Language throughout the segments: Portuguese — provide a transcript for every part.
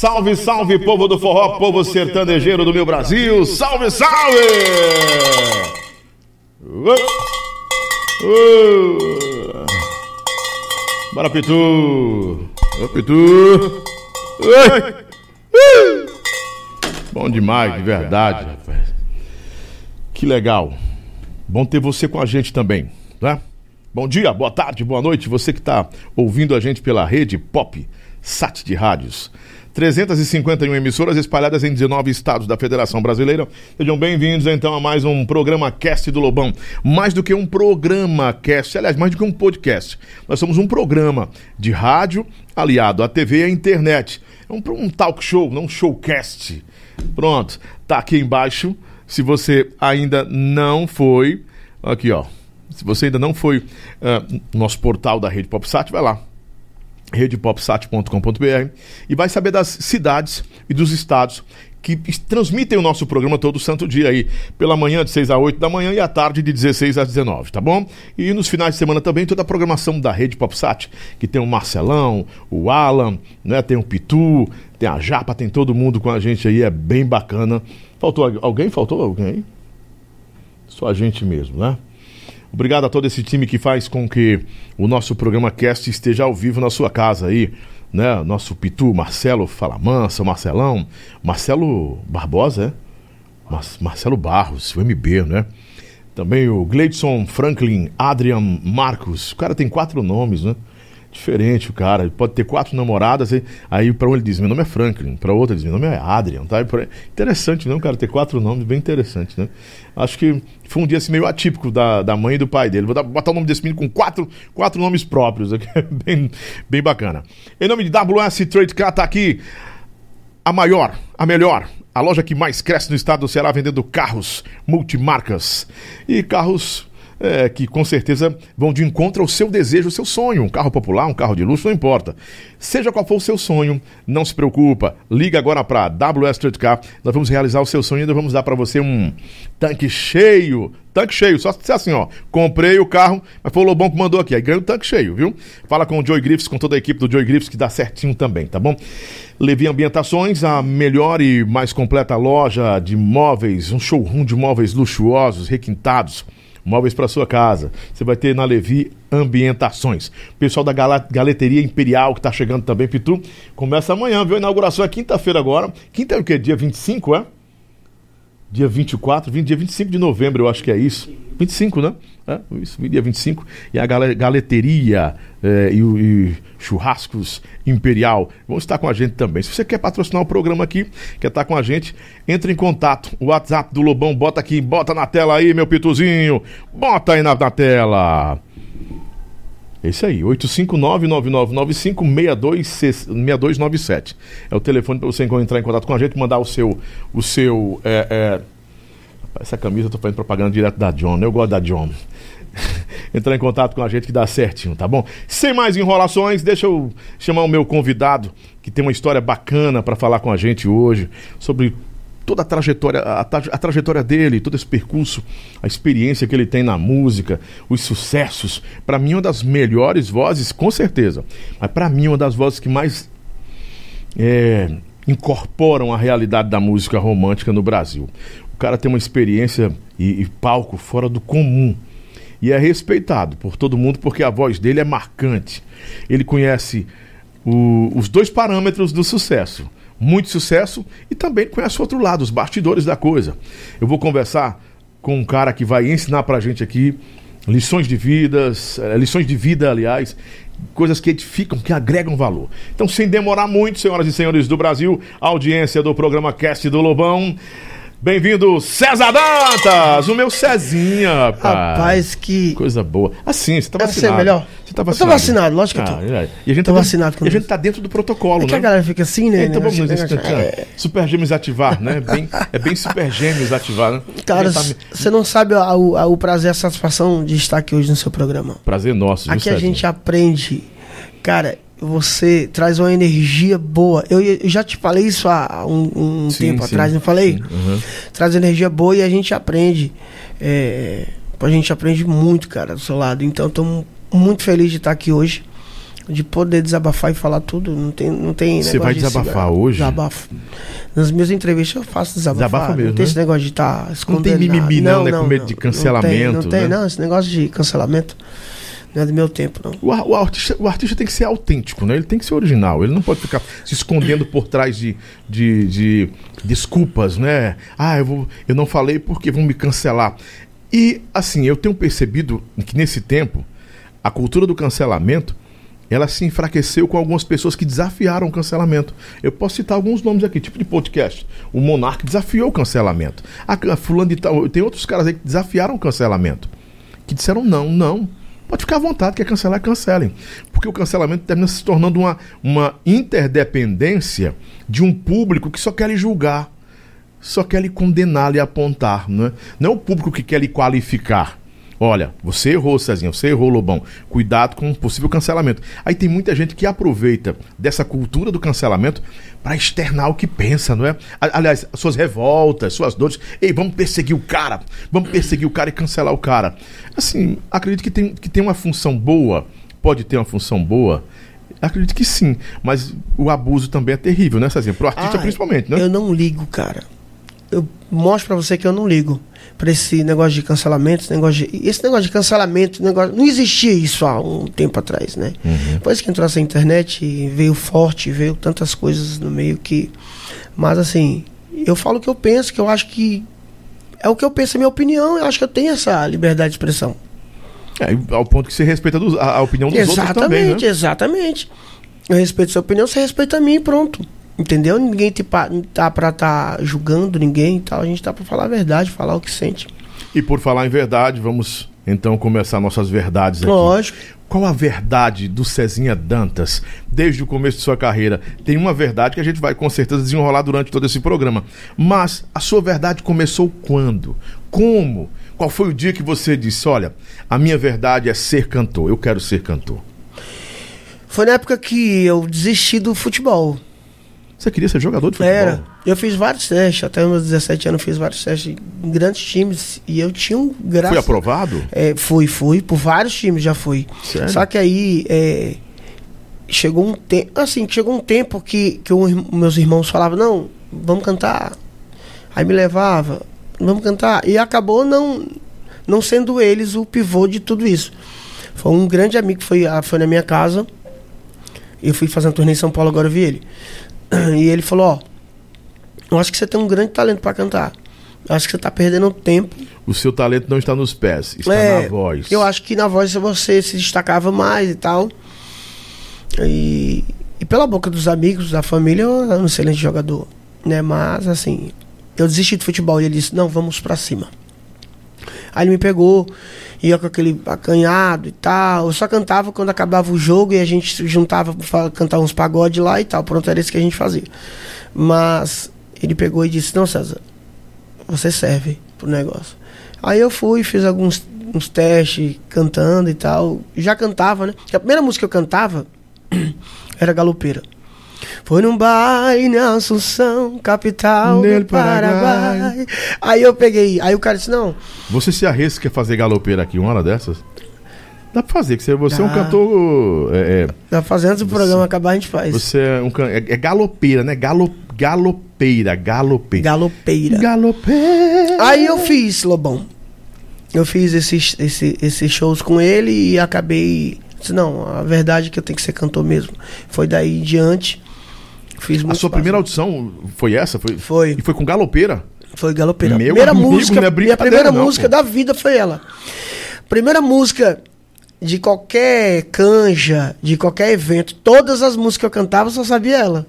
Salve, salve, povo do forró, povo sertanejeiro do meu Brasil. Salve, salve! Uh, uh. Bora, Pitu! Ô, Pitu! Uh. Bom demais, de verdade, rapaz. Que legal. Bom ter você com a gente também, né? Bom dia, boa tarde, boa noite. Você que está ouvindo a gente pela rede Pop Sat de Rádios. 351 emissoras espalhadas em 19 estados da Federação Brasileira. Sejam bem-vindos então a mais um programa Cast do Lobão. Mais do que um programa cast, aliás, mais do que um podcast. Nós somos um programa de rádio aliado à TV e à internet. É um, um talk show, não um showcast. Pronto, tá aqui embaixo. Se você ainda não foi, aqui ó. Se você ainda não foi uh, nosso portal da Rede PopSat, vai lá redepopsat.com.br e vai saber das cidades e dos estados que transmitem o nosso programa todo santo dia aí, pela manhã de 6 a 8 da manhã e à tarde de 16 às 19, tá bom? E nos finais de semana também toda a programação da Rede Popsat, que tem o Marcelão, o Alan, né, tem o Pitu, tem a Japa, tem todo mundo com a gente aí, é bem bacana. Faltou alguém? Faltou alguém? Só a gente mesmo, né? Obrigado a todo esse time que faz com que o nosso programa Cast esteja ao vivo na sua casa aí, né? Nosso Pitu, Marcelo Falamansa, Marcelão, Marcelo Barbosa, é? Mar Marcelo Barros, o MB, né? Também o Gleidson Franklin, Adrian Marcos. O cara tem quatro nomes, né? Diferente o cara. Pode ter quatro namoradas, aí para um ele diz: Meu nome é Franklin, para outro ele diz: Meu nome é Adrian. Tá? Interessante, não, cara? Ter quatro nomes, bem interessante, né? Acho que foi um dia assim, meio atípico da, da mãe e do pai dele. Vou dar, botar o nome desse menino com quatro, quatro nomes próprios, bem, bem bacana. Em nome de WS Trade Car, tá aqui a maior, a melhor. A loja que mais cresce no estado do Ceará vendendo carros multimarcas. E carros é, que com certeza vão de encontro ao seu desejo, ao seu sonho. Um carro popular, um carro de luxo, não importa. Seja qual for o seu sonho, não se preocupa. Liga agora para WS Car. Nós vamos realizar o seu sonho e ainda vamos dar para você um tanque cheio. Tanque cheio, só se assim, ó. Comprei o carro, mas foi o Lobão que mandou aqui. Aí ganha o tanque cheio, viu? Fala com o Joy Griffiths, com toda a equipe do Joy Griffiths, que dá certinho também, tá bom? Levi Ambientações, a melhor e mais completa loja de móveis, um showroom de móveis luxuosos, requintados móveis para sua casa. Você vai ter na Levi Ambientações. Pessoal da Galeteria Imperial que está chegando também, Pitu, começa amanhã, viu? A inauguração é quinta-feira agora. Quinta é o quê? Dia 25, é? Dia 24, 20, dia 25 de novembro, eu acho que é isso. 25, né? É, isso, dia 25. E a galeteria é, e, e, churrascos imperial vão estar com a gente também. Se você quer patrocinar o programa aqui, quer estar com a gente, entre em contato. O WhatsApp do Lobão, bota aqui, bota na tela aí, meu pituzinho. Bota aí na, na tela. Esse aí, 859-9995-6297. É o telefone para você entrar em contato com a gente, mandar o seu. O seu é, é... Essa camisa eu tô fazendo propaganda direto da John, né? eu gosto da John. entrar em contato com a gente que dá certinho, tá bom? Sem mais enrolações, deixa eu chamar o meu convidado, que tem uma história bacana para falar com a gente hoje, sobre toda a trajetória, a, a, trajetória dele, todo esse percurso, a experiência que ele tem na música, os sucessos. Para mim, uma das melhores vozes, com certeza. Mas para mim, uma das vozes que mais é, incorporam a realidade da música romântica no Brasil. O cara tem uma experiência e, e palco fora do comum e é respeitado por todo mundo porque a voz dele é marcante. Ele conhece o, os dois parâmetros do sucesso. Muito sucesso e também conhece o outro lado, os bastidores da coisa. Eu vou conversar com um cara que vai ensinar pra gente aqui lições de vidas, eh, lições de vida, aliás, coisas que edificam, que agregam valor. Então, sem demorar muito, senhoras e senhores do Brasil, audiência do programa Cast do Lobão. Bem-vindo, César Dantas! O meu Cezinha, rapaz. Rapaz, que. Coisa boa. Assim, você tá vacinado. Deve ser melhor. Você tá vacinado. Eu tô vacinado, lógico que eu tô. Ah, é. E a gente tô tá vacinado dentro, E a gente tá dentro do protocolo, é que né? a galera fica assim, né? É, então né? vamos nesse instante, é, Super Gêmeos ativar, né? Bem, é bem Super Gêmeos ativar, né? Cara, A tá- você não sabe a- o, a- o prazer, a satisfação de estar aqui hoje no seu programa. Prazer nosso, Aqui a gente aprende. Cara, você traz uma energia boa. Eu, eu já te falei isso há um, um Sim, tempo sim, atrás, não falei? uhum. Traz energia boa e a gente aprende. É, a gente aprende muito, cara, do seu lado. Então, eu tô muito feliz de estar aqui hoje. de poder desabafar e falar tudo. Não tem, não tem Você vai de desabafar cigarro. hoje? Desabafo. Nas minhas entrevistas eu faço desabafar. Desabafa mesmo, não tem né? esse negócio de estar tá escondendo tem mimimi nada. não, né? Com medo de cancelamento, Não tem, não, tem, né? não. Esse negócio de cancelamento não é do meu tempo, não. O, o artista, o artista tem que ser autêntico, né? Ele tem que ser original. Ele não pode ficar se escondendo por trás de, de, de desculpas, né? Ah, eu, vou, eu não falei porque vão me cancelar. E, assim, eu tenho percebido que nesse tempo, a cultura do cancelamento, ela se enfraqueceu com algumas pessoas que desafiaram o cancelamento. Eu posso citar alguns nomes aqui, tipo de podcast. O Monark desafiou o cancelamento. A, a fulano de tal, tem outros caras aí que desafiaram o cancelamento. Que disseram não, não. Pode ficar à vontade, quer cancelar, cancelem. Porque o cancelamento termina se tornando uma, uma interdependência de um público que só quer lhe julgar, só quer lhe condenar, lhe apontar. Não é, não é o público que quer lhe qualificar. Olha, você errou, Cezinha, você errou, Lobão. Cuidado com um possível cancelamento. Aí tem muita gente que aproveita dessa cultura do cancelamento para externar o que pensa, não é? Aliás, suas revoltas, suas dores. Ei, vamos perseguir o cara. Vamos perseguir o cara e cancelar o cara. Assim, acredito que tem, que tem uma função boa. Pode ter uma função boa. Acredito que sim. Mas o abuso também é terrível, né, Cezinha? Pro artista Ah, principalmente, né? Eu não ligo, cara. Eu mostro pra você que eu não ligo pra esse negócio de cancelamento, esse negócio de, esse negócio de cancelamento, negócio, não existia isso há um tempo atrás, né? Uhum. Depois que entrou essa internet, veio forte, veio tantas coisas no meio que. Mas assim, eu falo o que eu penso, que eu acho que. É o que eu penso, é minha opinião, eu acho que eu tenho essa liberdade de expressão. É, ao ponto que você respeita dos- a, a opinião dos outros Exatamente, também, né? exatamente. Eu respeito sua opinião, você respeita a minha e pronto. Entendeu? Ninguém te pa- tá pra tá julgando ninguém e tal. A gente tá pra falar a verdade, falar o que sente. E por falar em verdade, vamos então começar nossas verdades aqui. Lógico. Qual a verdade do Cezinha Dantas desde o começo de sua carreira? Tem uma verdade que a gente vai com certeza desenrolar durante todo esse programa. Mas a sua verdade começou quando? Como? Qual foi o dia que você disse: Olha, a minha verdade é ser cantor, eu quero ser cantor? Foi na época que eu desisti do futebol. Você queria ser jogador de futebol? Era. Eu fiz vários testes, até meus 17 anos eu fiz vários testes em grandes times. E eu tinha um graça. Foi aprovado? É, fui, fui. Por vários times já fui. Sério? Só que aí é, chegou um tempo. Assim, chegou um tempo que, que o- meus irmãos falavam, não, vamos cantar. Aí me levava, vamos cantar. E acabou não, não sendo eles o pivô de tudo isso. Foi um grande amigo que foi, ah, foi na minha casa. Eu fui fazer um turnê em São Paulo, agora eu vi ele. E ele falou, ó, eu acho que você tem um grande talento pra cantar. Eu acho que você tá perdendo tempo O seu talento não está nos pés, está é, na voz. Eu acho que na voz você se destacava mais e tal. E, e pela boca dos amigos, da família, eu era um excelente jogador. Né? Mas assim, eu desisti do futebol e ele disse, não, vamos pra cima. Aí ele me pegou, ia com aquele acanhado e tal. Eu só cantava quando acabava o jogo e a gente se juntava pra cantar uns pagodes lá e tal. Pronto, era isso que a gente fazia. Mas ele pegou e disse, não, César, você serve pro negócio. Aí eu fui, fiz alguns uns testes cantando e tal. Já cantava, né? A primeira música que eu cantava era Galopeira. Foi num baile na Assunção, capital Nele, do Paraguai. Paraguai. Aí eu peguei, aí o cara disse, não, Você se arrisca a fazer galopeira aqui uma hora dessas? Dá pra fazer, que você, você é um Dá. cantor. É, é, tá fazendo antes do Você- programa acabar, a gente faz. você é um can... é, é galopeira, né? Galo, galopeira, galopeira. Galopeira. Galopeira. Aí eu fiz, Lobão. Eu fiz esses, esse, esses shows com ele e acabei. Disse, não, a verdade é que eu tenho que ser cantor mesmo. Foi daí em diante. Fiz A sua primeira audição foi essa? Foi, Foi. E foi com galopeira? Foi Galopeira. Meu primeira amigo, música, é minha primeira não, música pô. da vida foi ela. Primeira música de qualquer canja, de qualquer evento, todas as músicas que eu cantava, eu só sabia ela.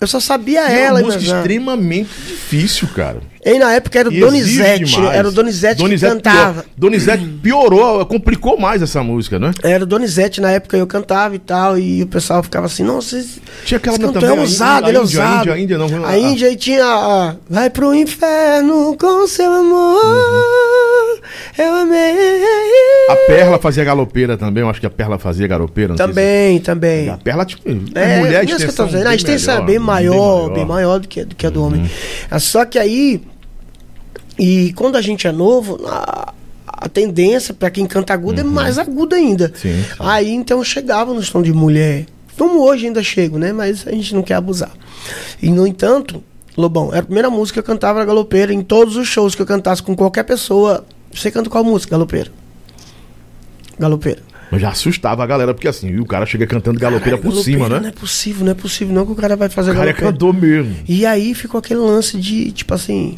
Eu só sabia E é ela. uma música extremamente difícil, cara. E na época era o E Donizete. Era o Donizete, que cantava. pior- Donizete piorou, complicou mais essa música, né? Era o Donizete, na época eu cantava e tal, e o pessoal ficava assim, não, vocês. Tinha aquela esse cantor também, é a ousado, ele é a Índia, ousado. a Índia, a Índia não, A a- Índia aí tinha a. Vai pro inferno com seu amor. Eu amei. A Perla fazia galopeira também, eu acho que a Perla fazia galopeira. não sei se- também, também. A Perla, tipo, É, mulher isso que eu tô extensão. A bem extensão é bem maior, maior. Uhum. bem maior do que, do que a do homem. Ah, Só que aí, e quando a gente é novo, a, a tendência para quem canta agudo é mais aguda ainda. Sim, sim. Aí então eu chegava no tom de mulher. Como hoje ainda chego, né? Mas a gente não quer abusar. E no entanto, Lobão, era a primeira música que eu cantava era galopeira. Em todos os shows que eu cantasse com qualquer pessoa. Você canta qual música? Galopeira. Galopeira. Mas já assustava a galera, porque assim, o cara chega cantando galopeira Caralho, por cima, galopeira né? Não é possível, não é possível não que o cara vai fazer O cara é galopeira. cantor mesmo. E aí ficou aquele lance de, tipo assim.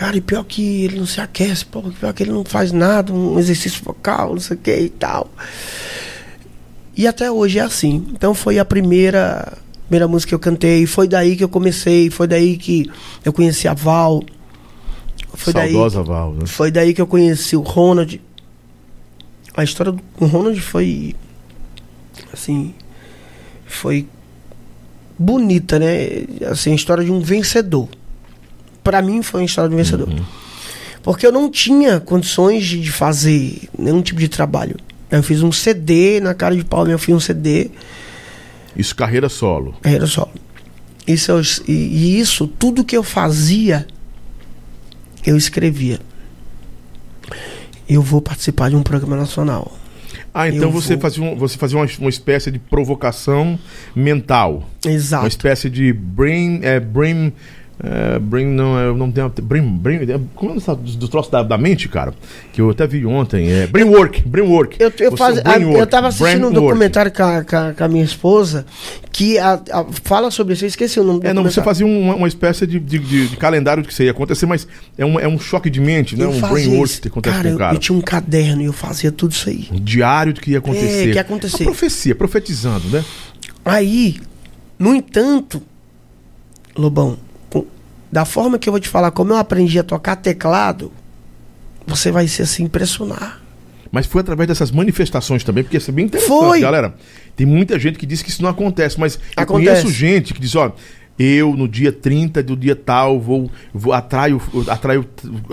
Cara, e pior que ele não se aquece, pô, pior que ele não faz nada, um exercício vocal, não sei o que e tal. E até hoje é assim. Então foi a primeira, primeira música que eu cantei, foi daí que eu comecei, foi daí que eu conheci a Val. Foi daí, Saudosa Val, né? foi daí que eu conheci o Ronald. A história do Ronald foi. Assim. Foi bonita, né? Assim, a história de um vencedor. Pra mim foi uma história de vencedor. Porque eu não tinha condições de, de fazer nenhum tipo de trabalho. Eu fiz um CD, na cara de pau eu fiz um CD, Isso, carreira solo. era só. Isso, eu- e, e isso, tudo que eu fazia, eu escrevia. Eu vou participar de um programa nacional. Ah, então Eu você vou- fazia, um- você fazia uma, uma espécie de provocação mental. Uma Exato. espécie de brain. É, brain. É, brain não, é, não tem. Brain, brain, é, como é o nome dos do troços da, da mente, cara? Que eu até vi ontem. É, brainwork. Brainwork. Eu, eu, faz, a- eu tava assistindo um documentário com a, com a- minha esposa que a- a- fala sobre isso. Eu esqueci o nome do É, não, você fazia uma, uma espécie de, de, de- de calendário do que isso ia acontecer, mas é um, é um choque de mente, né? Eu Um brainwork isso. que acontece cara, com o eu- cara. Eu, tinha um caderno e eu fazia tudo isso aí. Um diário do que ia acontecer. É, que ia acontecer. A profecia, profetizando, né? Aí, no entanto, Lobão, da forma que eu vou te falar, como eu aprendi a tocar teclado, você vai se assim impressionar. Mas foi através dessas manifestações também, porque isso é bem interessante, Foi. galera. Tem muita gente que diz que isso não acontece, mas eu Acontece. conheço gente que diz, ó, eu no dia 30 do dia tal vou, vou atraio, atraio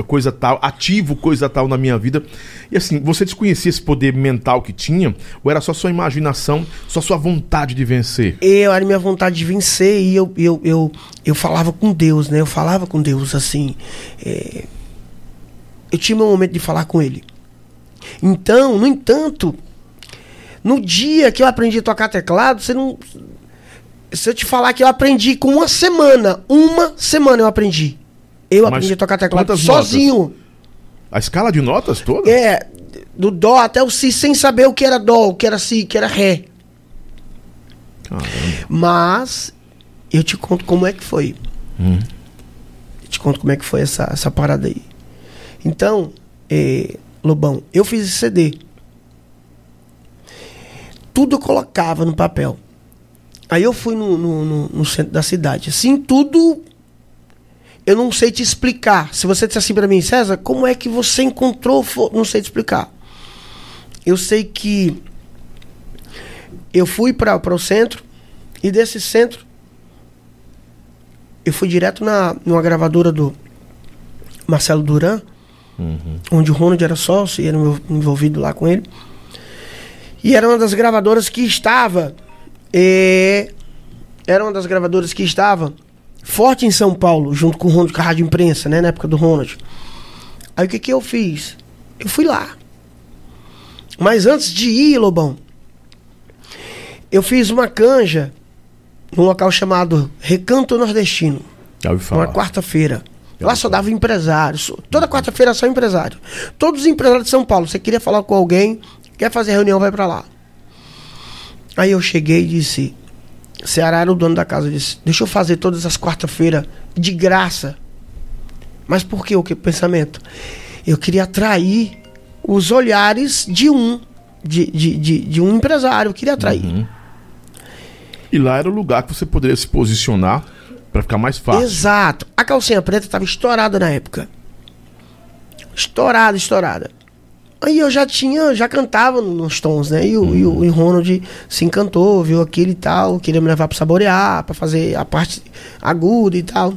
coisa tal, ativo coisa tal na minha vida. E assim, você desconhecia esse poder mental que tinha, ou era só sua imaginação, só sua vontade de vencer? Eu era minha vontade de vencer e eu, eu, eu, eu falava com Deus, né? Eu falava com Deus assim. é, Eu tinha meu momento de falar com Ele. Então, no entanto, no dia que eu aprendi a tocar teclado, você não. Se eu te falar que eu aprendi com uma semana, uma semana eu aprendi. Eu Mas aprendi a tocar teclado sozinho. A escala de notas toda? É, do dó até o si, sem saber o que era dó, o que era si, o que era ré. Caramba. Mas eu te conto como é que foi. Hum. Eu te conto como é que foi essa, essa parada aí. Então, é, Lobão, eu fiz esse CD. Tudo eu colocava no papel. Aí eu fui no, no, no- no centro da cidade. Assim, tudo. Eu não sei te explicar. Se você disser assim pra mim, César, como é que você encontrou? fo-" Não sei te explicar. Eu sei que eu fui para o centro e desse centro eu fui direto na numa gravadora do Marcelo Duran, onde o Ronald era sócio e era envol- envolvido lá com ele. E era uma das gravadoras que estava eh, era uma das gravadoras que estava forte em São Paulo, junto com o Ronald, com a Rádio Imprensa, né, na época do Ronald. Aí o que que eu fiz? Eu fui lá. Mas antes de ir, Lobão, eu fiz uma canja num local chamado Recanto Nordestino, uma quarta-feira. Lá só dava empresário. só- Toda quarta-feira só empresário. Todos os empresários de São Paulo. Você queria falar com alguém, quer fazer reunião, vai pra lá. Aí eu cheguei e disse: Ceará era o dono da casa. Eu disse: Deixa eu fazer todas as quarta-feiras de graça. Mas por que o que pensamento? Eu queria atrair os olhares de um, de, de, de, de um empresário. Eu queria atrair. Uhum. E lá era o lugar que você poderia se posicionar pra ficar mais fácil. Exato. A calcinha preta estava estourada na época. Estourada, estourada. Aí eu já tinha, já cantava nos tons, né? E o, e o, e o Ronald se encantou, viu aquilo e tal, queria me levar pra saborear, pra fazer a parte aguda e tal.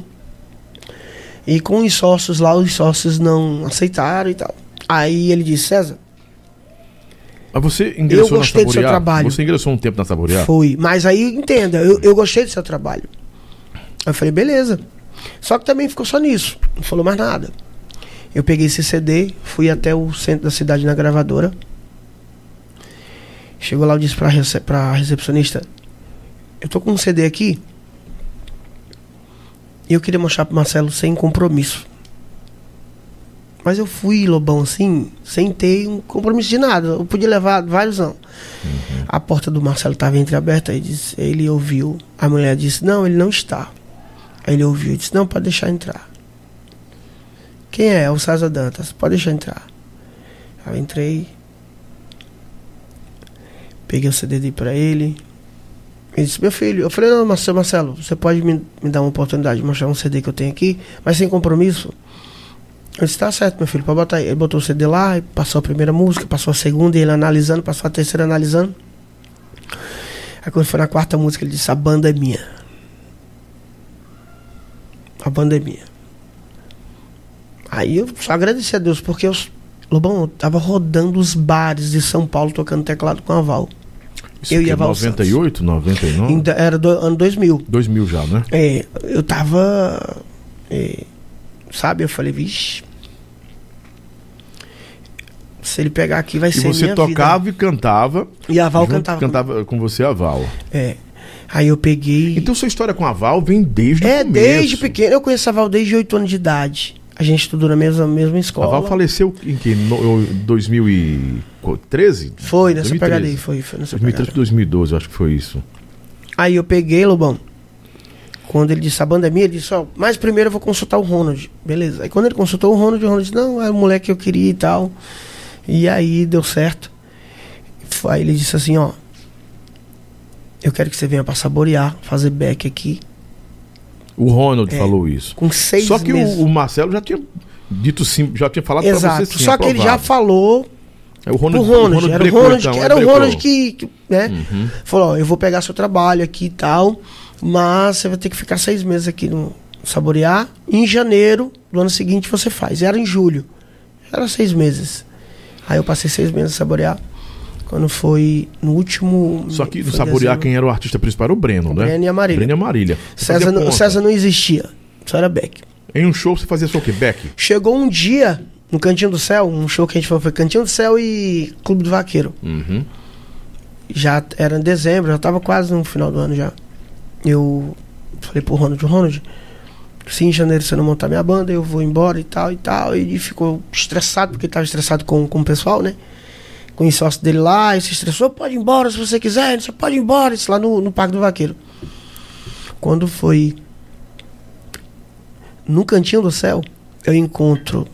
E com os sócios lá, os sócios não aceitaram e tal. Aí ele disse, César, Mas você ingressou Eu gostei na do seu trabalho. Você ingressou um tempo na Saborear? Foi. Mas aí, entenda, eu, eu gostei do seu trabalho. Aí eu falei, beleza. Só que também ficou só nisso. Não falou mais nada. Eu peguei esse CD, fui até o centro da cidade na gravadora. Chegou lá, eu disse pra, rece pra recepcionista: Eu tô com um CD aqui. E eu queria mostrar pro Marcelo sem compromisso. Mas eu fui, Lobão, assim, sem ter um compromisso de nada. Eu podia levar vários anos. Uhum. A porta do Marcelo estava entreaberta. Ele, disse, ele ouviu. A mulher disse: Não, ele não está. Aí ele ouviu e disse: Não, pode deixar entrar. Quem é? é o César Dantas. Pode deixar entrar. Eu entrei. Peguei o CD para ele. Ele disse: Meu filho. Eu falei: Não, Marcelo, Marcelo você pode me, me dar uma oportunidade de mostrar um CD que eu tenho aqui, mas sem compromisso? Eu disse, tá certo, meu filho, pode botar aí. Ele botou o CD lá, passou a primeira música, passou a segunda, ele analisando, passou a terceira analisando. Aí quando foi na quarta música, ele disse, a banda é minha. A banda é minha. Aí eu só agradeci a Deus, porque eu, Lobão, eu tava rodando os bares de São Paulo tocando teclado com a Val. Isso eu ia 98, Santos. 99? Era do, ano 2000. 2000 já, né? É, eu tava... É, sabe? Eu falei, vixe. Se ele pegar aqui vai e ser você minha tocava vida. e cantava. E a Val cantava. Cantava com você a Val. É. Aí eu peguei. Então sua história com a Val vem desde É, o começo. desde pequeno. Eu conheço a Val desde 8 anos de idade. A gente estudou na mesma, mesma escola. A Val faleceu em que? No, 2013? Foi, nessa 2013. pegada aí. Foi, foi nessa 2013 para 2012, eu acho que foi isso. Aí eu peguei, Lobão. Quando ele disse a banda é minha, ele disse, ó, mas primeiro eu vou consultar o Ronald. Beleza. Aí quando ele consultou o Ronald, o Ronald disse, não, é o moleque que eu queria e tal. E aí deu certo. Aí ele disse assim, ó. Eu quero que você venha pra saborear, fazer back aqui. O Ronald é, falou isso. Com seis Só que. O, o, Marcelo já tinha dito sim, já tinha falado Exato. pra você sim, Só aprovado. que ele já falou é o Ronald, o Ronald, o Ronald era, o Ronald, então, que, era o. Ronald que, que, né? Uhum. Falou, ó, eu vou pegar seu trabalho aqui e tal, mas você vai ter que ficar seis meses aqui no Saborear. Em janeiro do ano seguinte você faz. Era em julho. Era seis meses. Aí eu passei seis meses a Saborear. Quando foi no último. Só que no Saborear, dezembro. quem era o artista principal era o Breno, né? Breno e a Marília. Breno e a Marília. César, não-. César não existia. Só era Beck. Em um show você fazia só o quê? Beck? Chegou um dia no Cantinho do Céu, um show que a gente foi, foi Cantinho do Céu e Clube do Vaqueiro. Uhum. já era em dezembro, já tava quase no final do ano já. Eu falei pro Ronald, Ronald, se em janeiro você não montar minha banda, eu vou embora e tal e tal. E ele ficou estressado, porque ele tava estressado com, com o pessoal, né? Com o sócio dele lá, e se estressou, pode ir embora se você quiser, você pode ir embora, isso lá no, no Parque do Vaqueiro. Quando foi no cantinho do céu, eu encontro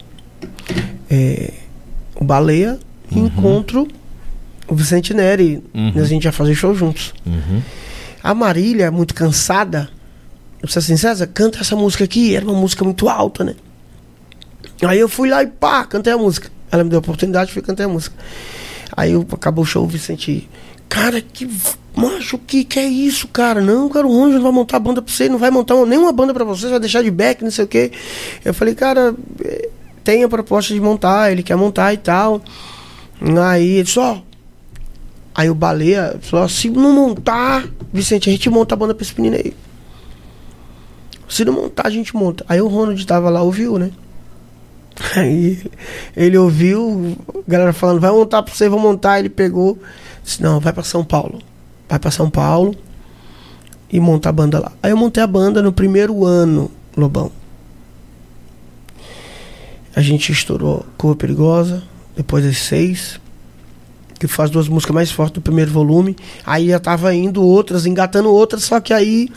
é, o Baleia e encontro o Vicente Neri. Uhum. A gente ia fazer show juntos. Uhum. A Marília, muito cansada, eu disse assim, César, canta essa música aqui. Era uma música muito alta, né? Aí eu fui lá e pá, cantei a música. Ela me deu a oportunidade, fui cantar a música. Aí eu, acabou o show, o Vicente, cara, que macho, que que é isso, cara? Não, cara, o Ronald não vai montar banda pra você, não vai montar nenhuma banda pra você, vai deixar de back, não sei o quê. Eu falei, cara, eh, tem a proposta de montar, ele quer montar e tal. Aí ele disse, ó. Aí o Baleia falou, se não montar, Vicente, a gente monta a banda pra esse menino aí. Se não montar, a gente monta. Aí o Ronald tava lá, ouviu, né? Aí ele ouviu, a galera falando, vai montar pra você, vou montar. Ele pegou, disse, não, vai pra São Paulo. Vai pra São Paulo e monta a banda lá. Aí eu montei a banda no primeiro ano, Lobão. A gente estourou Curva Perigosa, depois das seis, que faz duas músicas mais fortes do primeiro volume. Aí já tava indo outras, engatando outras, só que aí,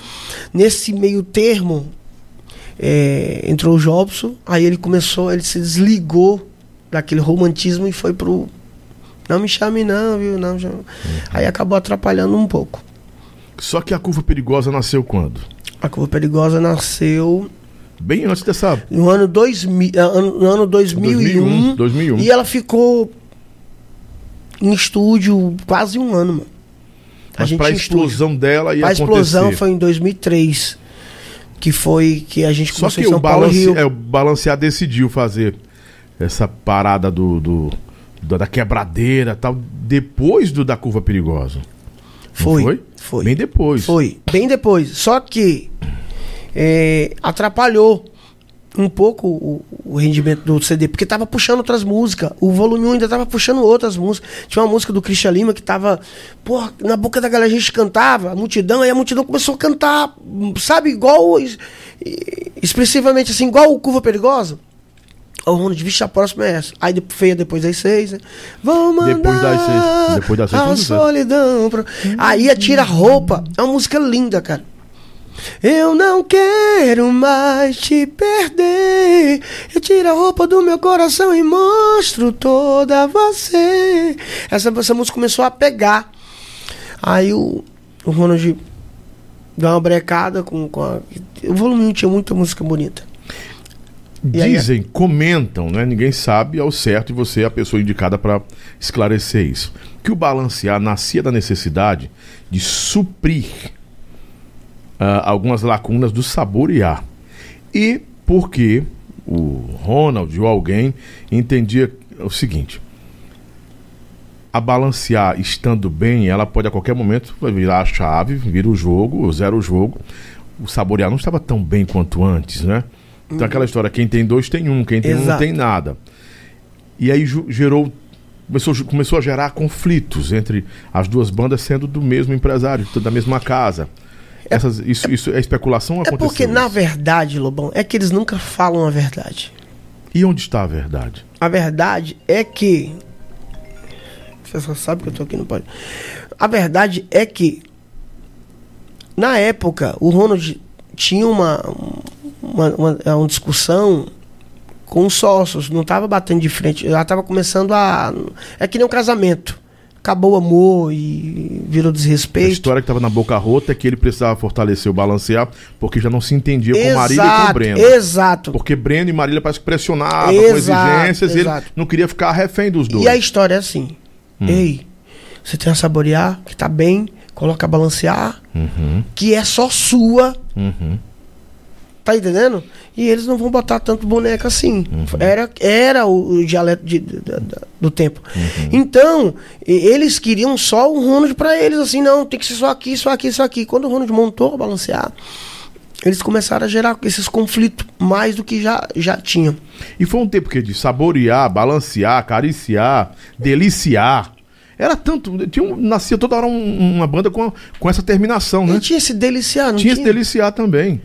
nesse meio termo, é, entrou o Jobson, aí ele começou, ele se desligou daquele romantismo e foi pro. Não me chame não, viu? Não, me chame. Aí acabou atrapalhando um pouco. Só que a curva perigosa nasceu quando? A Curva Perigosa nasceu Bem antes dessa. no ano, 2000, ah, no ano 2001, 2001. e ela ficou em estúdio quase um ano, mano. A Mas gente pra estúdio. explosão dela ia A explosão foi em que que foi que a gente Só começou que em São o, balance, é, o Balancear decidiu fazer essa parada do, do- da- da quebradeira tal, depois do da curva perigosa. Foi, foi? foi. Bem depois. Foi, bem depois. Só que é, atrapalhou um pouco o, o rendimento do CD, porque tava puxando outras músicas. O volume 1 ainda tava puxando outras músicas. Tinha uma música do Christian Lima que tava, pô, na boca da galera a gente cantava, a multidão, aí a multidão começou a cantar, sabe, igual expressivamente assim, igual o Curva Perigosa. O Ronald, vixe, a próxima é essa. Aí feia depois das seis, né? Vamos mandar Depois das seis. Depois das seis, a solidão. Pra... Aí a Tira Roupa. É uma música linda, cara. Eu não quero mais te perder. Eu tiro a roupa do meu coração e mostro toda você. Essa, essa música começou a pegar. Aí o, o Ronald deu uma brecada com, com a, O volume tinha muita música bonita. E aí, Dizem, comentam, né? Ninguém sabe ao certo e você é a pessoa indicada para esclarecer isso. Que o balancear nascia da necessidade de suprir ah, algumas lacunas do saborear. E porque o Ronald ou alguém entendia o seguinte: a balancear estando bem, ela pode a qualquer momento virar a chave, vira o jogo, zero o jogo. O saborear não estava tão bem quanto antes, né? Então aquela história, quem tem dois tem um, quem tem um não Exato. tem nada. E aí gerou começou, começou a gerar conflitos entre as duas bandas sendo do mesmo empresário, da mesma casa. Essas, isso, isso é especulação ou É aconteceu? porque, na isso? verdade, Lobão, é que eles nunca falam a verdade. E onde está a verdade? A verdade é que. Você só sabe que eu tô aqui, não pode. A verdade é que. Na época, o Ronald tinha uma, uma, uma, uma discussão com os sócios, não tava batendo de frente, ela tava começando a. É que nem um casamento. Acabou o amor e virou A desrespeito. história que estava na boca rota é que ele precisava fortalecer o balancear, porque já não se entendia com Marília e com Exato, Breno. exato. Porque Breno e Marília parece que pressionavam com Exato, exigências e ele exato. não queria ficar refém dos dois. E a história é assim: Ei, você tem a saborear, que tá bem, coloca a balancear, Uhum, que é só sua, uhum. Tá entendendo? E eles não vão botar tanto boneco assim. Uhum. Era, era o, o dialeto de- de- da- do tempo. Uhum. Então, eles queriam só o Ronald pra eles, assim, não, tem que ser só aqui, só aqui, só aqui. Quando o Ronald montou a balancear, eles começaram a gerar esses conflitos mais do que já, já tinham. E foi um tempo que de saborear, balancear, acariciar, deliciar. Era tanto. Tinha um- nascia toda hora um- uma banda com, com essa terminação, né? E tinha esse deliciar, não Tinha tinha? esse deliciar também.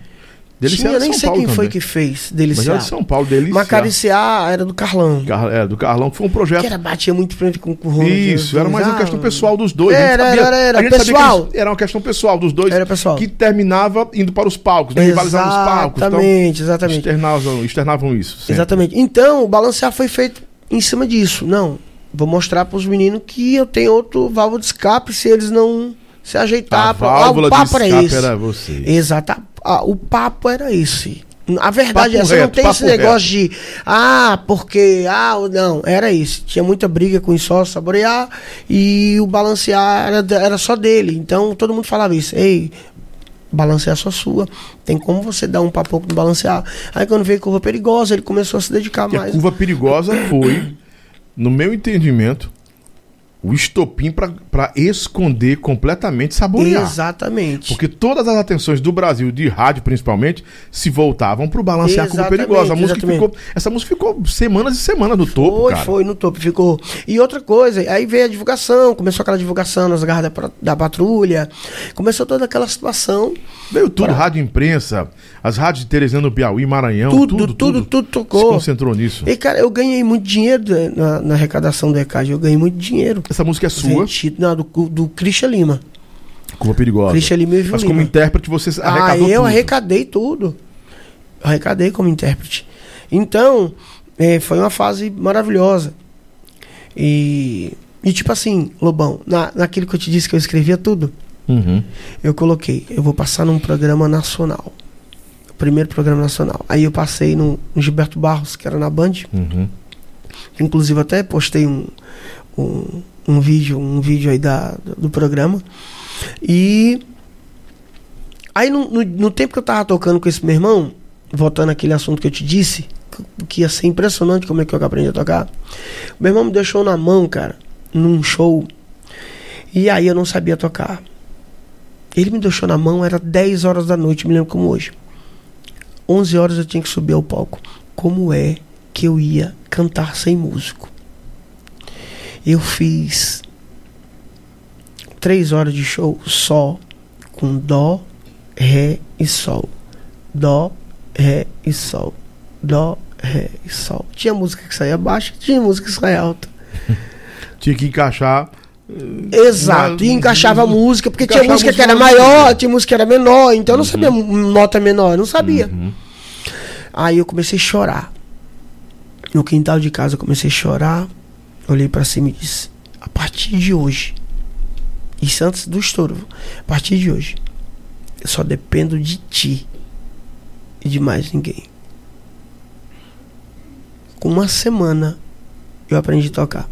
Deliciar tinha, era nem sei Paulo quem foi também. que fez Mas era deliciar. de São Paulo, deliciar. Mas acariciar era do Carlão. Car- é, do Carlão, que foi um projeto. Que era, batia muito frente com o Ronald. Isso, era mais uma questão pessoal dos dois. Era, sabia, era, era, a gente sabia que pessoal. era uma questão pessoal dos dois. Era pessoal. Que terminava indo para os palcos, né? rivalizavam nos palcos. Então, Exatamente, exatamente. externavam, externavam isso. sempre. Exatamente. Então, o balancear foi feito em cima disso. Não, vou mostrar para os meninos que eu tenho outro válvula de escape se eles não se ajeitar. A pra- válvula ah, o papo de era escape esse. era você. Exato. Ah, o papo era esse. A verdade Papo é essa, não reto, tem esse negócio de ah, porque ah, não, era isso. Tinha muita briga com o sócio saborear e o balancear era, era só dele. Então todo mundo falava isso. Ei, balancear é só sua. Tem como você dar um papo no balancear. Aí quando veio curva perigosa, ele começou a se dedicar E a mais. curva perigosa foi, no meu entendimento, o estopim para esconder completamente saborear. Exatamente. Porque todas as atenções do Brasil, de rádio principalmente, se voltavam pro balancear a curva Exatamente, perigosa. A música exatamente. ficou, essa música ficou semanas e semanas no topo, Foi, cara. foi no topo, ficou. E outra coisa, aí veio a divulgação, começou aquela divulgação nas garras da, pra- da patrulha, começou toda aquela situação, Veio tudo, rádio imprensa, as rádios de Teresina no Piauí, Maranhão, tudo, tudo, tudo, tudo, Se tocou. concentrou nisso. E cara, eu ganhei muito dinheiro né, na, na arrecadação do ECAD, eu ganhei muito dinheiro. Essa música é sua, não, do, do Christian Lima. curva perigosa. Christian Lima e Viu Mas Lima. como intérprete você Ah, arrecadou eu tudo. arrecadei tudo. Arrecadei como intérprete. Então, eh, foi uma fase maravilhosa. E, e tipo assim, Lobão, na, naquilo que eu te disse que eu escrevia tudo, Uhum. eu coloquei, eu vou passar num programa nacional. Primeiro programa nacional. Aí eu passei no, no Gilberto Barros, que era na Band. Uhum. Inclusive até postei um, um, um vídeo, um vídeo aí da, do programa. E aí no, no, no tempo que eu tava tocando com esse meu irmão, voltando àquele assunto que eu te disse, que- ia ser impressionante como é que eu aprendi a tocar. Meu irmão me deixou na mão, cara, num show. E aí eu não sabia tocar. Ele me deixou na mão, era 10 horas da noite, me lembro como hoje. 11 horas eu tinha que subir ao palco. Como é que eu ia cantar sem músico? Eu fiz três horas de show só com dó, ré e sol. Dó, ré e sol. Dó, ré e sol. Tinha música que saía baixa, tinha música que saía alta. Tinha que encaixar. Exato, e encaixava a música, porque tinha música que era maior, tinha música que era menor, então eu não sabia nota menor, eu não sabia. Aí eu comecei a chorar. No quintal de casa eu comecei a chorar. Olhei pra cima e disse: A partir de hoje, isso antes do estouro, a partir de hoje, eu só dependo de ti e de mais ninguém. Com uma semana eu aprendi a tocar.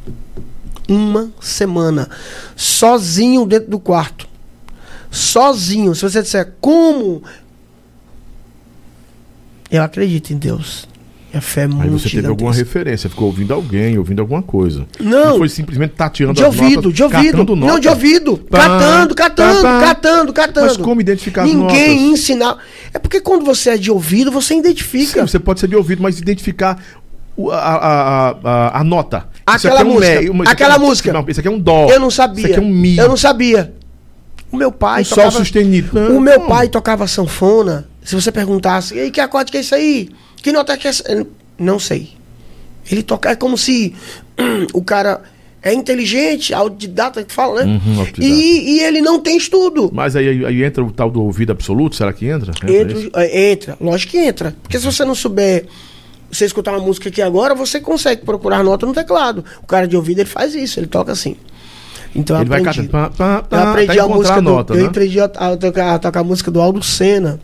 Uma semana. Sozinho dentro do quarto. Sozinho. Se você disser como. Eu acredito em Deus. A fé é muito Aí você teve alguma referência, ficou ouvindo alguém, ouvindo alguma coisa. Não. foi simplesmente tateando De ouvido, notas, de ouvido. Não, de ouvido. Pá, catando, catando, pá, pá. catando, catando. Mas como identificar Ninguém notas? ensinava. É porque quando você é de ouvido, você identifica. Sim, você pode ser de ouvido, mas identificar a, a, a, a nota. Isso Aquela é um música, uma- aqui aquela é um- música. Não, isso aqui é um dó. Eu não sabia. Isso aqui é um mi. Eu não sabia. O meu pai Um sol tocava... sustenido. O Não, meu não. pai tocava sanfona. Se você perguntasse, ei, que acorde que é isso aí? Que nota que é essa? Ele, Não sei. Ele toca, é como se o cara é inteligente, autodidata que fala, né? Uhum, e, e ele não tem estudo. Mas aí, aí entra o tal do ouvido absoluto, será que entra? Entra, isso? é, entra, lógico que entra. Porque se você não souber, você escutar uma música aqui agora, você consegue procurar nota no teclado. O cara de ouvido, ele faz isso, ele toca assim. Então eu Ele vai aprendi. catando. Pá, pá, pá, Eu aprendi a música do, nota, Eu né? aprendi a, a tocar, a tocar a música do Aldo Senna.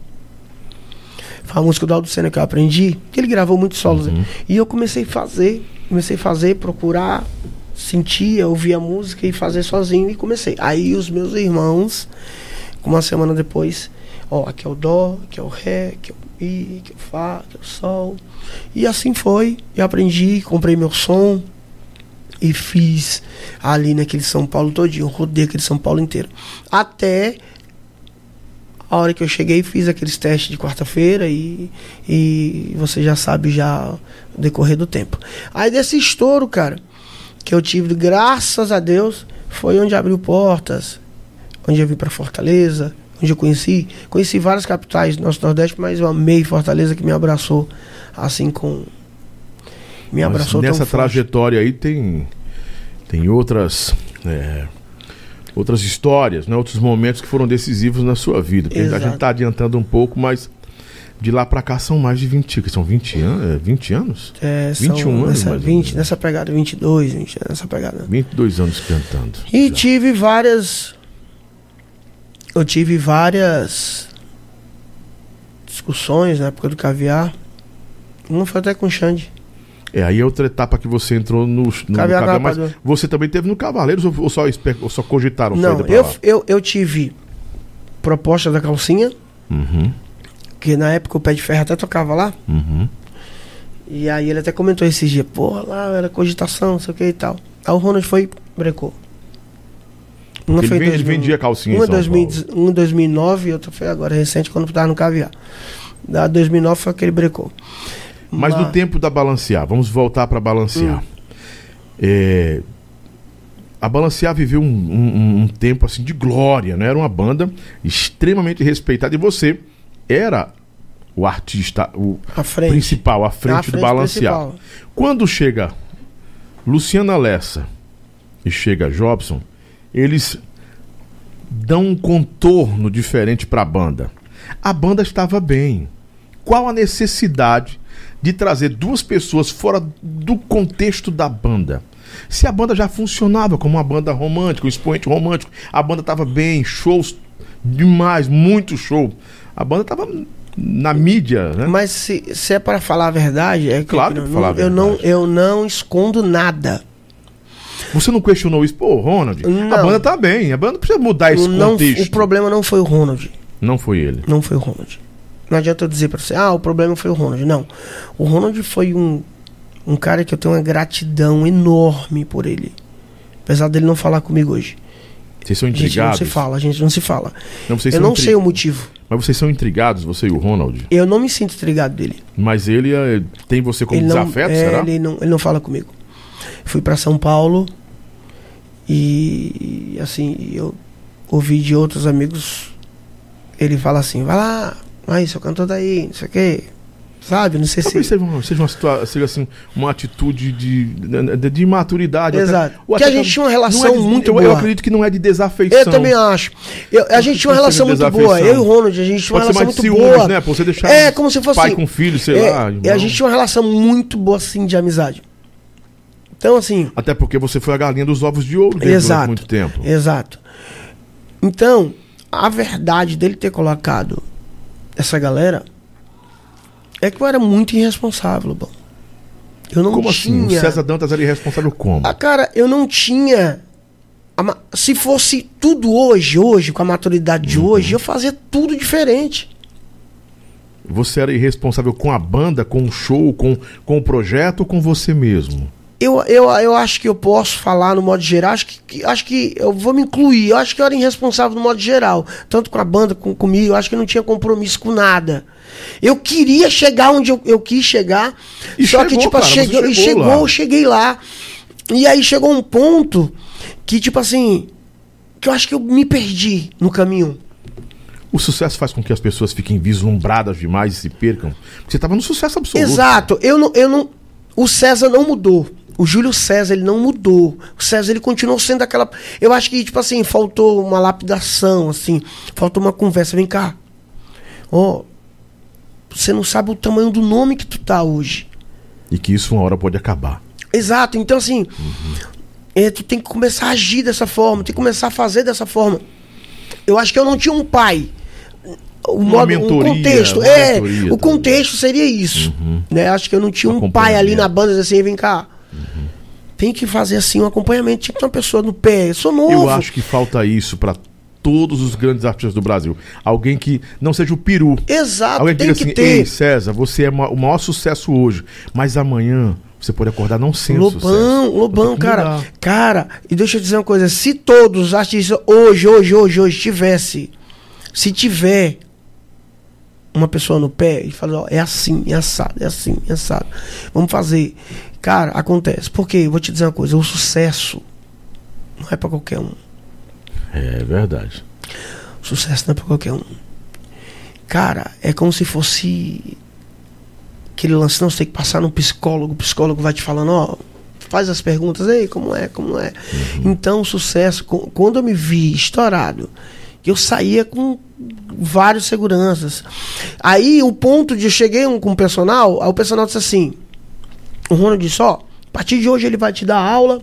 Foi a música do Aldo Senna que eu aprendi, que ele gravou muitos solos. Uhum. né? E eu comecei a fazer, comecei a fazer, procurar, sentia, ouvia a música e fazer sozinho e comecei. Aí os meus irmãos, uma semana depois, ó, aqui é o dó, aqui é o ré, aqui é o mi, aqui é o fá, aqui é o sol. E assim foi, eu aprendi, comprei meu som e fiz ali naquele São Paulo todinho, rodei aquele São Paulo inteiro. Até a hora que eu cheguei, fiz aqueles testes de quarta-feira e, e você já sabe já o decorrer do tempo. Aí desse estouro, cara, que eu tive, graças a Deus, foi onde abriu portas, onde eu vim para Fortaleza, onde eu conheci, conheci várias capitais do nosso Nordeste, mas eu amei Fortaleza que me abraçou assim com me Mas abraçou nessa tão forte. trajetória aí tem, tem outras. é, outras histórias, né? outros momentos que foram decisivos na sua vida. Porque A Exato. gente está adiantando um pouco, mas de lá para cá são mais de 20, que são 20 anos, 20 anos? É, 21 são anos, nessa, mais ou 20, menos. nessa pegada, 22, 20, nessa pegada. 22 anos cantando. E Já. tive várias. Eu tive várias discussões na época do caviar. Uma foi até com o Xande. É, aí é outra etapa que você entrou no, no Caviar Caviar, mas Rapadura. você também teve no Cavaleiros ou, ou só, ou só cogitaram Não, eu, lá? eu, eu tive proposta da calcinha, Uhum, que na época o Pé de Ferro até tocava lá. uhum. E aí ele até comentou esses dias, porra, lá era cogitação, não sei o que e tal. Aí o Ronald foi, brecou. Uma Ele, foi vende- 2000 vendia calcinha Uma em São em 2000 Paulo. um em 2009 e outra foi agora, recente, quando tava no caviar. Da 2009 foi aquele brecou. Mas no tempo da Balancear, vamos voltar para Balancear. Hum. É, a Balancear viveu um, um- um tempo assim de glória, né? Era uma banda extremamente respeitada e você era o artista, o frente. principal, à frente, Na do frente Balancear. principal. Quando chega Luciana Lessa e chega Jobson, eles dão um contorno diferente para a banda. A banda estava bem. Qual a necessidade de trazer duas pessoas fora do contexto da banda? Se a banda já funcionava como uma banda romântica, um expoente romântico, a banda estava bem, shows demais, muito show. A banda estava na mídia, né? Mas se, se é para falar a verdade, é que Claro que eu, é a eu não, eu não escondo nada. Você não questionou isso? Pô, Ronald, a Não. banda tá bem, a banda não precisa mudar esse Não, contexto. o problema não foi o Ronald. Não foi ele. Não foi o Ronald. Não adianta eu dizer pra você, ah, o problema foi o Ronald. Não. O Ronald foi um, um cara que eu tenho uma gratidão enorme por ele. Apesar dele não falar comigo hoje. Vocês são A gente não intrigados? se fala, a gente não se fala. Não, eu não intri- sei o motivo. Mas vocês são intrigados, você e o Ronald. Eu não me sinto intrigado dele. Mas ele é, tem você como ele não, desafeto, é, será? Ele não, ele não fala comigo. Fui pra São Paulo e assim, eu ouvi de outros amigos, ele fala assim, vai lá, vai, seu cantor daí, não sei o quê. Sabe? Não sei Talvez se. seja, uma, seja, uma, situa- seja assim, uma atitude de, de, de imaturidade. até- Exato. Porque a gente tinha uma é relação de- muito eu, boa. Eu acredito que não é de desafeição. Eu também acho. Eu- a gente tinha uma relação muito boa. Eu e o Ronald, a gente tinha uma Pode relação muito ciúmes, boa. né? Pra você deixar É, como se fosse pai com filho, sei é, lá. e a irmão. gente tinha uma relação muito boa, assim, de amizade. Então, assim, Até porque você foi a galinha dos ovos de ouro Exato. muito tempo. exato. Então, a verdade dele ter colocado essa galera é que eu era muito irresponsável, bom. Eu não Como assim? O tinha. César Dantas era irresponsável como? Ah, cara, eu não tinha. ma- Se fosse tudo hoje, hoje, com a maturidade de Uhum. hoje, eu fazia tudo diferente. Você era irresponsável com a banda, com o show, com, com o projeto ou com você mesmo? Eu, eu, eu acho que eu posso falar no modo geral, acho que, que- acho que eu vou me incluir, eu acho que eu era irresponsável no modo geral, tanto com a banda como comigo, eu acho que eu não tinha compromisso com nada. Eu queria chegar onde eu, eu quis chegar, E só que chegou, tipo, cara, chegou, chegou chegou, lá. eu cheguei lá. E aí chegou um ponto que tipo assim, que eu acho que eu me perdi no caminho. O sucesso faz com que as pessoas fiquem vislumbradas demais e se percam. Porque você estava no sucesso absoluto. Exato. Eu não, eu não. O César não mudou. O Júlio César, ele não mudou. O César, ele continuou sendo aquela. Eu acho que, tipo assim, faltou uma lapidação, assim. Faltou uma conversa. Vem cá. Ó. você não sabe o tamanho do nome que tu tá hoje. E que isso uma hora pode acabar. Exato. Então, assim. é, tu tem que começar a agir dessa forma. Tem que começar a fazer dessa forma. Eu acho que eu não tinha um pai. O modo, mentoria, um contexto. é, mentoria o contexto seria isso. Né? Acho que eu não tinha um pai ali na banda assim, vem cá. Tem que fazer assim um acompanhamento, ter uma pessoa no pé. Eu sou novo. Eu acho que falta isso para todos os grandes artistas do Brasil. Alguém que não seja o peru. Exato, Alguém que tem diga que assim, ei, ter. César, você é o maior sucesso hoje, mas amanhã você pode acordar não sendo Lobão, sucesso. Lobão, que cara. mudar. Cara, e deixa eu dizer uma coisa: se todos os artistas hoje, hoje, hoje, hoje tivesse, se tiver uma pessoa no pé e falar, ó, é assim, é assado, é assim, é assado. Vamos fazer. Cara, acontece. Porque, eu vou te dizer uma coisa: o sucesso não é pra qualquer um. É verdade. O sucesso não é pra qualquer um. Cara, é como se fosse aquele lance, não, você tem que passar num psicólogo, o psicólogo vai te falando, ó, faz as perguntas, ei, como é, como é. Então, o sucesso, quando eu me vi estourado, eu saía com vários seguranças. Aí, o ponto de eu cheguei um, com o personal, aí o personal disse assim, o Ronald disse, ó, a partir de hoje ele vai te dar aula,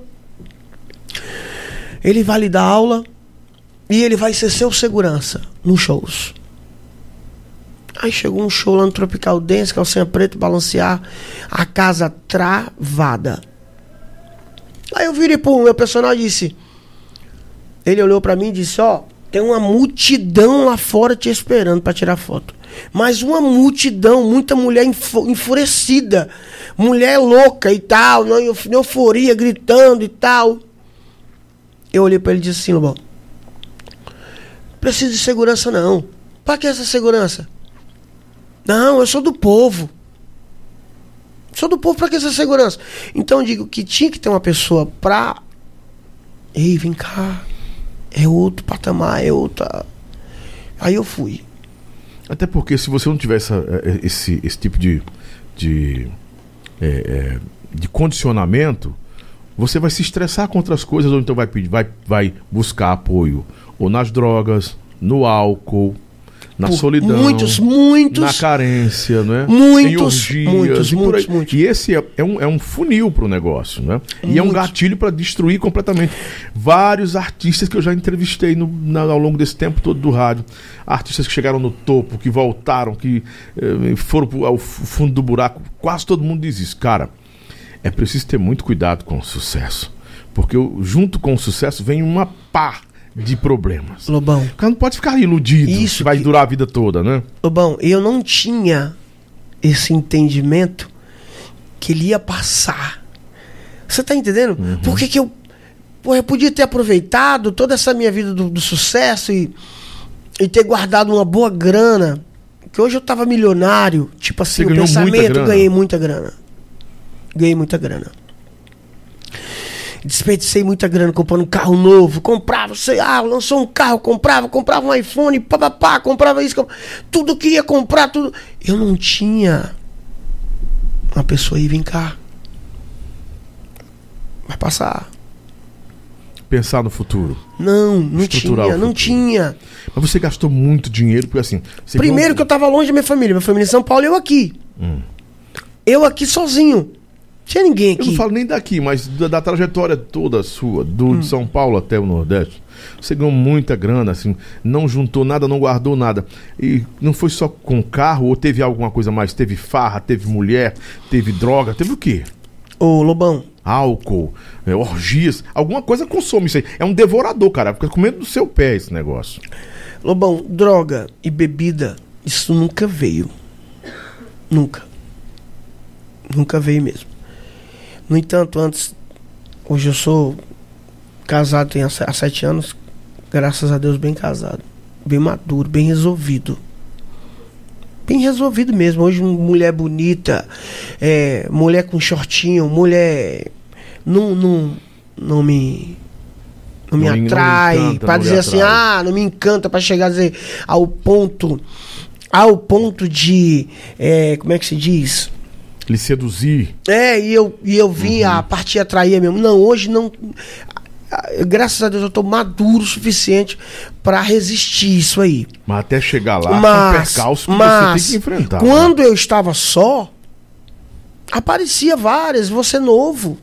ele vai lhe dar aula, e ele vai ser seu segurança nos shows. Aí chegou um show lá no Tropical Dance, calcinha preta, balancear, a casa travada. Aí eu virei pro meu personal e disse. Ele olhou pra mim e disse: Ó, tem uma multidão lá fora te esperando pra tirar foto. Mas uma multidão, muita mulher enfurecida, mulher louca e tal, na na euforia, gritando e tal. Eu olhei pra ele e disse assim: Lobão, preciso de segurança não. Pra que essa segurança? Não, eu sou do povo. Sou do povo pra que essa segurança? Então eu digo que tinha que ter uma pessoa pra. Ei, vem cá. É outro patamar, é outra. Aí eu fui. Até porque se você não tiver essa, eh, esse, esse tipo de, de, eh, eh, de condicionamento, você vai se estressar com outras coisas, ou então vai, pedir, vai, vai buscar apoio ou nas drogas, no álcool, na Por solidão. Muitos, muitos. na carência, né? Muitos, orgias, muitos, e muitos, muitos. E esse é, é um, é um funil pro negócio, né? E é um gatilho para destruir completamente. Vários artistas que eu já entrevistei no, na- ao longo desse tempo todo do rádio. Artistas que chegaram no topo, que voltaram, que eh, foram pro, ao fundo do buraco. Quase todo mundo diz isso. Cara, é preciso ter muito cuidado com o sucesso. Porque junto com o sucesso vem uma pá de problemas. Lobão. O cara não pode ficar iludido Isso que vai que- durar a vida toda, né? Lobão, eu não tinha esse entendimento que ele ia passar. Você tá entendendo? Uhum. Por que, que eu. Pô, eu podia ter aproveitado toda essa minha vida do, do sucesso e, e ter guardado uma boa grana. Que hoje eu tava milionário. Tipo assim, o pensamento, ganhei muita grana. Ganhei muita grana. Desperdicei muita grana comprando um carro novo. Comprava, sei, ah, lançou um carro, comprava, comprava um iPhone, papapá, comprava isso. comp- Tudo queria comprar, tudo. Eu não tinha uma pessoa aí, vem cá. Vai passar. Pensar no futuro. Não, não Estruturar tinha, não tinha. Mas você gastou muito dinheiro, porque assim. Primeiro ganhou- que eu tava longe da minha família. Minha família em São Paulo e eu aqui. Eu aqui sozinho. Tinha ninguém Eu aqui. não falo nem daqui, mas da, da trajetória toda sua, do Hum. de São Paulo até o Nordeste. Você ganhou muita grana, assim, não juntou nada, não guardou nada. E não foi só com carro, ou teve alguma coisa mais? Teve farra, teve mulher, teve droga, teve o quê? Ô, Lobão, Álcool, é, orgias, alguma coisa consome isso aí. É um devorador, cara. Fica comendo do seu pé esse negócio. Lobão, droga e bebida, isso nunca veio. Nunca. Nunca veio mesmo. No entanto, antes, hoje eu sou casado, tenho há se- há sete anos, graças a Deus, bem casado. Bem maduro, bem resolvido. Bem resolvido mesmo. Hoje, mulher bonita, é, mulher com shortinho, mulher. Não, não, não me. Não me Não não atrai. encanta, pra dizer assim, atrai. ah, não me encanta pra chegar a dizer ao ponto. Ao ponto de. é, como é que se diz? Lhe seduzir. É, e eu, e eu vim Uhum. a partir atrair mesmo. Não, hoje não. Graças a Deus eu tô maduro o suficiente pra resistir isso aí. Mas até chegar lá, mas, são percalços que mas você tem que enfrentar. né? quando eu estava só, aparecia várias, você novo.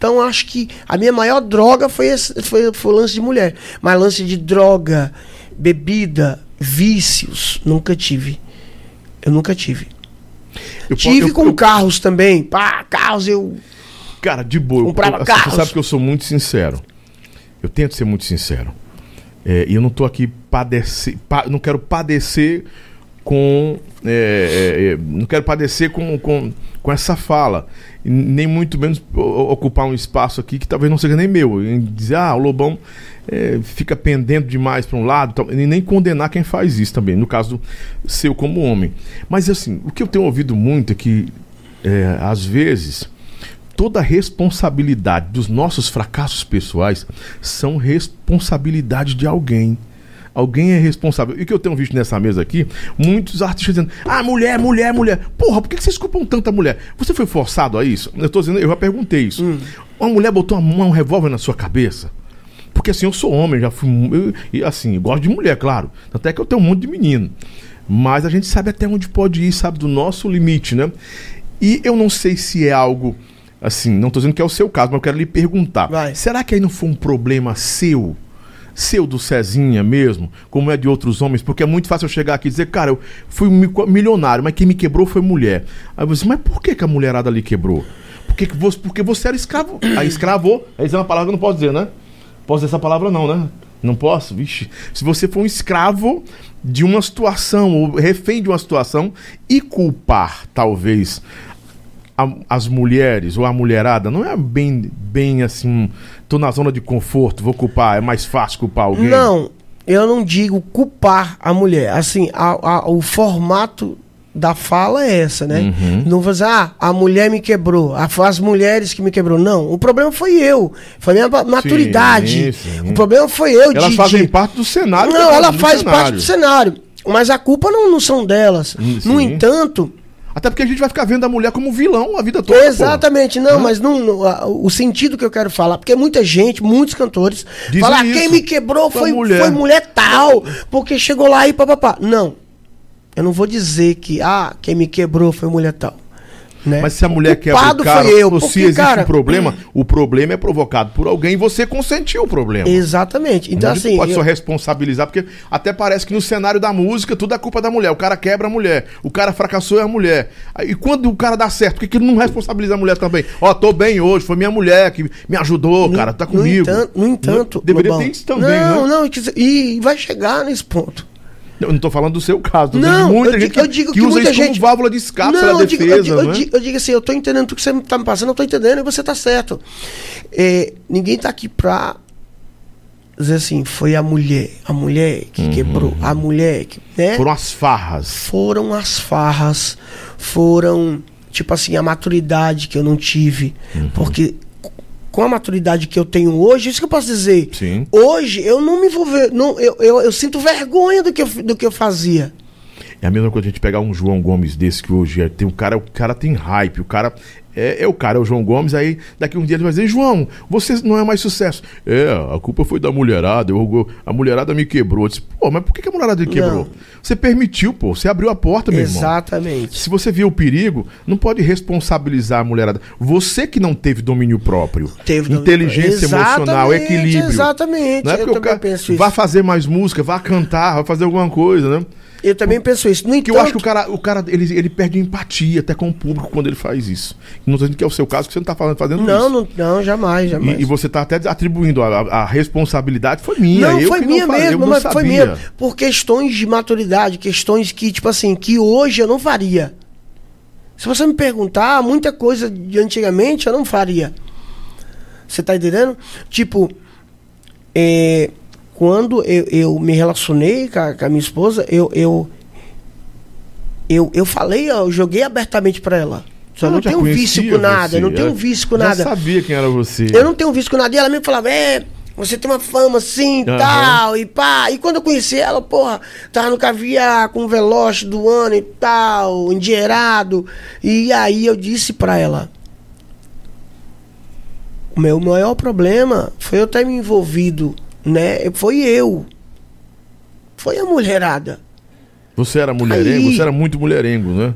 Então acho que a minha maior droga foi, esse, foi, foi o lance de mulher. Mas lance de droga, bebida, vícios, nunca tive. Eu nunca tive. Eu tive eu- com eu- carros também. Pá, carros eu. Cara, de boa. eu- Comprava eu, assim, carros. Você sabe que eu sou muito sincero. Eu tento ser muito sincero. É, e eu não tô aqui padecer. pa- não quero padecer com. é, é, é, não quero padecer com, com, com essa fala. E nem muito menos ocupar um espaço aqui que talvez não seja nem meu. Em dizer, ah, o Lobão é, fica pendendo demais para um lado. E nem condenar quem faz isso também. No caso seu como homem. Mas assim, o que eu tenho ouvido muito é que, é, às vezes toda a responsabilidade dos nossos fracassos pessoais são responsabilidade de alguém. Alguém é responsável. E o que eu tenho visto nessa mesa aqui, muitos artistas dizendo: ah, mulher, mulher, mulher. Porra, por que vocês culpam tanta mulher? Você foi forçado a isso? Eu tô dizendo, eu já perguntei isso. Uma mulher botou uma mão, um revólver na sua cabeça? Porque assim, eu sou homem, já fui. eu- e assim, eu gosto de mulher, claro. Tanto é que eu tenho um monte de menino. Mas a gente sabe até onde pode ir, sabe, do nosso limite, né? E eu não sei se é algo. Assim, não tô dizendo que é o seu caso, mas eu quero lhe perguntar. Vai. Será que aí não foi um problema seu? Seu do Cezinha mesmo, como é de outros homens, porque é muito fácil eu chegar aqui e dizer, cara, eu fui mi- milionário, mas quem me quebrou foi mulher. Aí você, mas por que, que a mulherada ali quebrou? Porque, que você, porque você era escravo. Aí escravou. Essa é uma palavra que eu não posso dizer, né? Posso dizer essa palavra não, né? Não posso? Vixe. Se você for um escravo de uma situação, ou refém de uma situação, e culpar, talvez, a- as mulheres ou a mulherada, não é bem, bem assim, tô na zona de conforto, vou culpar, é mais fácil culpar alguém. Não, eu não digo culpar a mulher. Assim, a- a- o formato da fala é essa, né? Uhum. Não vou dizer, ah, a mulher me quebrou, as mulheres que me quebrou. Não, o problema foi eu. Foi a minha ma- maturidade. sim. O problema foi eu Elas de- fazem de, parte do cenário. Não, do- ela faz cenário. parte do cenário. Mas a culpa não, não são delas. Hum, No sim. entanto, Até porque a gente vai ficar vendo a mulher como vilão a vida toda. Exatamente, não, mas não, não, o sentido que eu quero falar, porque muita gente, muitos cantores, Dizem falam, ah, isso. quem me quebrou Foi foi, mulher." foi mulher tal, porque chegou lá e papapá. Não, eu não vou dizer que, ah, quem me quebrou foi mulher tal. Né? Mas se a mulher o quebra o cara, eu, ou se porque, existe cara, um problema, o problema é provocado por alguém e você consentiu o problema. Exatamente, então assim... pode eu- só responsabilizar, porque até parece que no cenário da música tudo é culpa da mulher. O cara quebra a mulher, o cara fracassou é a mulher. E quando o cara dá certo, por que, que ele não responsabiliza a mulher também? Ó, tô bem hoje, foi minha mulher que me ajudou, no- cara, tá no comigo. entanto- No entanto, Deveria Lobão, ter isso também, não, né? Não, quer e vai chegar nesse ponto. Eu não tô falando do seu caso, Não, muita eu gente digo- eu digo que que usa muita isso gente- como válvula de escape Não, na eu digo, defesa, digo, eu, né? digo, eu digo assim, eu tô entendendo tudo que você tá me passando, eu tô entendendo e você tá certo. É, ninguém tá aqui pra dizer assim, foi a mulher, a mulher que quebrou, a mulher que, né? Uhum. Foram as farras. foram as farras, foram, tipo assim, a maturidade que eu não tive. Uhum. Porque com a maturidade que eu tenho hoje, isso que eu posso dizer. Sim. Hoje eu não me envolver, não, eu, eu, eu sinto vergonha do que eu, do que eu fazia. É a mesma coisa a gente pegar um João Gomes desse que hoje é, tem um cara, o cara tem hype, o cara é, é o cara, é o João Gomes, aí daqui um dia ele vai dizer, João, você não é mais sucesso. É, a culpa foi da mulherada, eu, a mulherada me quebrou. Eu disse, pô, mas por que a mulherada me quebrou? Não. Você permitiu, pô, você abriu a porta, meu irmão. Exatamente. Se você viu o perigo, não pode responsabilizar a mulherada. Você que não teve domínio próprio, Teve domínio inteligência próprio. emocional, Exatamente, equilíbrio. exatamente. Não é Eu porque o também cara penso isso. vai fazer mais música, vai cantar, vai fazer alguma coisa, né? Eu também penso isso. No entanto, eu acho que o cara, o cara ele, ele perde empatia até com o público quando ele faz isso. Não tô dizendo que é o seu caso, que você não tá falando, fazendo não, isso. não, não, jamais, jamais. E, e você tá até atribuindo a, a- responsabilidade foi minha. Não, eu foi minha não, mesmo, mas foi minha. Por questões de maturidade, questões que, tipo assim, que hoje eu não faria. Se você me perguntar, muita coisa de antigamente eu não faria. Você tá entendendo? Tipo, é, quando eu, eu me relacionei com a, com a minha esposa, eu, eu, eu, eu falei, eu joguei abertamente pra ela. Só Eu não tenho vício com nada, você, eu não tenho eu vício com nada. sabia quem era você. Eu não tenho vício com nada. E ela mesmo falava, é, você tem uma fama assim Aham. tal, e pá. E quando eu conheci ela, porra, tava no caviar com o veloz do ano e tal, endinheirado. E aí eu disse pra ela: o meu maior problema foi eu ter me envolvido, né? Foi eu. Foi a mulherada. Você era mulherengo, Aí- você era muito mulherengo, né?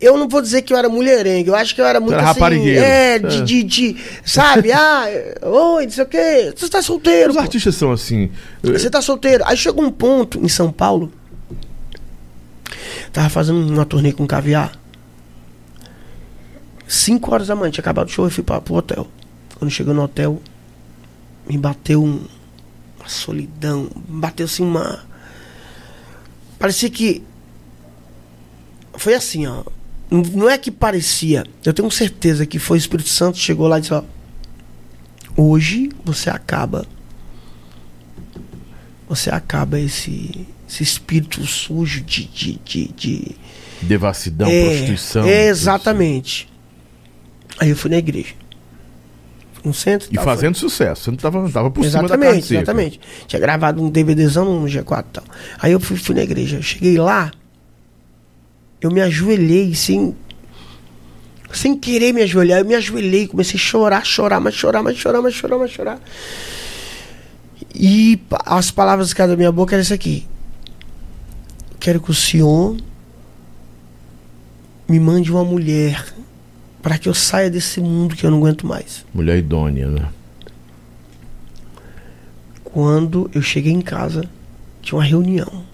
Eu não vou dizer que eu era mulherengo, eu acho que eu era muito era assim. raparigueiro. É, É. de, de, de- Sabe? ah, oi, não sei o quê. Você tá solteiro. Os pô. artistas são assim. Você tá solteiro. Aí chegou um ponto em São Paulo. Tava fazendo uma turnê com caviar. Cinco horas da manhã, tinha acabado o show e fui pra, pro hotel. Quando chegou no hotel, me bateu um- uma solidão. Me bateu assim uma. Parecia que. Foi assim, ó. Não- é que parecia. Eu tenho certeza que foi o Espírito Santo que chegou lá e disse, ó. Hoje você acaba você acaba esse, esse espírito sujo de. de, de, de- Devassidão, é, prostituição. É, exatamente. Aí eu fui na igreja. No centro. E tal, fazendo sucesso. Você não tava, tava por cima da Exatamente, seca. exatamente. Tinha gravado um DVDzão no G4 e tal. Aí eu fui, fui na igreja. Eu cheguei lá, eu me ajoelhei sem. Sem querer me ajoelhar, eu me ajoelhei, comecei a chorar, chorar, mas chorar, mas chorar, mas chorar, mas chorar. E as palavras que da minha boca eram isso aqui. Quero que o senhor me mande uma mulher para que eu saia desse mundo que eu não aguento mais. Mulher idônea, né? Quando eu cheguei em casa, tinha uma reunião.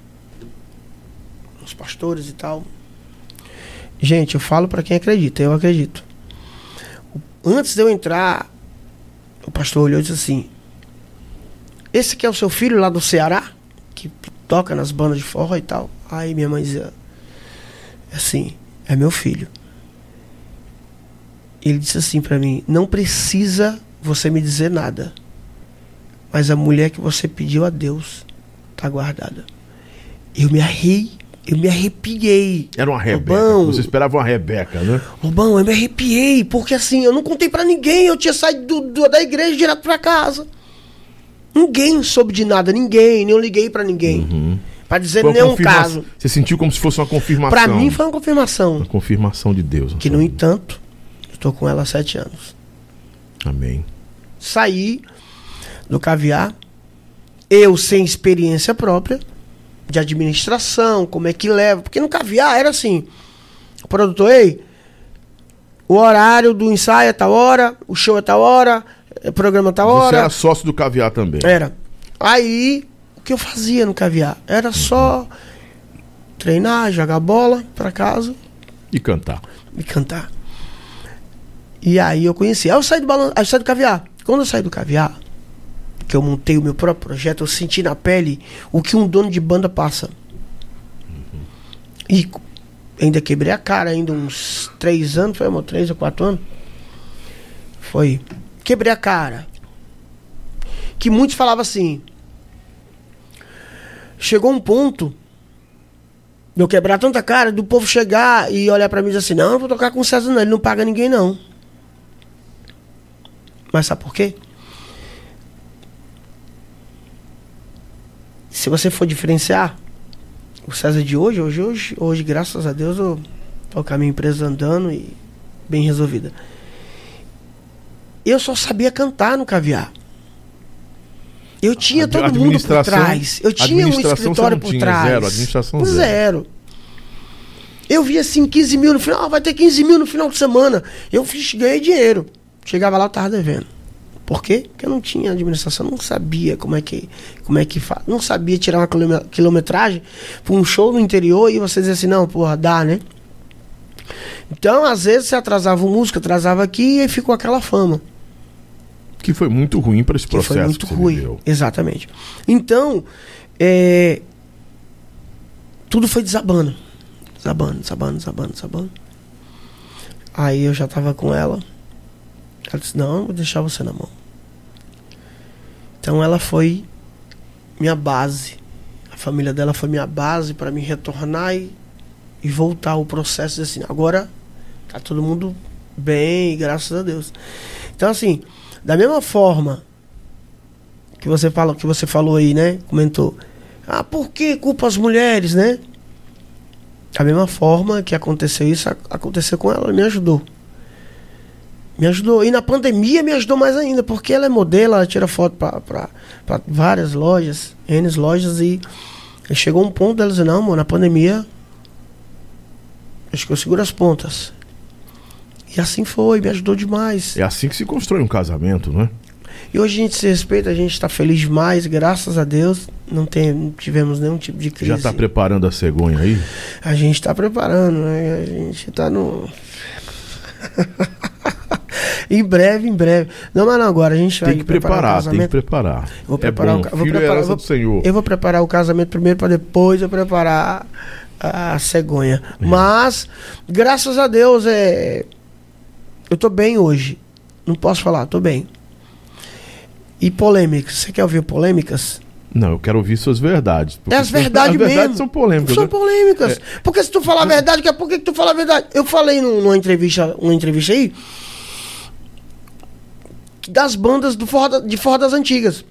Os pastores e tal. Gente, eu falo para quem acredita, eu acredito. Antes de eu entrar, o pastor olhou e disse assim: Esse aqui é o seu filho lá do Ceará, que toca nas bandas de forró e tal. Aí minha mãe dizia: Assim, é meu filho. Ele disse assim para mim: Não precisa você me dizer nada. Mas a mulher que você pediu a Deus tá guardada. Eu me arrei, eu me arrepiei. Era uma Rebeca. Lobão. Você esperava uma Rebeca, né? Lobão, eu me arrepiei, porque assim, eu não contei pra ninguém, eu tinha saído do- do- da igreja direto pra casa. Ninguém soube de nada, ninguém, nem eu liguei pra ninguém. Pra dizer nenhum caso. Você sentiu como se fosse uma confirmação. Pra mim foi uma confirmação. Uma confirmação de Deus. Que, no entanto, tô com ela há sete anos. Amém. saí do caviar, eu sem experiência própria de administração, como é que leva, porque no caviar era assim, o produtor, ei, o horário do ensaio é tal hora, o show é tal hora, o programa é tal Você hora. era sócio do caviar também. Era. Aí, o que eu fazia no caviar? Era só treinar, jogar bola pra casa E cantar. e cantar. E aí eu conheci. Aí eu saí do balan... aí eu saí do caviar. Quando eu saí do caviar, que eu montei o meu próprio projeto, eu senti na pele o que um dono de banda passa. E ainda quebrei a cara, ainda uns três anos, foi amor, três ou quatro anos. Foi. Quebrei a cara. Que muitos falavam assim. Chegou um ponto de eu quebrar tanta cara, do povo chegar e olhar pra mim e dizer assim, não, eu vou tocar com o César não, ele não paga ninguém não. Mas sabe por quê? Se você for diferenciar o César de hoje, hoje, hoje, hoje, graças a Deus, eu tô com a minha empresa andando e bem resolvida. Eu só sabia cantar no caviar. Eu tinha todo mundo por trás. Eu tinha um escritório por tinha, trás. zero, administração zero. zero. Eu vi assim 15 mil no final, ah, vai ter 15 mil no final de semana. Eu fiz, ganhei dinheiro. Chegava lá, eu tava devendo. Por quê? Porque eu não tinha administração, não sabia como é que, como é que faz. Não sabia tirar uma quilome- quilometragem para um show no interior e você dizer assim, não, porra, dá, né? Então, às vezes, você atrasava o músico, atrasava aqui e ficou aquela fama. Que foi muito ruim para esse Que processo foi muito ruim. viveu. Exatamente. Então, é, tudo foi desabando. Desabando, desabando, desabando, desabando. Aí eu já tava com ela. Ela disse, não, eu vou deixar você na mão. Então ela foi minha base. A família dela foi minha base para me retornar e, e voltar ao processo assim, agora tá todo mundo bem, graças a Deus. Então assim, da mesma forma que você fala, que você falou aí, né? Comentou. Ah, por que culpa as mulheres, né? Da mesma forma que aconteceu isso, aconteceu com ela, ela me ajudou. Me ajudou. E na pandemia me ajudou mais ainda, porque ela é modelo, ela tira foto para várias lojas, N lojas, e chegou um ponto dela dizer, não, amor, na pandemia acho que eu seguro as pontas. E assim foi, me ajudou demais. É assim que se constrói um casamento, não é? E hoje a gente se respeita, a gente está feliz demais, graças a Deus. Não, tem, não tivemos nenhum tipo de crise. Já está preparando a cegonha aí? A gente está preparando, né? A gente está no. em breve, em breve. Não, mas não agora, a gente vai Tem que preparar preparar, tem que preparar. Vou preparar é bom. o vou Filho é preparar- vou- do Senhor. Eu vou preparar o casamento primeiro para depois eu preparar a, a cegonha. Mas, graças a Deus, é. Eu tô bem hoje. Não posso falar, tô bem. E polêmicas. Você quer ouvir polêmicas? Não, eu quero ouvir suas verdades. É as verdades As verdades mesmo. são polêmicas. São né? polêmicas. Porque se tu falar a verdade, daqui a pouco que tu fala a verdade. Eu falei num- numa entrevista, uma entrevista aí das bandas do forró de forró das antigas.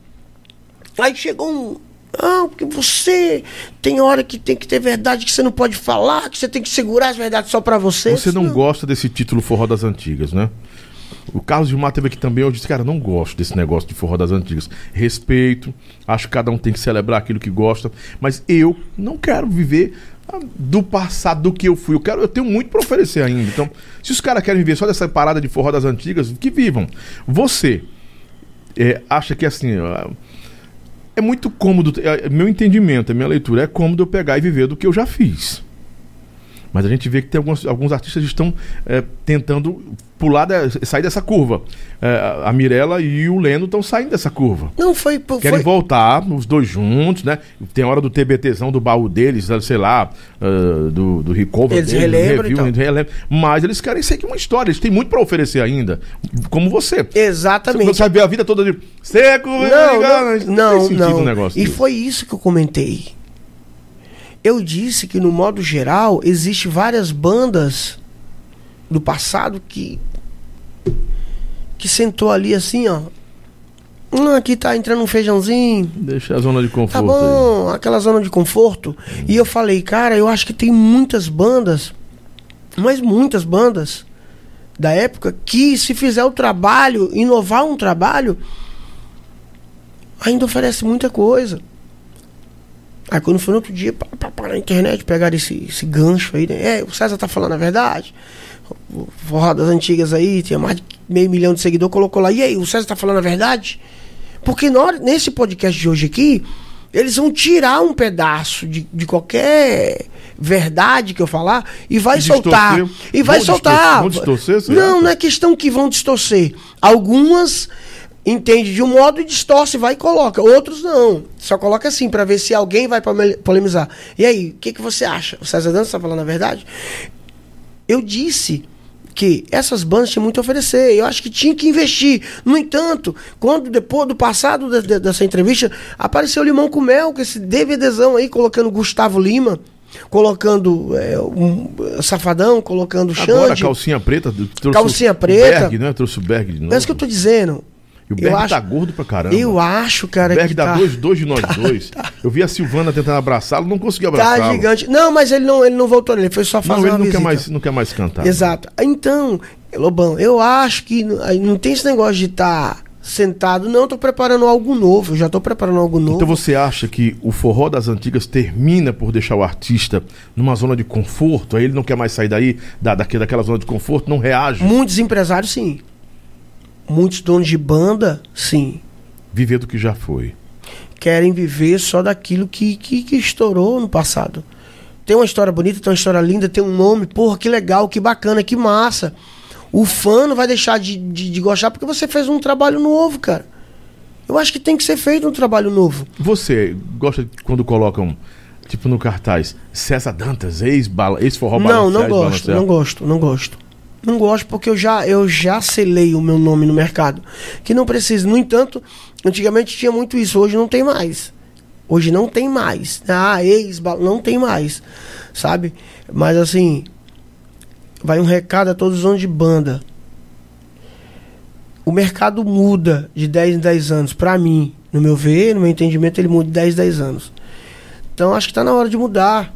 Aí chegou um. Ah, porque você tem hora que tem que ter verdade que você não pode falar, que você tem que segurar as verdades só pra você. Você não gosta desse título Forró das Antigas, né? O Carlos Gilmar teve aqui também, eu disse, cara, não gosto desse negócio de Forró das Antigas. Respeito, acho que cada um tem que celebrar aquilo que gosta, mas eu não quero viver do passado, do que eu fui. Eu quero, eu tenho muito pra oferecer ainda. Então, se os caras querem viver só dessa parada de Forró das Antigas, que vivam. Você é, acha que assim, é muito cômodo, é, meu entendimento, a minha leitura, é cômodo eu pegar e viver do que eu já fiz. Mas a gente vê que tem alguns, alguns artistas que estão é, tentando pular, da- sair dessa curva. É, a Mirella e o Leno estão saindo dessa curva. Não, foi. foi Querem voltar, os dois juntos, né? Tem hora do TBTzão do baú deles, sei lá, ah, do, do recover Eles deles, relembram, review, então. eles relembram. mas eles querem seguir uma história, eles têm muito pra oferecer ainda, como você. Exatamente. Você vai ver a vida toda de seco, Não, não, não, não, não. negócio E foi isso que eu comentei. Eu disse que no modo geral existe várias bandas do passado que que sentou ali assim, ó. Hum, aqui tá entrando um feijãozinho. Deixa a zona de Tá conforto aí. bom, aquela zona de conforto. E eu falei, cara, eu acho que tem muitas bandas, mas muitas bandas da época que se fizer o trabalho, inovar um trabalho, ainda oferece muita coisa. Aí quando foi no outro dia, pá, pá, pá, na internet, pegaram esse, esse gancho aí, né? É, o César tá falando a verdade. Forró das antigas aí, tinha mais de meio milhão de seguidores, colocou lá. E aí, o César tá falando a verdade? Porque na hora- nesse podcast de hoje aqui, eles vão tirar um pedaço de, de qualquer verdade que eu falar e vai E soltar. distorcer. E vai Vão soltar. distorcer- vão distorcer, Não, não é questão que vão distorcer. Algumas entende de um modo e distorce, vai e coloca. Outros não. Só coloca assim para ver se alguém vai polemizar. E aí, o que, que você acha? O César Dantas está falando a verdade? Eu disse que essas bandas tinham muito a oferecer. Eu acho que tinha que investir. No entanto, quando depois do passado de, de, dessa entrevista, apareceu Limão com Mel, com esse DVDzão aí, colocando Gustavo Lima colocando é, um Safadão, colocando Xande. Agora calcinha preta. Calcinha preta. Berg, né? Trouxe o Berg de novo. É isso que eu tô dizendo. E o Berg tá acho, gordo pra caramba. Eu acho, cara. O Berg dá tá, dois, dois de nós tá, dois. Tá. Eu vi a Silvana tentando abraçá-lo, não consegui abraçá-lo. Tá gigante. Não, mas ele não, ele não voltou, ele foi só fazer não, ele não visita. quer mais, não quer mais cantar. Exato. Então, Lobão, eu acho que não tem esse negócio de estar tá sentado. Não, eu tô preparando algo novo. Eu já tô preparando algo novo. Então você acha que o forró das antigas termina por deixar o artista numa zona de conforto? Aí ele não quer mais sair daí, da, daquela zona de conforto, não reage? Muitos empresários, sim. Muitos donos de banda, sim. Viver do que já foi. Querem viver só daquilo que, que, que estourou no passado. Tem uma história bonita, tem uma história linda, tem um nome, porra, que legal, que bacana, que massa o fã não vai deixar de, de, de, gostar porque você fez um trabalho novo, cara. Eu acho que tem que ser feito um trabalho novo. Você gosta quando colocam, tipo no cartaz, César Dantas, ex-forró ex Não, não gosto, não gosto, não gosto. Não gosto porque eu já, eu já selei o meu nome no mercado. Que não precisa. No entanto, antigamente tinha muito isso, hoje não tem mais. Hoje não tem mais. Ah, ex, não tem mais. Sabe? Mas assim, vai um recado a todos os donos de banda. O mercado muda de 10 em 10 anos. Para mim, no meu ver, no meu entendimento, ele muda de 10 em 10 anos. Então acho que está na hora de mudar.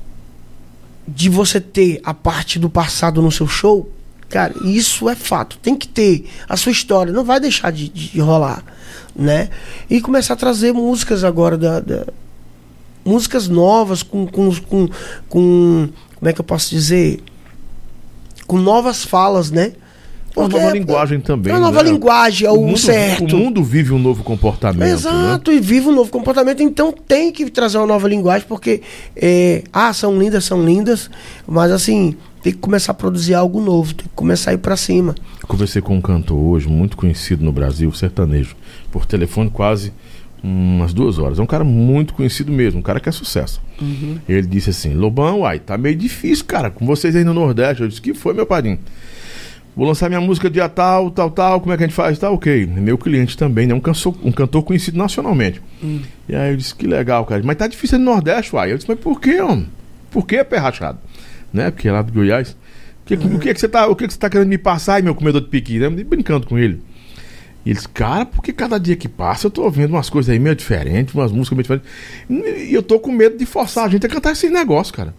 De você ter a parte do passado no seu show. Cara, isso é fato. Tem que ter a sua história. Não vai deixar de, de rolar. Né? E começar a trazer músicas agora da, da músicas novas com, com, com, com como é que eu posso dizer com novas falas, né? Porque uma nova linguagem também. É uma nova né? linguagem, é o, o mundo, certo. O mundo vive um novo comportamento. Né? Exato, né? e vive um novo comportamento, então tem que trazer uma nova linguagem, porque, é, ah, são lindas, são lindas, mas assim, tem que começar a produzir algo novo, tem que começar a ir para cima. Eu conversei com um cantor hoje, muito conhecido no Brasil, sertanejo, por telefone quase umas duas horas. É um cara muito conhecido mesmo, um cara que é sucesso. Uhum. Ele disse assim: Lobão, uai, tá meio difícil, cara, com vocês aí no Nordeste. Eu disse: que foi, meu padrinho? Vou lançar minha música dia tal, tal, tal, como é que a gente faz? Tá ok. Meu cliente também, né? Um, cantor, um cantor conhecido nacionalmente. Hum. E aí eu disse, que legal, cara. Mas tá difícil no Nordeste, uai. Eu disse, mas por que, homem? Por que pé rachado? Né? Porque é lá do Goiás. Que, uhum. o que, é que você tá, o que, é que tá querendo me passar aí, meu comedor de piqui? Né? Brincando com ele. E eles, cara, porque cada dia que passa eu tô ouvindo umas coisas aí meio diferentes, umas músicas meio diferentes. E eu tô com medo de forçar a gente a cantar esses negócios, cara.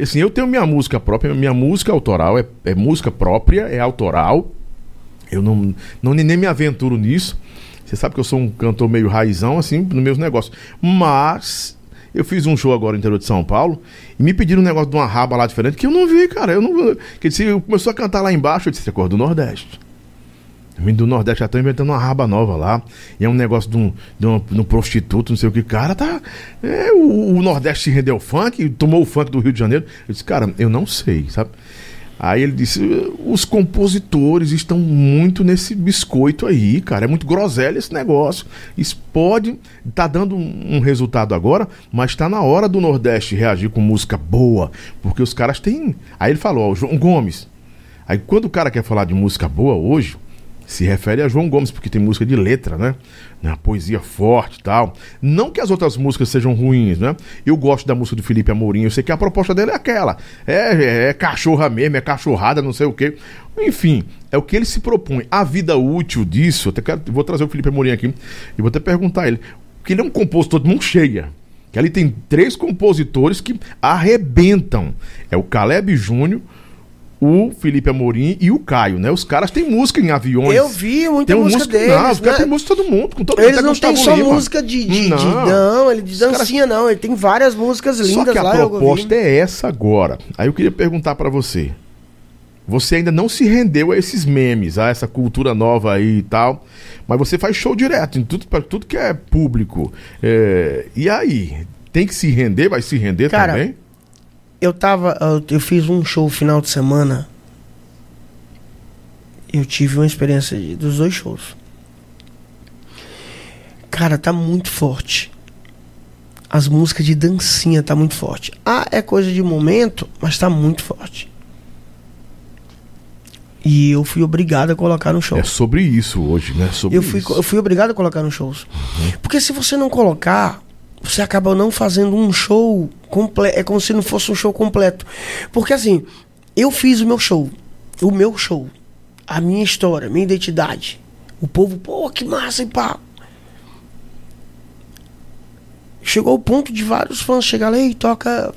Assim, eu tenho minha música própria, minha música autoral, é, é música própria, é autoral. Eu não, não nem me aventuro nisso. Você sabe que eu sou um cantor meio raizão, assim, nos meus negócios. Mas eu fiz um show agora no interior de São Paulo e me pediram um negócio de uma raba lá diferente que eu não vi, cara. Eu não. Que disse, começou a cantar lá embaixo, eu disse, é cor do Nordeste do Nordeste já estão inventando uma raba nova lá. E é um negócio de um, de um, de um prostituto, não sei o que. Cara, tá. É, o, o, Nordeste se rendeu funk, tomou o funk do Rio de Janeiro. Eu disse, cara, eu não sei, sabe? Aí ele disse: os compositores estão muito nesse biscoito aí, cara. É muito groselha esse negócio. Isso pode. Tá dando um, resultado agora, mas tá na hora do Nordeste reagir com música boa. Porque os caras têm. Aí ele falou: ó, João Gomes. Aí quando o cara quer falar de música boa hoje, se refere a João Gomes, porque tem música de letra, né? Uma poesia forte e tal. Não que as outras músicas sejam ruins, né? Eu gosto da música do Felipe Amorim, eu sei que a proposta dele é aquela. É, é, é cachorra mesmo, é cachorrada, não sei o quê. Enfim, é o que ele se propõe. A vida útil disso, até quero, vou trazer o Felipe Amorim aqui e vou até perguntar a ele. Porque ele é um compositor de mão cheia. Que ali tem três compositores que arrebentam. É o Caleb Júnior, o Felipe Amorim e o Caio, né? Os caras têm música em aviões. Eu vi muita tem música, música deles. Não, os caras né? têm música todo mundo. Com todo eles não têm só Lima. música de, de, não. de, não, ele de dancinha caras... não. Ele tem várias músicas lindas lá. Só que a lá, proposta é essa agora. Aí eu queria perguntar para você. Você ainda não se rendeu a esses memes, a essa cultura nova aí e tal. Mas você faz show direto em tudo, para tudo que é público. É... E aí? Tem que se render? Vai se render Cara, também? Eu tava. Eu fiz um show final de semana. Eu tive uma experiência de, dos dois shows. Cara, tá muito forte. As músicas de dancinha tá muito forte. Ah, é coisa de momento, mas tá muito forte. E eu fui obrigado a colocar no show. É sobre isso hoje, né? Sobre Eu fui, isso. eu fui obrigado a colocar nos shows. Porque se você não colocar, você acaba não fazendo um show completo. É como se não fosse um show completo. Porque assim, eu fiz o meu show. O meu show. A minha história, minha identidade. O povo, pô, que massa, e pá. Chegou o ponto de vários fãs chegar lá e toca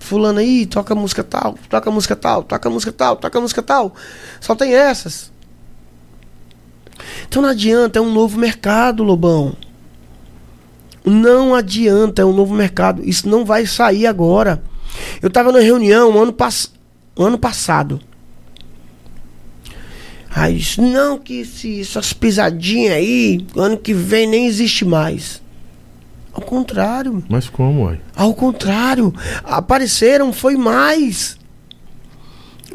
fulano aí, toca música tal, toca música tal, toca música tal, toca música tal. Só tem essas. Então não adianta, é um novo mercado, Lobão. Não adianta, é um novo mercado. Isso não vai sair agora. Eu tava na reunião ano, pass ano passado. Aí disse, não, que esse, essas pisadinhas aí, ano que vem nem existe mais. Ao contrário. Mas como, uai? Ao contrário, apareceram, foi mais.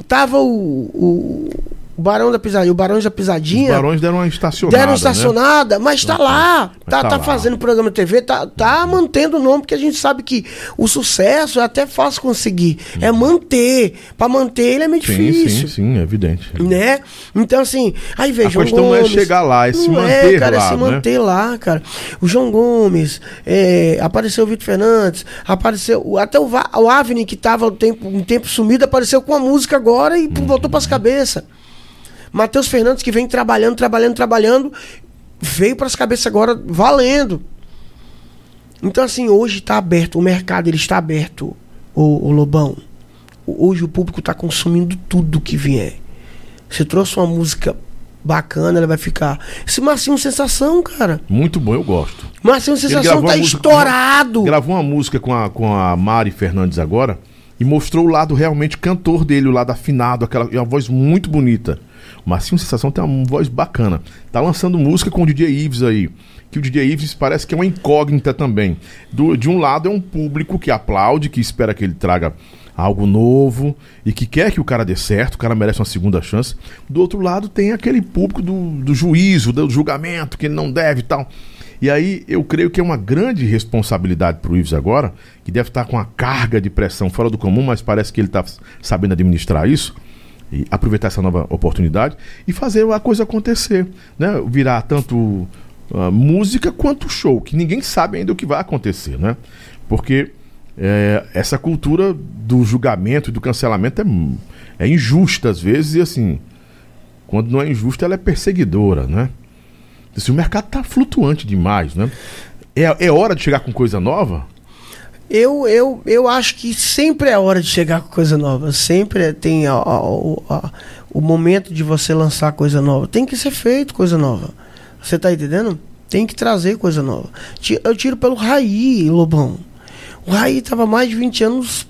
Tava o, o, o Barão da Pisadinha, o Barões da Os Pisadinha. barões deram uma estacionada. Deram né? estacionada, mas tá lá. Mas Tá, tá tá lá. fazendo programa de TV, tá, tá mantendo o nome, porque a gente sabe que o sucesso é até fácil conseguir. É manter. Pra manter ele é meio Sim, difícil. sim, sim, é evidente. Né? Então, assim, aí veja. A questão não é chegar lá, é se Não manter cara, lá, É se né? manter lá, cara. O João Gomes, é, apareceu o Vitor Fernandes, apareceu. Até o, Va- o Avni, que tava um tempo, um tempo sumido, apareceu com a música agora e Uhum. voltou pras cabeças. Matheus Fernandes, que vem trabalhando, trabalhando, trabalhando, veio pras cabeças agora valendo. Então, assim, hoje tá aberto, o mercado ele está aberto, o, Lobão. Hoje o público tá consumindo tudo que vier. Você trouxe uma música bacana, ela vai ficar. Esse Marcinho Sensação, cara. Muito bom, eu gosto. Marcinho Sensação tá uma música- estourado. Gravou uma música com a, com a Mari Fernandes agora e mostrou o lado realmente cantor dele, o lado afinado, aquela uma voz muito bonita. Marcinho Sensação tem uma voz bacana. Tá lançando música com o DJ Ives aí. Que o DJ Ives parece que é uma incógnita também. Do- de um lado é um público que aplaude, que espera que ele traga algo novo e que quer que o cara dê certo, o cara merece uma segunda chance. Do outro lado tem aquele público do, do juízo, do julgamento, que ele não deve e tal. E aí eu creio que é uma grande responsabilidade para o Ives agora, que deve estar com uma carga de pressão fora do comum, mas parece que ele está sabendo administrar isso e aproveitar essa nova oportunidade e fazer a coisa acontecer, né? Virar tanto ah, música quanto show, que ninguém sabe ainda o que vai acontecer, né? Porque é, essa cultura do julgamento e do cancelamento é, é injusta às vezes e assim, quando não é injusta ela é perseguidora, né? Assim, o mercado tá flutuante demais, né? É, é hora de chegar com coisa nova? Eu, eu, eu acho que sempre é hora de chegar com coisa nova. Sempre é- tem a- a- o- a- o momento de você lançar coisa nova. Tem que ser feito coisa nova. Você tá entendendo? Tem que trazer coisa nova. Eu tiro pelo Raí, Lobão. O Raí tava mais de 20 anos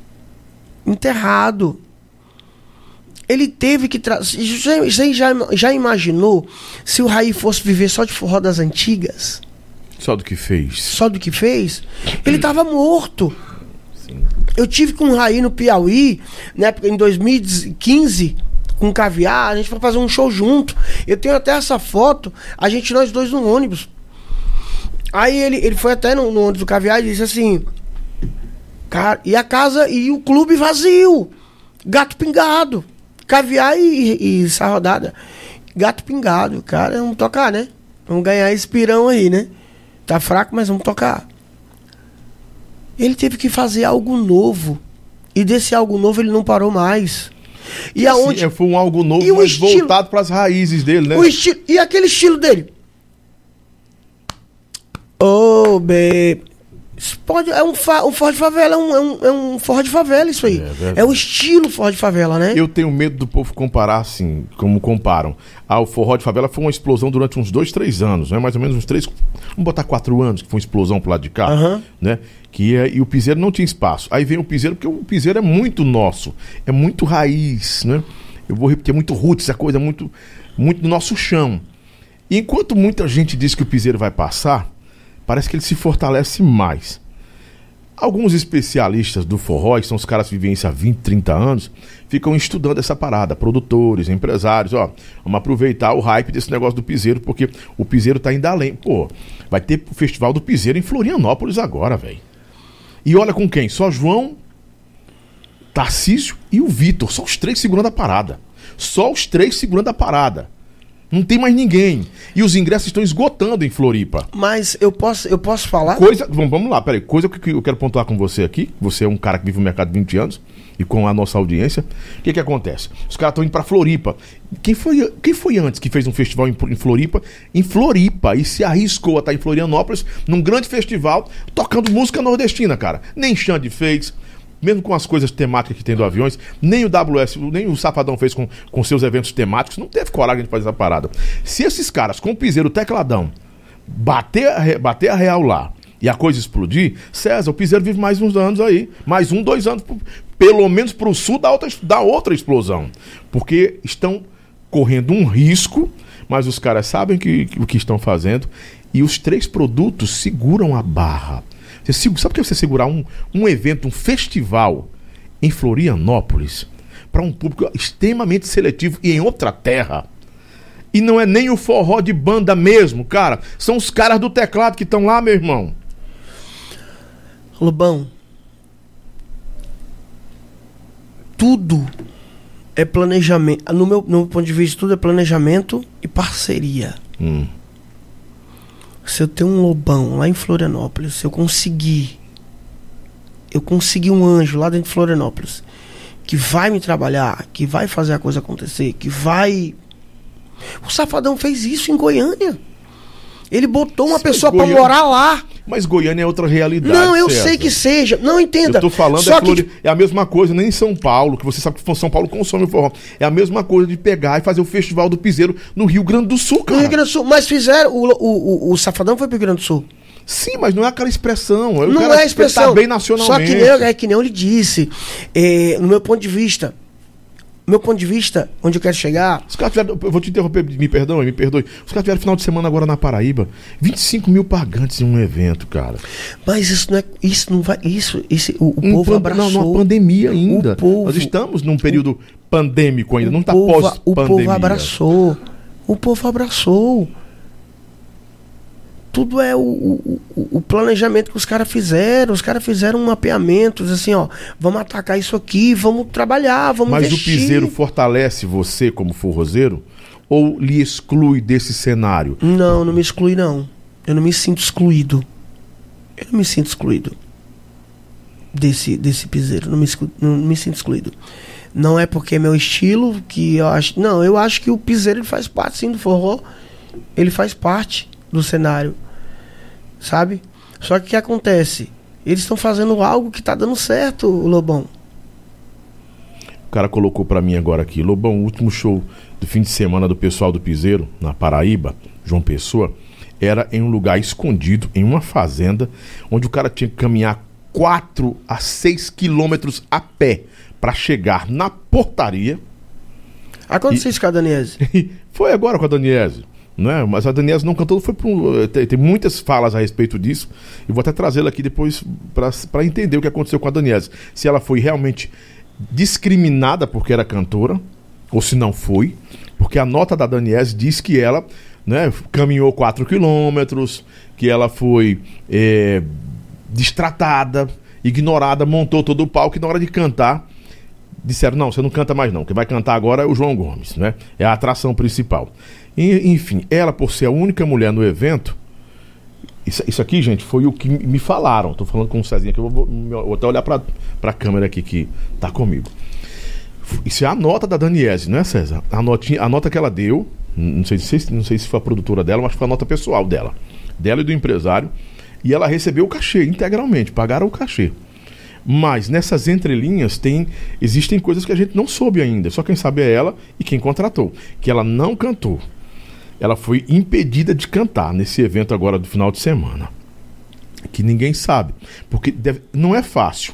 enterrado. Ele teve que trazer. Você já, já imaginou se o Raí fosse viver só de forró das antigas? Só do que fez. só do que fez, ele tava morto. Eu tive com o Raí no Piauí, né, em 2015, com caviar, a gente foi fazer um show junto. Eu tenho até essa foto, a gente, nós dois no ônibus. Aí ele, ele foi até no, no ônibus do caviar e disse assim: Cara, e a casa e o clube vazio. Gato pingado. Caviar e, e essa rodada. Gato pingado. Cara, vamos tocar, né? Vamos ganhar esse pirão aí, né? Tá fraco, mas vamos tocar. Ele teve que fazer algo novo. E desse algo novo ele não parou mais. E aonde. Sim, é, foi um algo novo, E mas estilo- voltado para as raízes dele, né? O estilo, e aquele estilo dele? Oh, baby. Isso pode, é um, fa, um forró de favela, é um, é um, é um forró de favela isso aí. É. É, o estilo forró de favela, né? Eu tenho medo do povo comparar assim, como comparam. Ah, o forró de favela foi uma explosão durante uns dois, três anos, né? Mais ou menos uns três, vamos botar quatro anos, que foi uma explosão pro lado de cá, Aham. né? Que é, e o piseiro não tinha espaço. Aí vem o piseiro, porque o piseiro é muito nosso, é muito raiz, né? Eu vou repetir, é muito roots, é coisa muito, muito do nosso chão. E enquanto muita gente diz que o piseiro vai passar, parece que ele se fortalece mais. Alguns especialistas do forró, que são os caras que vivem isso há 20, 30 anos, ficam estudando essa parada. Produtores, empresários, ó. Vamos aproveitar o hype desse negócio do piseiro, porque o piseiro tá indo além. Pô, vai ter o festival do piseiro em Florianópolis agora, velho. E olha com quem? Só João, Tarcísio e o Vitor. Só os três segurando a parada. Só os três segurando a parada. Não tem mais ninguém. E os ingressos estão esgotando em Floripa. Mas eu posso, eu posso falar? Coisa. Vamos, lá, peraí. Coisa que eu quero pontuar com você aqui. Você é um cara que vive no mercado há 20 anos e com a nossa audiência. O que, que acontece? Os caras estão indo para Floripa. Quem foi, quem foi antes que fez um festival em, em Floripa? Em Floripa. E se arriscou a estar em Florianópolis, num grande festival, tocando música nordestina, cara. Nem Xande fez mesmo com as coisas temáticas que tem do aviões, nem o WS, nem o Safadão fez com, com seus eventos temáticos, não teve coragem de fazer essa parada. Se esses caras, com o piseiro tecladão, bater a, bater a real lá e a coisa explodir, César, o piseiro vive mais uns anos aí, mais um, dois anos, pelo menos para o sul da outra, da outra explosão. Porque estão correndo um risco, mas os caras sabem que, que, o que estão fazendo e os três produtos seguram a barra. Você, sabe o que é você segurar um, um evento, um festival em Florianópolis para um público extremamente seletivo e em outra terra? E não é nem o forró de banda mesmo, cara. São os caras do teclado que estão lá, meu irmão. Lobão. Tudo é planejamento. No meu, no meu ponto de vista, tudo é planejamento e parceria. Hum se eu tenho um lobão lá em Florianópolis, se eu conseguir, eu conseguir um anjo lá dentro de Florianópolis, que vai me trabalhar, que vai fazer a coisa acontecer, que vai. O Safadão fez isso em Goiânia. Ele botou uma Sim, pessoa para morar lá. Mas Goiânia é outra realidade. Não, eu sei que seja. Não entenda. Eu tô falando Só é, que... é a mesma coisa, nem em São Paulo, que você sabe que São Paulo consome o forró. É a mesma coisa de pegar e fazer o Festival do Piseiro no Rio Grande do Sul, cara. No Rio Grande do Sul. Mas fizeram. O, o, o, o Safadão foi pro Rio Grande do Sul. Sim, mas não é aquela expressão. Não é a expressão. bem nacionalmente. Só que nem, é que nem eu lhe disse. É, no meu ponto de vista, meu ponto de vista, onde eu quero chegar. Os caras tiveram, eu vou te interromper, me perdoe, me perdoe. Os caras tiveram final de semana agora na Paraíba. 25 mil pagantes em um evento, cara. Mas isso não é. Isso não vai. Isso, isso o, o um povo pan, abraçou. Não, numa pandemia ainda. Povo, Nós estamos num período o, pandêmico ainda, não está pós-pandemia. O povo abraçou. O povo abraçou tudo é o, o, o, planejamento que os caras fizeram. Os caras fizeram um mapeamento, assim, ó, vamos atacar isso aqui, vamos trabalhar, vamos Mas investir. o piseiro fortalece você como forrozeiro ou lhe exclui desse cenário? Não, não me exclui não. Eu não me sinto excluído. Eu não me sinto excluído desse desse piseiro, não me, não me sinto excluído. Não é porque é meu estilo que eu acho, não, eu acho que o piseiro ele faz parte sim do forró. Ele faz parte do cenário sabe? Só que o que acontece? Eles estão fazendo algo que está dando certo, Lobão. O cara colocou para mim agora aqui, Lobão, o último show do fim de semana do pessoal do Piseiro, na Paraíba, João Pessoa, era em um lugar escondido, em uma fazenda, onde o cara tinha que caminhar 4 a 6 quilômetros a pé para chegar na portaria. Aconteceu e... isso com a Daniese? Foi agora com a Daniese. Né? Mas a Daniela não cantou, foi eh, tem, tem, muitas falas a respeito disso. E vou até trazê-la aqui depois para entender o que aconteceu com a Daniela. Se ela foi realmente discriminada porque era cantora, ou se não foi. Porque a nota da Daniela diz que ela né, caminhou 4 quilômetros, que ela foi é, destratada, ignorada, montou todo o palco e na hora de cantar disseram, não, você não canta mais não, quem vai cantar agora é o João Gomes, né? É a atração principal. E, enfim, ela, por ser a única mulher no evento, isso, isso aqui, gente, foi o que me falaram. Estou falando com o Cezinha aqui, eu vou, vou até olhar para a câmera aqui que está comigo. Isso é a nota da Daniese, não é, César? A, notinha, a nota que ela deu, não sei, não sei se foi a produtora dela, mas foi a nota pessoal dela. Dela e do empresário. E ela recebeu o cachê integralmente, pagaram o cachê. Mas nessas entrelinhas tem existem coisas que a gente não soube ainda. Só quem sabe é ela e quem contratou. Que ela não cantou ela foi impedida de cantar nesse evento agora do final de semana. Que ninguém sabe. Porque deve, não é fácil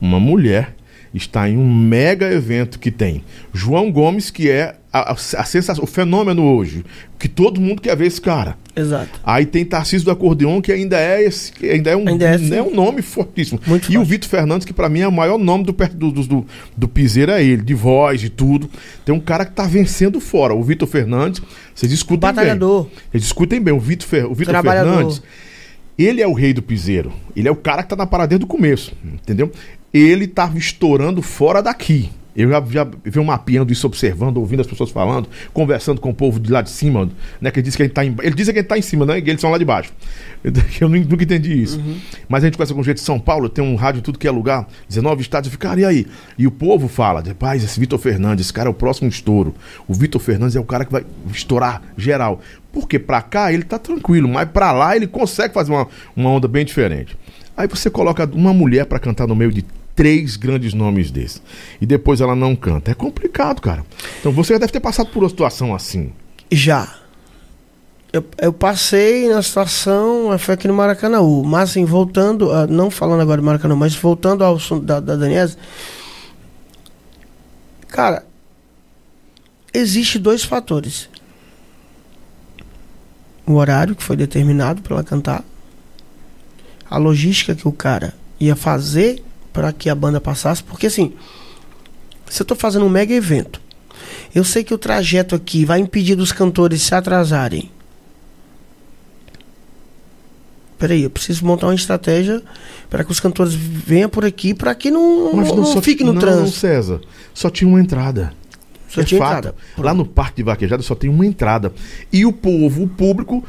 uma mulher está em um mega evento que tem João Gomes, que é a, a, sensação, o fenômeno hoje, que todo mundo quer ver esse cara. Exato. Aí tem Tarcísio do Acordeon, que ainda é esse, ainda é um, Ainda é, né, sim. um nome fortíssimo. Muito e o forte. Vitor Fernandes, que pra mim é o maior nome do, do, do, do, Piseiro, é ele, de voz, de tudo. Tem um cara que tá vencendo fora. O Vitor Fernandes, vocês escutem bem. Batalhador. Vocês escutem bem, o Vitor, Fer, o Vitor. Fernandes, ele é o rei do piseiro. Ele é o cara que tá na parada desde o começo, entendeu? Ele tava estourando fora daqui. Eu já, já vi um mapeando isso, observando, ouvindo as pessoas falando, conversando com o povo de lá de cima, né? Que ele diz que a gente tá em, ele diz que gente tá em cima, né? E eles são lá de baixo. Eu nu- nunca entendi isso. Mas a gente conversa com gente de São Paulo, tem um rádio tudo que é lugar, 19 estados, eu fico, cara, e aí? E o povo fala, rapaz, esse Vitor Fernandes, esse cara é o próximo estouro. O Vitor Fernandes é o cara que vai estourar geral. Porque pra cá ele tá tranquilo, mas pra lá ele consegue fazer uma, uma onda bem diferente. Aí você coloca uma mulher pra cantar no meio de três grandes nomes desses. E depois ela não canta. É complicado, cara. Então você já deve ter passado por uma situação assim. Já. Eu, eu passei na situação, eh, foi aqui no Maracanã. Mas assim, voltando, ah, não falando agora do Maracanã, mas voltando ao assunto da, da. Cara, existe dois fatores. O horário que foi determinado para ela cantar. A logística que o cara ia fazer para que a banda passasse. Porque assim, se eu tô fazendo um mega evento, eu sei que o trajeto aqui vai impedir dos cantores se atrasarem. Peraí, eu preciso montar uma estratégia para que os cantores venham por aqui, para que não, não, não só- fique no não, trânsito. César. Só tinha uma entrada. Só é tinha fato. entrada. Lá no Parque de Vaquejada só tem uma entrada. E o povo, o público,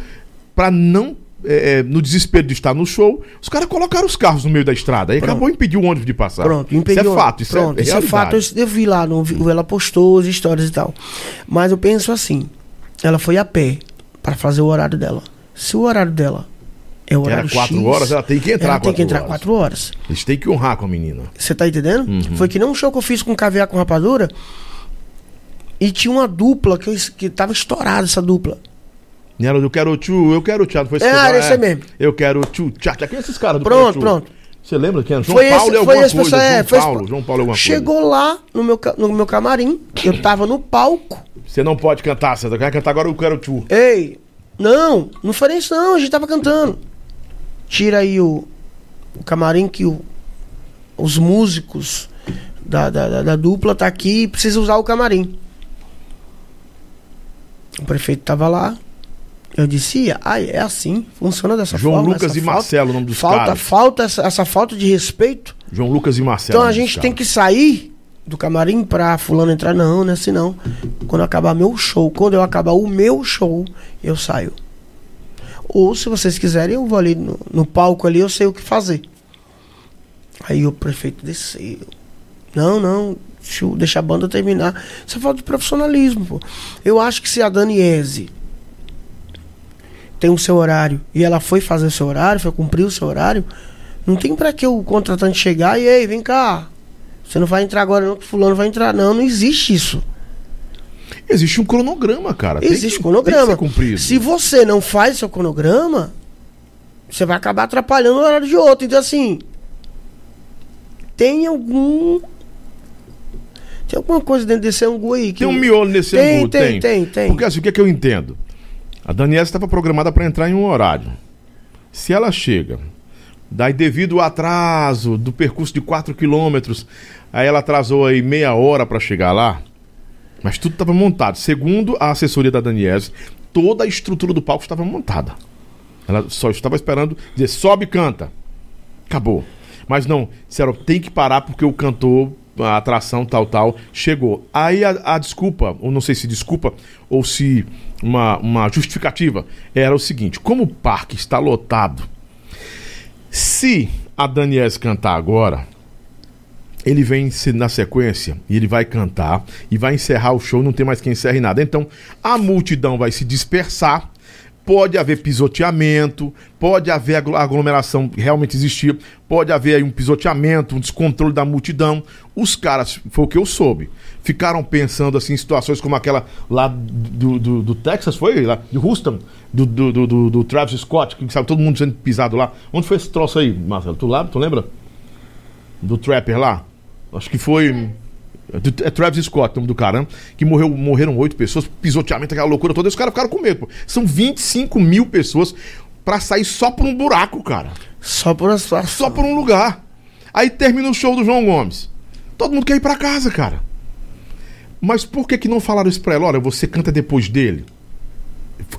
pra não. É, é, no desespero de estar no show, os caras colocaram os carros no meio da estrada. Aí acabou impediu o ônibus de passar. Pronto, impediu. Isso é fato, isso Pronto, é isso é fato. Eu, eu vi lá, no, ela postou as histórias e tal. Mas eu penso assim: ela foi a pé para fazer o horário dela. Se o horário dela é o Era horário quatro X, horas, ela tem que entrar ela tem quatro que entrar horas. quatro horas. Eles têm que honrar com a menina. Você tá entendendo? Uhum. Foi que nem um show que eu fiz com caviar com rapadura. E tinha uma dupla que, eu, que tava estourada essa dupla. Ela, eu quero tchu, eu quero tchá. Não foi É, que você era esse mesmo. Eu quero tchu, tchá. Quem é esses caras do Pronto, Tchu? pronto. Você lembra quem era? João Foi Paulo esse, é foi alguma esse coisa. É, João foi esse- Paulo, João Paulo é alguma Chegou lá no meu, no meu camarim. Eu tava no palco. coisa. Você não pode cantar, César. Quer cantar agora eu quero tchu. Ei, não, não foi isso não, a gente tava cantando. Tira aí o, o camarim que o- os músicos da, da, da- da dupla tá aqui e precisa usar o camarim. O prefeito tava lá. Eu disse, ah, é assim, funciona dessa João forma. Lucas essa e falta- Marcelo, o nome dos falta, caras. Falta essa, essa falta de respeito. João Lucas e Marcelo. Então a gente tem que sair do camarim pra fulano entrar. Não, não é assim não. Quando acabar meu show, quando eu acabar o meu show, eu saio. Ou se vocês quiserem, eu vou ali no, no palco ali, eu sei o que fazer. Aí o prefeito desceu. Não, não, deixa, deixa a banda terminar. Isso é falta de profissionalismo, pô. Eu acho que se a Daniese tem o seu horário e ela foi fazer o seu horário, foi cumprir o seu horário, não tem pra que o contratante chegar e, ei, vem cá. Você não vai entrar agora, não, que fulano vai entrar. Não, não existe isso. Existe um cronograma, cara. Tem existe que- cronograma. Tem. Se você não faz seu cronograma, você vai acabar atrapalhando o horário de outro. Então, assim, tem algum. Tem alguma coisa dentro desse angu aí. Que Tem um miolo nesse Tem, angu, tem, tem, tem. Porque assim, o que é que eu entendo? A Daniela estava programada para entrar em um horário. Se ela chega, daí devido ao atraso do percurso de 4 quilômetros, aí ela atrasou aí meia hora para chegar lá, mas tudo estava montado. Segundo a assessoria da Daniela, toda a estrutura do palco estava montada. Ela só estava esperando dizer, sobe e canta. Acabou. Mas não, disseram, tem que parar porque o cantor, a atração tal, tal, chegou. Aí a, a desculpa, ou não sei se desculpa, ou se uma, uma justificativa, era o seguinte: como o parque está lotado, se a Daniels cantar agora, ele vem na sequência e ele vai cantar e vai encerrar o show, não tem mais quem encerre nada. Então a multidão vai se dispersar. Pode haver pisoteamento, pode haver aglo- aglomeração realmente existir, pode haver um pisoteamento, um descontrole da multidão. Os caras, foi o que eu soube, ficaram pensando assim em situações como aquela lá do, do, do Texas, foi? Lá de Houston, do, do, do, do- Travis Scott, que sabe todo mundo sendo pisado lá. Onde foi esse troço aí, Marcelo? Tu, lá, tu lembra? Do Trapper lá? Acho que foi. É Travis Scott, o nome do cara, né? que morreu, morreram oito pessoas, pisoteamento, aquela loucura toda. E os caras ficaram com medo. Pô. São 25 mil pessoas pra sair só por um buraco, cara. Só por uma situação. Só por um lugar. Aí termina o show do João Gomes. Todo mundo quer ir pra casa, cara. Mas por que, que não falaram isso pra ela? Olha, você canta depois dele.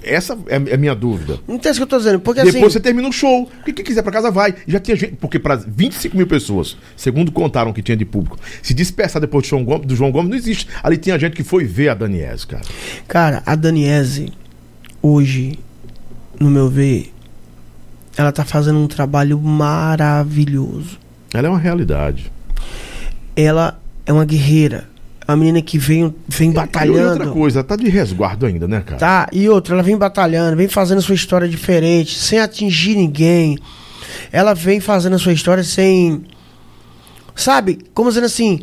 Essa é a minha dúvida. Não tem isso que eu tô dizendo. Porque Depois assim. você termina o show. Quem que quiser pra casa vai. Já tinha gente. Porque para 25 mil pessoas, segundo contaram que tinha de público, se dispersar depois do João Gomes, do João Gomes não existe. Ali tinha gente que foi ver a Daniese, cara. Cara, a Daniese, hoje, no meu ver, ela tá fazendo um trabalho maravilhoso. Ela é uma realidade. Ela é uma guerreira. Uma menina que vem, vem E outra batalhando. coisa, ela tá de resguardo ainda, né, cara? Tá, e outra, ela vem batalhando, vem fazendo sua história diferente, sem atingir ninguém. Ela vem fazendo a sua história sem. Sabe? Como dizendo assim.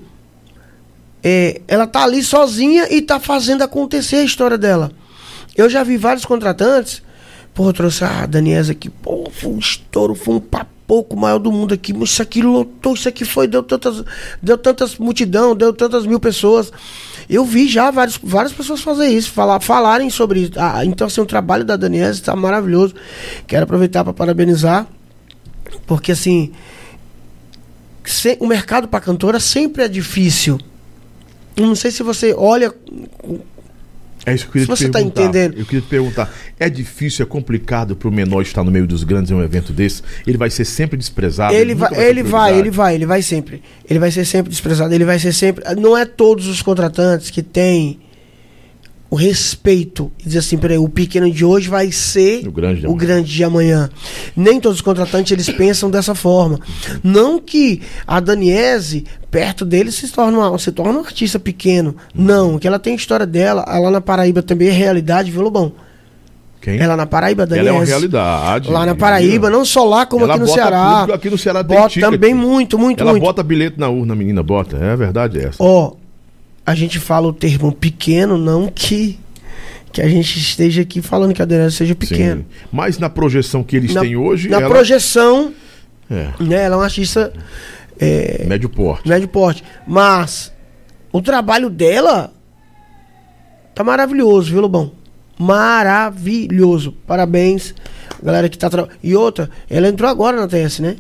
é, ela tá ali sozinha e tá fazendo acontecer a história dela. Eu já vi vários contratantes. Eu trouxe a Daniesa aqui. Pô, foi um estouro, foi um papoco maior do mundo aqui. Mas isso aqui lotou, isso aqui foi, deu tantas, deu tantas multidão, deu tantas mil pessoas. Eu vi já vários, várias pessoas fazer isso, falar, falarem sobre isso. Ah, então, assim, o trabalho da Daniela está maravilhoso. Quero aproveitar para parabenizar, porque assim, se- o mercado para cantora sempre é difícil. Não sei se você olha. É isso que eu queria Se te você tá perguntar. entendendo. Eu queria te perguntar. É difícil, é complicado pro menor estar no meio dos grandes em um evento desse? Ele vai ser sempre desprezado? ele nunca vai, ser ele vai, ele vai, ele vai sempre. Ele vai ser sempre desprezado, ele vai ser sempre. Não é todos os contratantes que têm o respeito e dizer assim, peraí, o pequeno de hoje vai ser O grande de o amanhã. grande de amanhã. Nem todos os contratantes eles pensam dessa forma. Não que a Daniese, perto dele, se torne uma, se torne um artista pequeno. Não, que ela tem a história dela. Lá na Paraíba também é realidade, viu, Lobão? Quem? Ela na Paraíba, a Daniese. Ela é uma realidade. Lá na Paraíba, não só lá, como Ela aqui no bota Ceará. público, aqui no Ceará tem ticket. também muito, muito, Ela muito. bota bilhete na urna, menina bota. É verdade essa. Ó, a gente fala o termo pequeno, não que que a gente esteja aqui falando que a Daniela seja pequena. Sim. Mas na projeção que eles Na, têm hoje, na ela projeção, é né, ela é uma artista é, médio porte. médio porte. Mas o trabalho dela tá maravilhoso, viu, Lobão? Maravilhoso. Parabéns, galera que tá trabalhando. E outra, ela entrou agora na TS, né?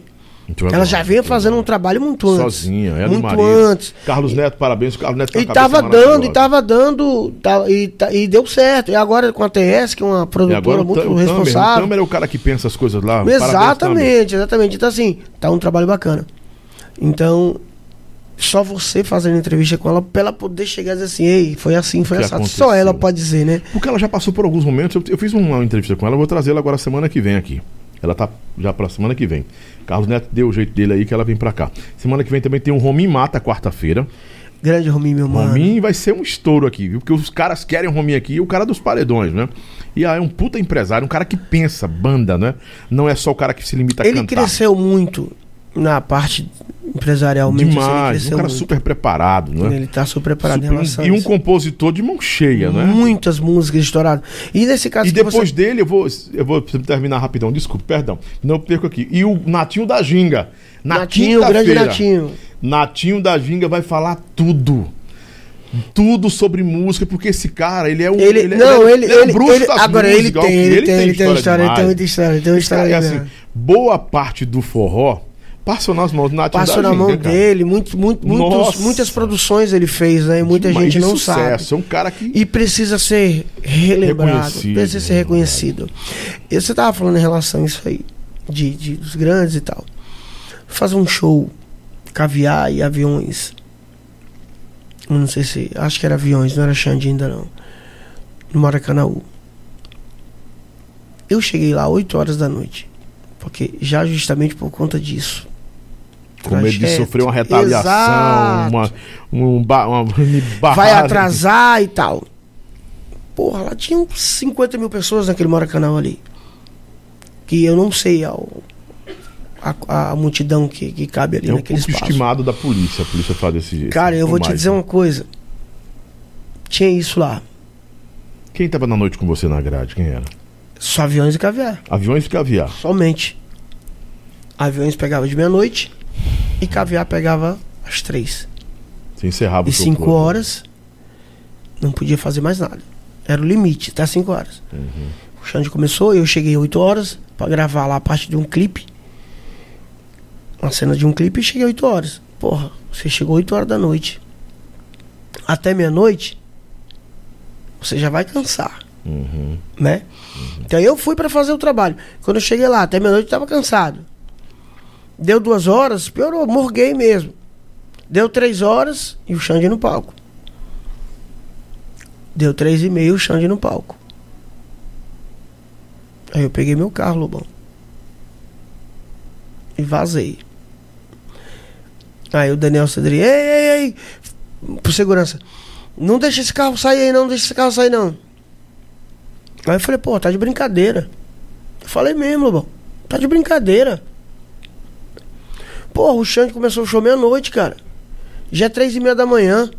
Ela já vinha fazendo um trabalho muito antes. sozinha, ela e muito Maria. antes. Carlos Neto, parabéns. O Carlos Neto E tava dando, e tava dando, tá- e, tá- e deu certo. E agora com a TS, que é uma produtora muito o Tamer, o responsável. Tamer é o cara que pensa as coisas lá. Exatamente, exatamente. Então, assim, tá um trabalho bacana. Então, só você fazendo entrevista com ela, pra ela poder chegar e dizer assim, ei, foi assim, foi assado. aconteceu. Só ela pode dizer, né? Porque ela já passou por alguns momentos. Eu, eu fiz uma entrevista com ela, eu vou trazê-la agora semana que vem aqui. Ela tá já pra semana que vem. Carlos Neto deu o jeito dele aí que ela vem pra cá. Semana que vem também tem um Romim Mata, quarta-feira. Grande Rominho, meu mano. Romim vai ser um estouro aqui, viu? Porque os caras querem o Romim aqui e o cara dos paredões, né? E aí é um puta empresário, um cara que pensa, banda, né? Não é só o cara que se limita a Ele cantar. cresceu muito na parte empresarialmente. assim, ele Demais, cresceu um cara muito. super preparado, né? Ele tá super preparado em Super- relação a e um compositor de mão cheia, né? Muitas músicas estouradas. E nesse caso E depois você- dele, eu vou, eu vou terminar rapidão, desculpa, perdão. Não perco aqui. E o Natinho da Ginga. Na Natinho, o grande Natinho. Natinho da Ginga vai falar tudo. Tudo sobre música, porque esse cara, ele é um. Ele, é- não, é- ele, é um ele, bruxo ele- das agora ele músicas, tem, ó, ele, tem, ele tem uma história, ele tem muita história, ele tem uma Esse cara história. é assim, boa parte do forró passou nas mãos do Natinho Passou na mão Ginga, cara. dele, muito, muito, muitos, muitas produções ele fez, né? E muita Demais, gente não sucesso, sabe. É um cara que. E precisa ser relembrado, precisa ser é reconhecido. E você tava falando em relação a isso aí, de, de dos grandes e tal. Fazer um show, caviar e aviões. Eu não sei se. Acho que era aviões, não era Xande ainda não. No Maracanãú. Eu cheguei lá 8 horas da noite. Porque já justamente por conta disso. Com medo de sofrer uma retaliação, uma, um ba, uma vai barragem. atrasar e tal. Porra, lá tinha uns 50 mil pessoas naquele Maracanã ali. Que eu não sei a, a, a multidão que, que cabe ali É naquele espaço. estimado da polícia. A polícia faz esse. Cara, eu vou te mais, dizer né? uma coisa. Tinha isso lá. Quem tava na noite com você na grade? Quem era? Só aviões e caviar. Aviões e caviar. Somente. Aviões pegava de meia-noite e caviar pegava às três. Você encerrava E o 5 plano. horas, não podia fazer mais nada. Era o limite, até 5 horas. Uhum. O Xande começou, eu cheguei 8 horas pra gravar lá a parte de um clipe. Uma cena de um clipe e cheguei 8 horas. Porra, você chegou 8 horas da noite. Até meia-noite, você já vai cansar, Uhum. né? Então eu fui pra fazer o trabalho. Quando eu cheguei lá, até meia-noite eu tava cansado. Deu duas horas, piorou, morguei mesmo. Deu três horas e o Xande no palco. Deu três e meia o Xande no palco. Aí eu peguei meu carro, Lobão. E vazei. Aí o Daniel Cedri, ei, ei, ei, por segurança. Não deixa esse carro sair aí, não, não deixa esse carro sair, não. Aí eu falei, pô, tá de brincadeira. Eu falei mesmo, Lobão. Tá de brincadeira. Porra, o Xande começou o show meia-noite, cara. Já é três e meia da manhã.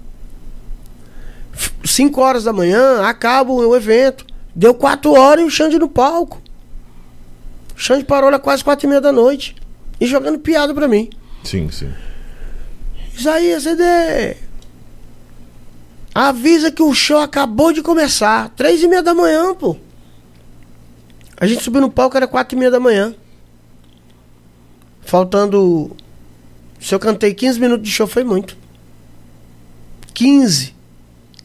F- Cinco horas da manhã, acaba o evento. Deu quatro horas e o Xande no palco. O Xande parou lá quase quatro e meia da noite. E jogando piada pra mim. Sim, sim. Isaías, CD. Avisa que o show acabou de começar. Três e meia da manhã, pô. A gente subiu no palco, era quatro e meia da manhã. Faltando. Se eu cantei 15 minutos de show, foi muito. 15.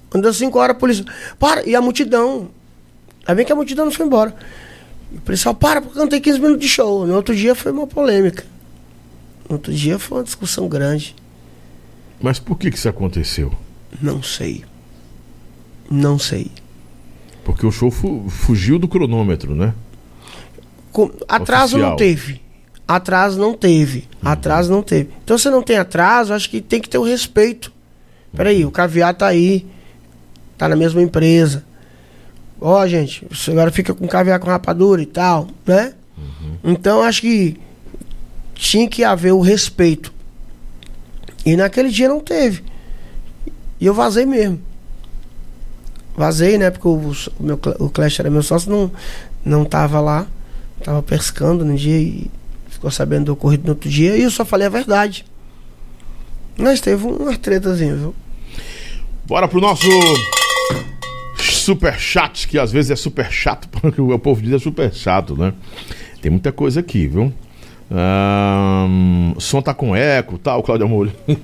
Quando deu 5 horas, a polícia. Para! E a multidão. Ainda bem que a multidão não foi embora. E o policial, para, porque eu cantei 15 minutos de show. No outro dia foi uma polêmica. No outro dia foi uma discussão grande. Mas por que que isso aconteceu? Não sei. Não sei. Porque o show fu- fugiu do cronômetro, né? Com- atraso Oficial. não teve. Atraso não teve. Atraso não teve. Então, se não tem atraso, acho que tem que ter o respeito. Peraí, o caviar tá aí. Tá na mesma empresa. Ó, gente, você agora fica com caviar com rapadura e tal, né? Então, acho que tinha que haver o respeito. E naquele dia não teve. E eu vazei mesmo. Vazei, né? Porque o, o meu, o Clash era meu sócio, não, não tava lá. Tava pescando no dia e ficou sabendo do ocorrido no outro dia. E eu só falei a verdade. Mas teve umas tretazinhas, viu? Bora pro nosso super chat, que às vezes é super chato, porque o povo diz é super chato, né? Tem muita coisa aqui, viu? O som tá com eco, tal, Cláudio Amor.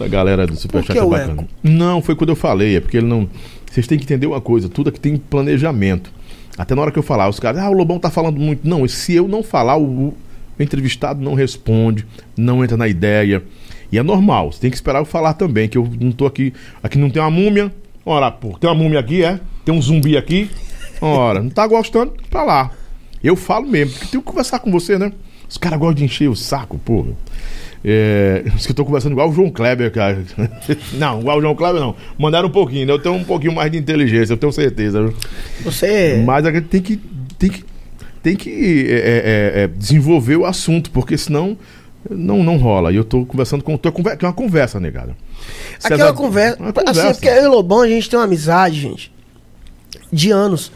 A galera do Superchat é bacana. eco? Não, foi quando eu falei, é porque ele não. Vocês têm que entender uma coisa, tudo aqui tem planejamento. Até na hora que eu falar, os caras, ah, o Lobão tá falando muito. Não, se eu não falar, o, entrevistado não responde, não entra na ideia. E é normal, você tem que esperar eu falar também, que eu não tô aqui. Aqui não tem uma múmia. Ora, pô, tem uma múmia aqui, é? Tem um zumbi aqui. Ora, não tá gostando? Pra lá. Eu falo mesmo, porque tenho que conversar com você, né? Os caras gostam de encher o saco, porra. É, os que eu tô conversando igual o João Kleber, cara. Não, igual o João Kleber não. Mandaram um pouquinho, né? Eu tenho um pouquinho mais de inteligência, eu tenho certeza. Você. Mas a gente tem que, tem que, tem que é, é, é, desenvolver o assunto, porque senão não, não rola. E eu tô conversando com. Tô é uma conversa, negada. Aquela César- conversa. Uma Assim, conversa. é porque eu e o Lobão, a gente tem uma amizade, gente. De anos.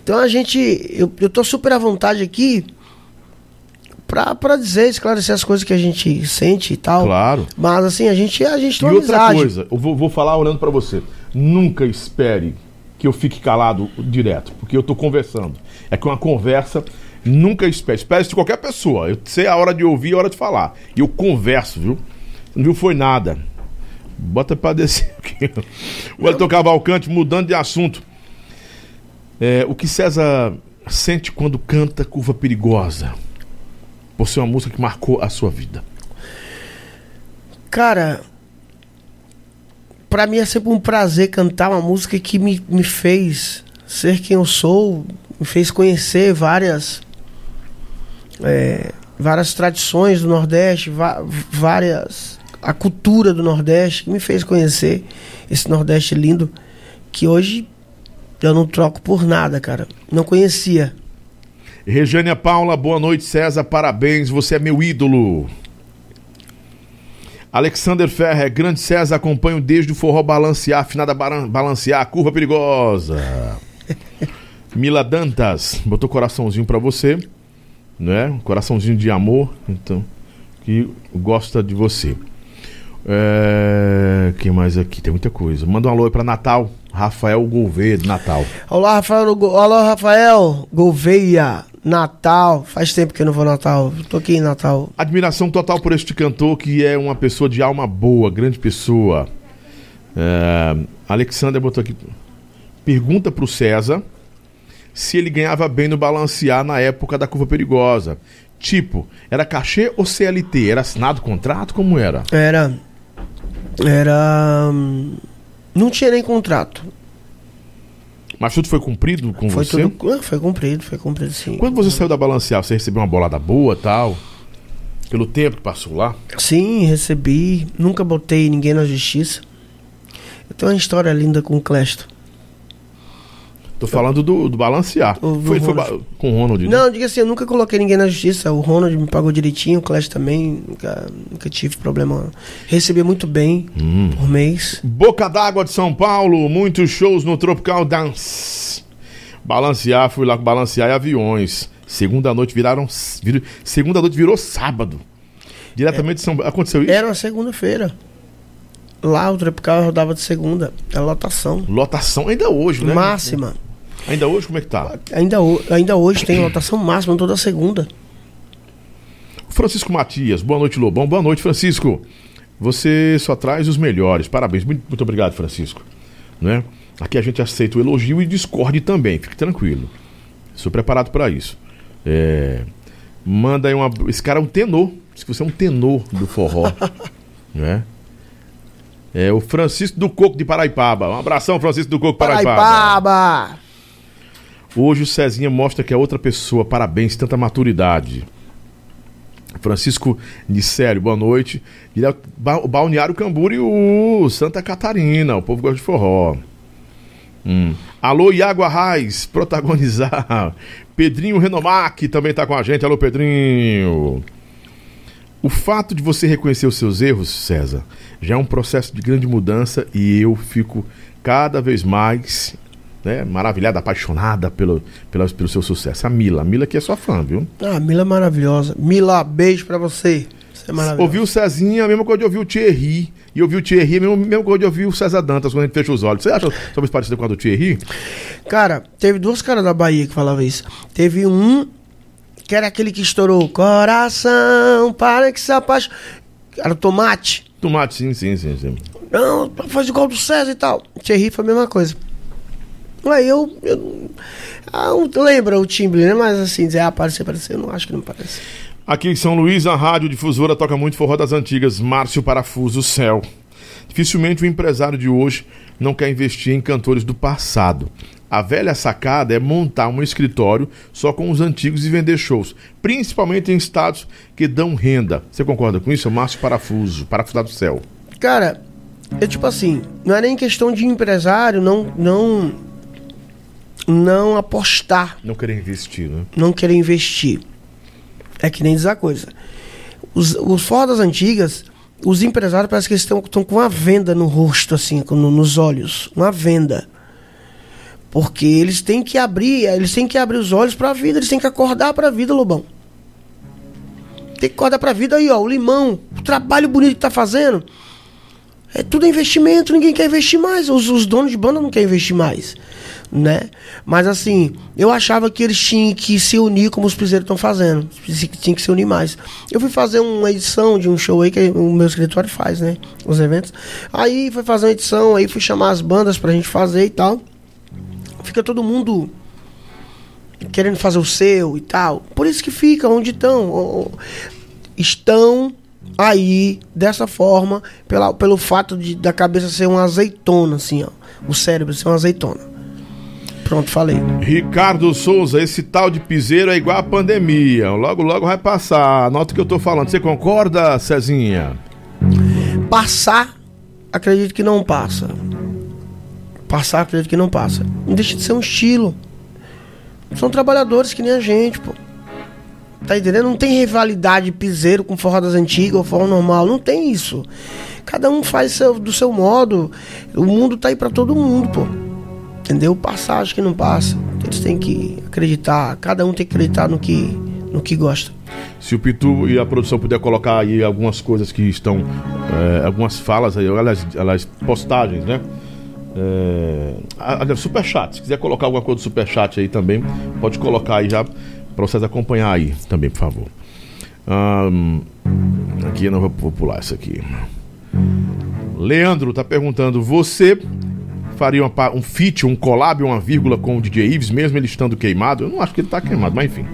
Então a gente. Eu, eu tô super à vontade aqui pra, pra dizer, esclarecer as coisas que a gente sente e tal. Claro. Mas assim, a gente, a gente E tem uma outra amizade. coisa, eu vou, vou falar olhando pra você. Nunca espere que eu fique calado direto, porque eu tô conversando. É que uma conversa, nunca espere. Espere de qualquer pessoa. Eu sei a hora de ouvir e a hora de falar. E eu converso, viu? Não viu? Foi nada. Bota pra descer aqui. O Elton Cavalcante, mudando de assunto. É, o que César sente quando canta Curva Perigosa? Por ser uma música que marcou a sua vida. Cara, pra mim é sempre um prazer cantar uma música que me, me fez ser quem eu sou, me fez conhecer várias é, várias tradições do Nordeste, várias a cultura do Nordeste, que me fez conhecer esse Nordeste lindo que hoje eu não troco por nada, cara. Não conhecia. Regênia Paula, boa noite, César, parabéns, você é meu ídolo. Alexander Ferrer, grande César, acompanho desde o forró balancear, afinada balancear, curva perigosa. Mila Dantas, botou coraçãozinho pra você, né? Um Coraçãozinho de amor, então, que gosta de você. É... Quem mais aqui? Tem muita coisa. Manda um alô aí pra Natal. Rafael Gouveia de Natal. Olá, Rafael. Go- Olá, Rafael. Gouveia. Natal. Faz tempo que eu não vou Natal. Tô aqui em Natal. Admiração total por este cantor que é uma pessoa de alma boa, grande pessoa. É... Alexander botou aqui. Pergunta pro César se ele ganhava bem no balancear na época da curva perigosa. Tipo, era cachê ou CLT? Era assinado contrato? Como era? Era. Era. hum, Não tinha nem contrato. Mas tudo foi cumprido com Foi você? tudo. Foi cumprido, foi cumprido sim. Quando você saiu da balancear, você recebeu uma bolada boa tal? Pelo tempo que passou lá? Sim, recebi. Nunca botei ninguém na justiça. Eu tenho uma história linda com o Clesto. Tô falando do, do balancear. O- foi, foi ba- com o Ronald, né? Não, diga assim, eu nunca coloquei ninguém na justiça. O Ronald me pagou direitinho, o Clesto também. Nunca, nunca tive problema. Recebi muito bem Hum. por mês. Boca d'Água de São Paulo, muitos shows no Tropical Dance. Balancear, fui lá com balancear e aviões. Segunda noite viraram. vir- segunda noite virou sábado. Diretamente de São Paulo. Aconteceu isso? Era uma segunda-feira. Lá o Tropical rodava de segunda. Era lotação. Lotação ainda hoje, né? Máxima. Ainda hoje, como é que tá? Ainda, ainda hoje tem lotação máxima toda segunda. Francisco Matias, boa noite, Lobão. Boa noite, Francisco. Você só traz os melhores. Parabéns. Muito, muito obrigado, Francisco. Né? Aqui a gente aceita o elogio e discorde também. Fique tranquilo. Sou preparado para isso. É, Manda aí uma. Esse cara é um tenor. Se você é um tenor do forró. né? É o Francisco do Coco de Paraipaba. Um abração, Francisco do Coco Paraipaba. Paraipaba! Hoje o Cezinha mostra que é outra pessoa. Parabéns, tanta maturidade. Francisco Nicélio, boa noite. Direto ba Balneário Camboriú, Santa Catarina. O povo gosta de forró. Hum. Alô, Iago Arraes, protagonizar. Pedrinho Renomac também tá com a gente. Alô, Pedrinho. O fato de você reconhecer os seus erros, César, já é um processo de grande mudança e eu fico cada vez mais né, maravilhada, apaixonada pelo, pela, pelo seu sucesso. A Mila, a Mila que é sua fã, viu? Ah, Mila é maravilhosa. Mila, beijo pra você. Você é maravilhosa. Ouviu o Cezinha, a mesma coisa de ouvir o Thierry. E ouviu o Thierry, a mesma, mesma coisa de ouvir o César Dantas quando a gente fecha os olhos. Você acha talvez parecido com a do Thierry? Cara, teve duas caras da Bahia que falavam isso. Teve um que era aquele que estourou Coração, para que se apaixone. Era o Tomate. Tomate, sim, sim, sim, sim. Não, faz igual do César e tal. Thierry foi a mesma coisa. Aí eu. eu ah, lembra o timbre, né? Mas assim, dizer, ah, parece, parece, eu não acho que não parece. Aqui em São Luís, a rádio difusora toca muito forró das antigas. Márcio Parafuso Céu. Dificilmente o empresário de hoje não quer investir em cantores do passado. A velha sacada é montar um escritório só com os antigos e vender shows, principalmente em estados que dão renda. Você concorda com isso? Márcio Parafuso, Parafusado Céu. Cara, é tipo assim, não é nem questão de empresário não não não apostar, Não querer investir, né? não querer investir. É que nem diz a coisa. Os, os das antigas, os empresários parece que eles estão com uma venda no rosto, assim, com- no- nos olhos. Uma venda. Porque eles têm que abrir, eles têm que abrir os olhos para a vida, eles têm que acordar para a vida, Lobão. Tem que acordar para a vida aí, ó, o limão, o trabalho bonito que tá fazendo. É tudo investimento, ninguém quer investir mais. Os, os donos de banda não querem investir mais, né? Mas assim, eu achava que eles tinham que se unir como os piseiros estão fazendo. Tinha que se unir mais. Eu fui fazer uma edição de um show aí que o meu escritório faz, né? Os eventos. Aí fui fazer uma edição, aí fui chamar as bandas pra gente fazer e tal. Fica todo mundo querendo fazer o seu e tal. Por isso que fica onde estão. Estão aí dessa forma pela, pelo fato de da cabeça ser uma azeitona, assim, ó. O cérebro ser uma azeitona. Pronto, falei. Ricardo Souza, esse tal de piseiro é igual a pandemia. Logo, logo vai passar. Anota o que eu tô falando. Você concorda, Cezinha? Passar, acredito que não passa. Passar, acredito que não passa. Não deixa de ser um estilo. São trabalhadores que nem a gente, pô. Tá entendendo? Não tem rivalidade piseiro com forró das antigas ou forró normal. Não tem isso. Cada um faz seu- do seu modo. O mundo tá aí pra todo mundo, pô. Entendeu? Passar, acho que não passa. Eles têm que acreditar. Cada um tem que acreditar no que, no que gosta. Se o Pitu e a produção puder colocar aí algumas coisas que estão. É, algumas falas aí, aliás, aliás postagens, né? É, superchat. Se quiser colocar alguma coisa do superchat aí também, pode colocar aí já para vocês acompanhar aí também, por favor. Aqui eu não vou, vou pular isso aqui. Leandro tá perguntando: você faria uma, um feat, um collab, uma vírgula com o DJ Ives, mesmo ele estando queimado? Eu não acho que ele tá queimado, mas enfim.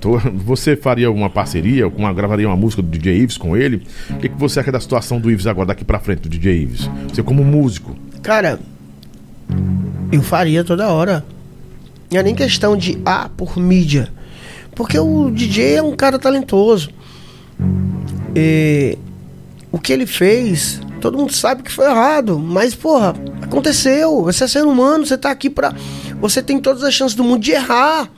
Tô, você faria alguma parceria, uma, gravaria uma música do DJ Ives com ele? O que, que você acha da situação do Ives agora, daqui pra frente, do DJ Ives? Você como músico. Cara, eu faria toda hora. Não é nem questão de A por mídia. Porque o DJ é um cara talentoso. E o que ele fez, todo mundo sabe que foi errado. Mas, porra, aconteceu. Você é ser humano, você tá aqui pra. Você tem todas as chances do mundo de errar.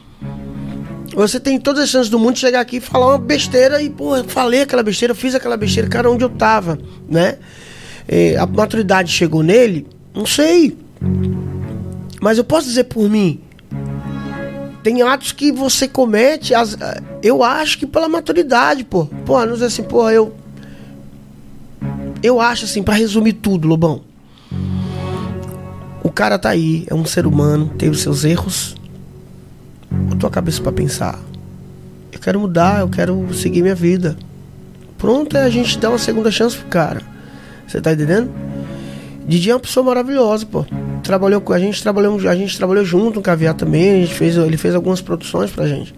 Você tem todas as chances do mundo de chegar aqui e falar uma besteira e, porra, falei aquela besteira, fiz aquela besteira, cara, onde eu tava, né? E a maturidade chegou nele, não sei. Mas eu posso dizer por mim, tem atos que você comete, as, eu acho que pela maturidade, pô. Pô, não sei assim, pô, eu. Eu acho assim, para resumir tudo, Lobão. O cara tá aí, é um ser humano, tem os seus erros. Botou a cabeça para pensar. Eu quero mudar, eu quero seguir minha vida. Pronto, é a gente dá uma segunda chance pro cara. Você tá entendendo? Didi é uma pessoa maravilhosa, pô. Trabalhou com a gente, trabalhou, a gente trabalhou junto no Caviar também, a gente fez, ele fez algumas produções pra gente.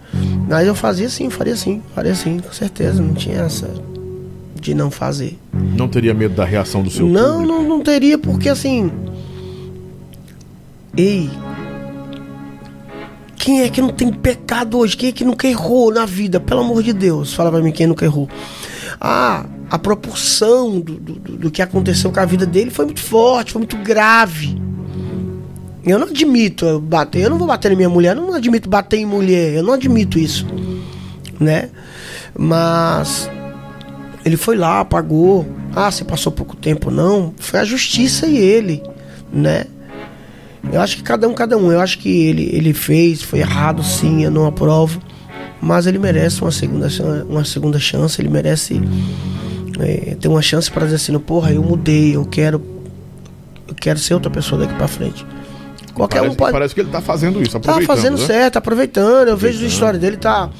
Mas eu fazia sim, faria sim, faria sim, com certeza, não tinha essa de não fazer. Não teria medo da reação do seu Não, público? não, não teria, porque assim. Ei. Quem é que não tem pecado hoje? Quem é que nunca errou na vida? Pelo amor de Deus, fala pra mim quem nunca errou. Ah, a proporção do, do, do que aconteceu com a vida dele foi muito forte, foi muito grave. Eu não admito bater, eu não vou bater na minha mulher, eu não admito bater em mulher, eu não admito isso, né? Mas ele foi lá, pagou. Ah, você passou pouco tempo, não? Foi a justiça e ele, né? Eu acho que cada um, cada um. Eu acho que ele, ele fez, foi errado sim, eu não aprovo. Mas ele merece uma segunda, uma segunda chance, ele merece é, ter uma chance para dizer assim, porra, eu mudei, eu quero. Eu quero ser outra pessoa daqui para frente. Qualquer parece, um pode. Parece que ele tá fazendo isso, Tá fazendo né? certo, aproveitando. Eu vejo a história dele, tá.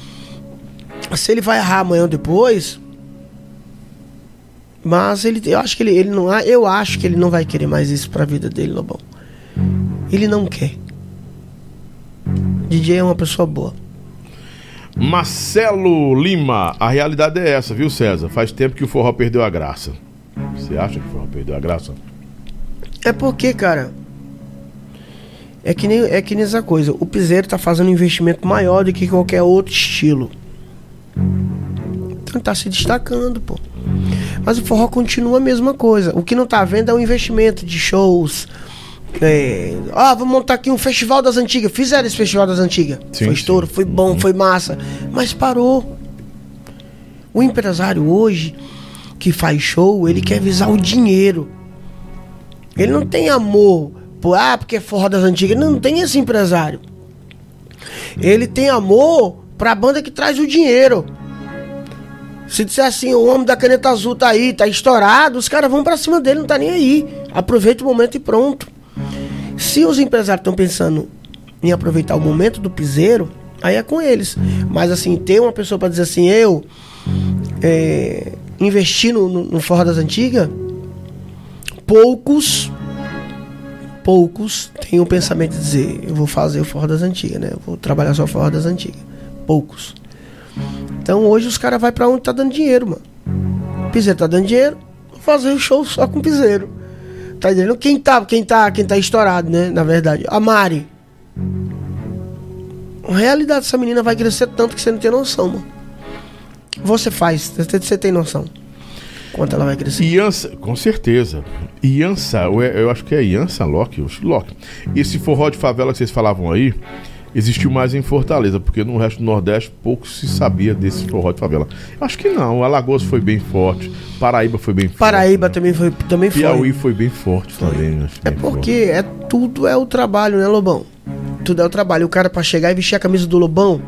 Se ele vai errar amanhã ou depois. Mas ele, eu acho que ele, ele não, eu acho que ele não vai querer mais isso pra vida dele, Lobão. Ele não quer. DJ é uma pessoa boa. Marcelo Lima, a realidade é essa, viu, César? Faz tempo que o forró perdeu a graça. Você acha que o forró perdeu a graça? É porque, cara. É que nem, é que nem essa coisa. O piseiro tá fazendo um investimento maior do que qualquer outro estilo. Então tá se destacando, pô. Mas o forró continua a mesma coisa. O que não tá vendo é o investimento de shows, é, ah, vou montar aqui um festival das antigas. Fizeram esse festival das antigas. Sim, foi estouro, sim. foi bom, uhum. foi massa. Mas parou. O empresário hoje que faz show, ele quer visar o dinheiro. Ele não tem amor por, ah, porque é forró das antigas. Não, não tem esse empresário. Ele tem amor pra banda que traz o dinheiro. Se disser assim, o homem da caneta azul tá aí, tá estourado, os caras vão pra cima dele, não tá nem aí. Aproveita o momento e pronto. Se os empresários estão pensando em aproveitar o momento do piseiro, aí é com eles. Mas assim, ter uma pessoa para dizer assim, eu é, investi no, no, no Forró das Antigas, poucos, poucos têm o pensamento de dizer, eu vou fazer o Forró das Antigas, né? Eu vou trabalhar só o Forró das Antigas. Poucos. Então hoje os caras vão para onde tá dando dinheiro, mano. Piseiro tá dando dinheiro, fazer o show só com piseiro. Tá entendendo? Quem tá, quem tá, quem tá estourado, né? Na verdade. A Mari. A realidade dessa menina vai crescer tanto que você não tem noção, mano. Você faz, você tem noção. Quanto ela vai crescer. Iança, com certeza. Iança, eu, eu acho que é Iança Locke, Locke. Esse forró de favela que vocês falavam aí, existiu mais em Fortaleza, porque no resto do Nordeste pouco se sabia desse forró de favela. Acho que não, Alagoas foi bem forte, Paraíba foi bem Paraíba forte. Paraíba né? também foi também Piauí foi. foi bem forte foi. também. é porque forte. é tudo é o trabalho, né, Lobão? Tudo é o trabalho. O cara para chegar e vestir a camisa do Lobão.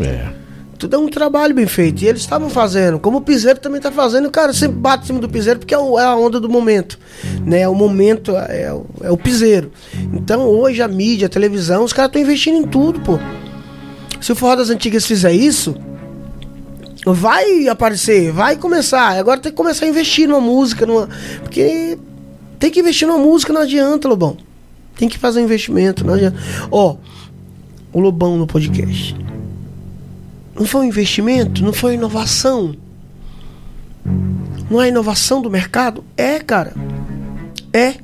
É. Tudo é um trabalho bem feito. E eles estavam fazendo, como o Piseiro também está fazendo. Cara sempre bate em cima do Piseiro porque é, o, é a onda do momento. Né? O momento é, é, o, é o Piseiro. Então hoje a mídia, a televisão, os caras estão investindo em tudo, pô. Se o Forró das Antigas fizer isso, vai aparecer, vai começar. Agora tem que começar a investir numa música, numa... porque tem que investir numa música, não adianta, Lobão. Tem que fazer um investimento, não adianta. Ó, o Lobão no podcast. Não foi um investimento? Não foi inovação? Não é inovação do mercado? É, cara. É.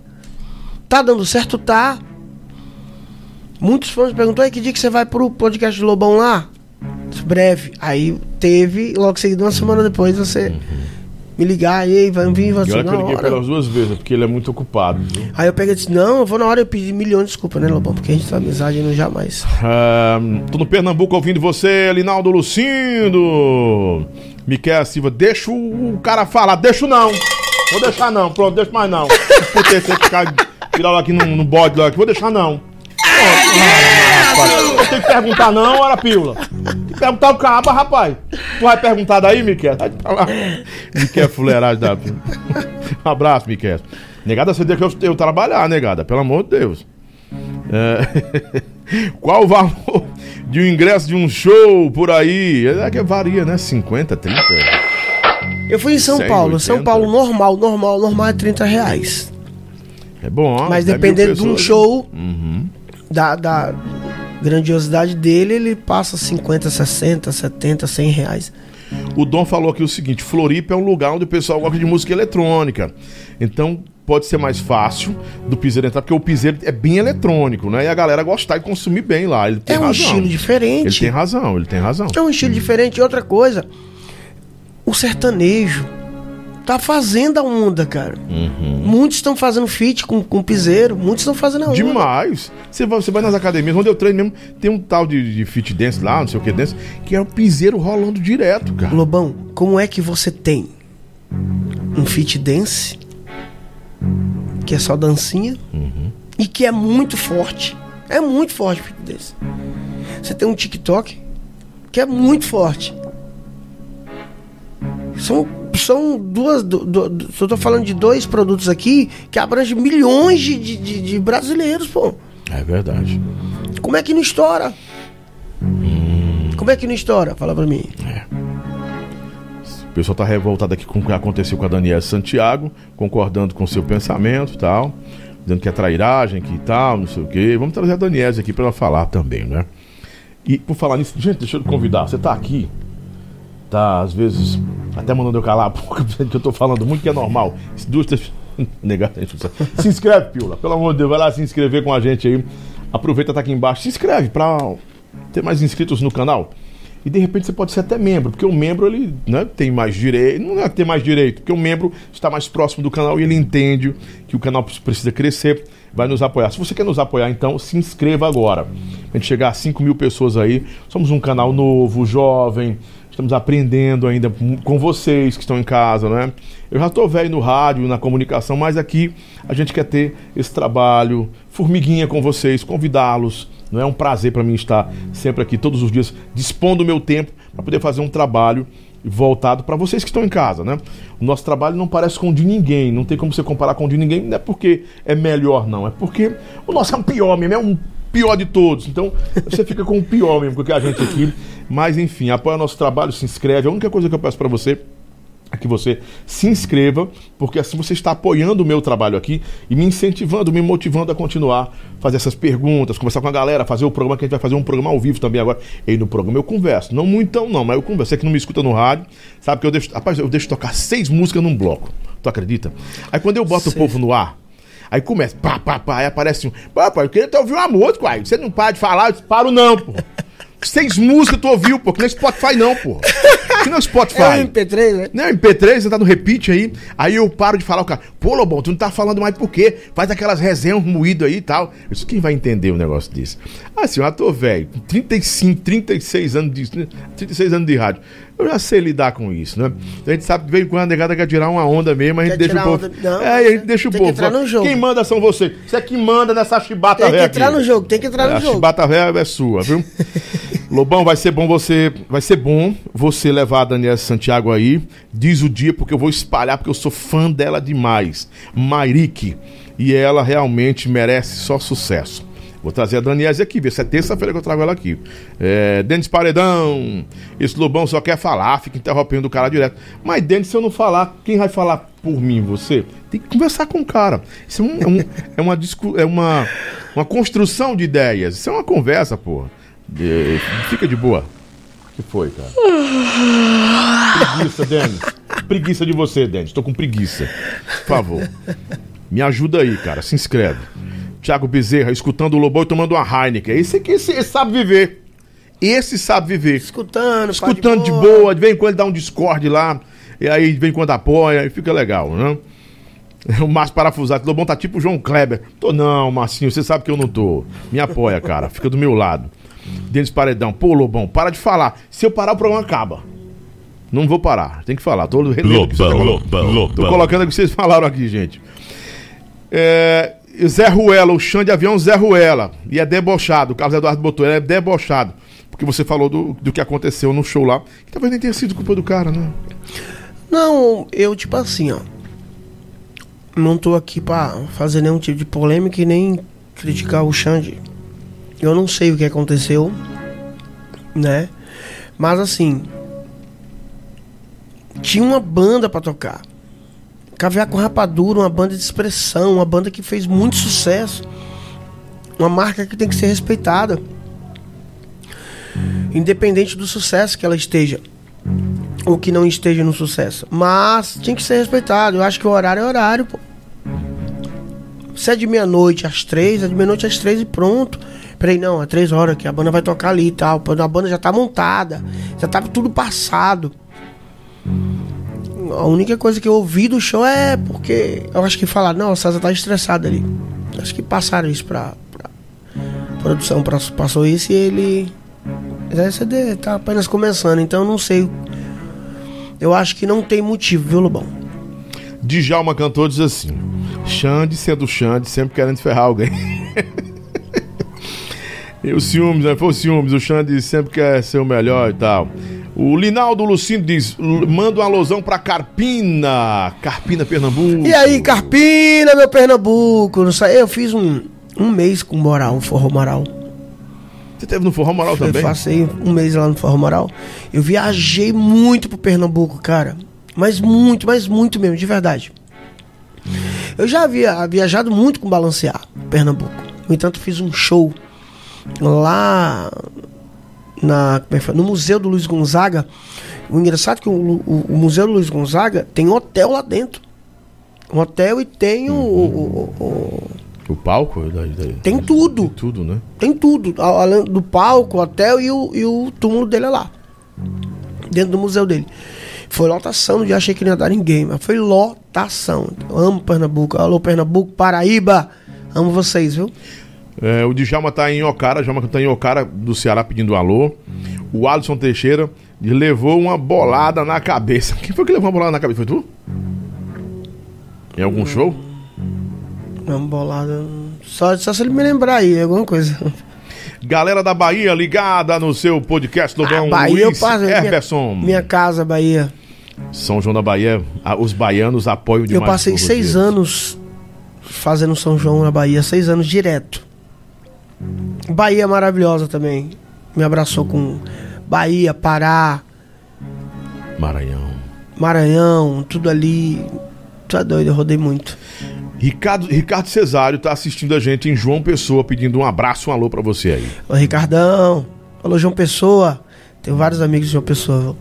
Tá dando certo? Tá. Muitos fãs perguntam: que dia que você vai pro podcast do Lobão lá? Breve. Aí teve, logo seguido, uma semana depois, você me ligar, e aí, vai vir, vai E olha que eu liguei pelas duas vezes, porque ele é muito ocupado. Viu? Aí eu peguei e disse: Não, eu vou na hora eu pedi milhões de desculpas, né, Lobão? Porque a gente tá amizade não jamais. Ah, tô no Pernambuco ouvindo você, Linaldo Lucindo. Miquel Silva, deixa o cara falar, deixa não. Vou deixar não, pronto, deixa mais não. Por ter você ficar virar lá aqui no, no bode lá, vou deixar não. Pronto, rapaz. Tem que perguntar não, ora pílula. Tem que perguntar o caba, rapaz. Tu vai perguntar daí, Miquel? Sai pra lá. Miquel fuleiragem da vida. Um abraço, Miquel. Negada, você deixa eu, eu trabalhar, negada, pelo amor de Deus. É. Qual o valor de um ingresso de um show por aí? É que varia, né? 50, 30? Eu fui em São 100, Paulo. São 80. Paulo, normal, normal, normal é 30 reais. É bom. Mas é dependendo de um pessoas. show, Uhum. da, da grandiosidade dele, ele passa 50, 60, 70, 100 reais. O Dom falou aqui o seguinte: Floripa é um lugar onde o pessoal gosta de música eletrônica. Então pode ser mais fácil do piseiro entrar, porque o piseiro é bem eletrônico, né? E a galera gostar e consumir bem lá. Ele tem É um razão. estilo Ele diferente. tem razão, ele tem razão. É um estilo diferente. E outra coisa, o sertanejo tá fazendo a onda, cara. Uhum. Muitos estão fazendo feat com, com piseiro, muitos estão fazendo a onda. Demais. Você vai, você vai nas academias, onde eu treino mesmo, tem um tal de, de fit dance lá, não sei o que dance, que é o piseiro rolando direto, cara. Lobão, como é que você tem um fit dance, que é só dancinha, Uhum. e que é muito forte. É muito forte o fit dance. Você tem um TikTok, que é muito forte. São, são duas. Do, do, eu tô falando de dois produtos aqui que abrangem milhões de, de, de- brasileiros, pô. É verdade. Como é que não estoura? Como é que não estoura? Fala pra mim. O pessoal tá revoltado aqui com o que aconteceu com a Daniela Santiago, concordando com o seu pensamento e tal, dizendo que é trairagem, que tal, não sei o quê. Vamos trazer a Daniela aqui pra ela falar também, né? E por falar nisso, gente, deixa eu te convidar. Você tá aqui, tá às vezes até mandando eu calar a boca, que eu tô falando muito, que é normal. Se inscreve, Pila. Pelo amor de Deus, vai lá se inscrever com a gente aí. Aproveita, tá aqui embaixo. Se inscreve pra ter mais inscritos no canal. E de repente você pode ser até membro, porque o membro ele né, tem mais direito. Não é ter mais direito, porque o membro está mais próximo do canal e ele entende que o canal precisa crescer, vai nos apoiar. Se você quer nos apoiar, então se inscreva agora. Pra gente chegar a 5 mil pessoas aí. Somos um canal novo, jovem. Estamos aprendendo ainda com vocês que estão em casa, né? Eu já estou velho no rádio, na comunicação, mas aqui a gente quer ter esse trabalho, formiguinha com vocês, convidá-los. Não é um prazer para mim estar sempre aqui todos os dias, dispondo do meu tempo para poder fazer um trabalho voltado para vocês que estão em casa, né? O nosso trabalho não parece com o de ninguém, não tem como você comparar com o de ninguém, não é porque é melhor, não, é porque o nosso é um pior mesmo, é um pior de todos. Então, você fica com o pior mesmo, porque a gente aqui. Mas, enfim, apoia o nosso trabalho, se inscreve. A única coisa que eu peço para você é que você se inscreva, porque assim você está apoiando o meu trabalho aqui e me incentivando, me motivando a continuar, fazer essas perguntas, conversar com a galera, fazer o programa que a gente vai fazer um programa ao vivo também agora. E no programa eu converso. Não muitão, não, mas eu converso. Você que não me escuta no rádio, sabe que eu deixo. Rapaz, eu deixo tocar seis músicas num bloco. Tu acredita? Aí quando eu boto o povo no ar, Aí começa, pá, pá, pá, aí aparece um. Pá, pá, eu queria ter ouvido uma música, aí. Você não para de falar, eu disse, paro não, pô. Seis músicas tu ouviu, pô, que é Spotify não, pô. Que não é Spotify. É o MP3, né? Não, MP3, você tá no repeat aí. Aí eu paro de falar, o cara, pô, Lobão, tu não tá falando mais por quê? Faz aquelas resenhas moídas aí e tal. Disse, quem vai entender um negócio desse? Assim, eu já tô velho, com 35, 36 anos de, 36 anos de rádio. Eu já sei lidar com isso, né? A gente sabe que de vez em quando a negada quer tirar uma onda mesmo, a gente deixa o povo. onda- não, é, a gente deixa o tem que povo. entrar no jogo. Quem manda são vocês. Você é que manda nessa chibata Tem que velha entrar aqui. no jogo, tem que entrar É, no a jogo. chibata velha é sua, viu? Lobão, vai ser bom você. Vai ser bom você levar a Daniela Santiago aí. Diz o dia, porque eu vou espalhar, porque eu sou fã dela demais. Mairique. E ela realmente merece só sucesso. Vou trazer a Daniela aqui, ver se é terça-feira que eu trago ela aqui. É, Denis Paredão, esse Lobão só quer falar, fica interrompendo o cara direto. Mas Denis, se eu não falar, quem vai falar por mim, você? Tem que conversar com o cara. Isso é, um, é, um, é uma, é uma, uma construção de ideias. Isso é uma conversa, porra. De, fica de boa. O que foi, cara? Preguiça, Denis. Preguiça de você, Denis. Tô com preguiça. Por favor. Me ajuda aí, cara. Se inscreve. Tiago Bezerra, escutando o Lobão e tomando uma Heineken. Esse aqui esse, esse sabe viver. Esse sabe viver. Escutando, Escutando de boa. de boa. De vez em quando dá um Discord lá. E aí de vez em quando apoia. E fica legal, né? O Márcio Parafusado. Lobão tá tipo o João Kleber. Tô não, Marcinho. Você sabe que eu não tô. Me apoia, cara. Fica do meu lado. Denis Paredão. Pô, Lobão, para de falar. Se eu parar, o programa acaba. Não vou parar. Tem que falar. Tô, Lobão, tá Lobão, Lobão. Tô colocando o que vocês falaram aqui, gente. É, Zé Ruela, o chão de avião Zé Ruela. E é debochado. O Carlos Eduardo botou, ele é debochado. Porque você falou do, do que aconteceu no show lá. Que talvez nem tenha sido culpa do cara, né? Não, eu, tipo assim, ó. Não tô aqui pra fazer nenhum tipo de polêmica e nem criticar o Xande. Eu não sei o que aconteceu, né? Mas assim. Tinha uma banda para tocar. Caviar com Rapadura, uma banda de expressão, uma banda que fez muito sucesso. Uma marca que tem que ser respeitada. Independente do sucesso que ela esteja. Ou que não esteja no sucesso. Mas tinha que ser respeitado. Eu acho que o horário é horário, pô. Se é de meia-noite às três, é de meia-noite às três e pronto. Peraí, não, é três horas que a banda vai tocar ali e tal. A banda já tá montada. Já tava tudo passado a única coisa que eu ouvi do show é porque eu acho que falaram, não, o César tá estressado ali. Acho que passaram isso pra, pra produção, pra, passou isso e ele. Esse CD tá apenas começando, então eu não sei. Eu acho que não tem motivo, viu, Lobão? Djalma cantor diz assim: Xande sendo Xande, sempre querendo ferrar alguém. e o ciúmes, né? Foi o ciúmes, o Xande sempre quer ser o melhor e tal. O Linaldo Lucindo diz: manda uma alusão pra Carpina, Carpina, Pernambuco. E aí, Carpina, meu Pernambuco? Não sei, eu fiz um, um mês com moral, forró moral. Você teve no Forró Moral também? Eu passei um mês lá no Forró Moral. Eu viajei muito pro Pernambuco, cara. Mas muito, mas muito mesmo, de verdade. Eu já havia viajado muito com Balancear, Pernambuco. No entanto, fiz um show lá na, é no Museu do Luiz Gonzaga. O engraçado é que o, o, o, Museu do Luiz Gonzaga tem hotel lá dentro. Um hotel e tem uhum. o, o, o. palco? Tem tudo. Tem tudo, né? Tem tudo. Além do palco, o hotel e o, e o túmulo dele é lá. Dentro do museu dele. Foi lotação, dia achei que não ia dar ninguém, mas foi lotação. Eu amo Pernambuco. Alô, Pernambuco, Paraíba. Amo vocês, viu? É, o Djalma tá em Ocara, Djalma tá em Ocara do Ceará pedindo alô. O Alisson Teixeira levou uma bolada na cabeça. Quem foi que levou uma bolada na cabeça? Foi tu? Em algum hum, show? Uma bolada. Só, só se ele me lembrar aí, alguma coisa. Galera da Bahia ligada no seu podcast do Bom Bahia, Luiz eu passo, Everson. Minha, minha, casa, Bahia. São João da Bahia, os baianos apoiam demais. Eu passei seis anos fazendo São João na Bahia, seis anos direto. Bahia é maravilhosa também. Me abraçou com Bahia, Pará. Maranhão. Maranhão, tudo ali. Tu é doido, eu rodei muito. Ricardo, Ricardo Cesário tá assistindo a gente em João Pessoa, pedindo um abraço, um alô pra você aí. Ô Ricardão, alô João Pessoa. Tenho vários amigos de João Pessoa.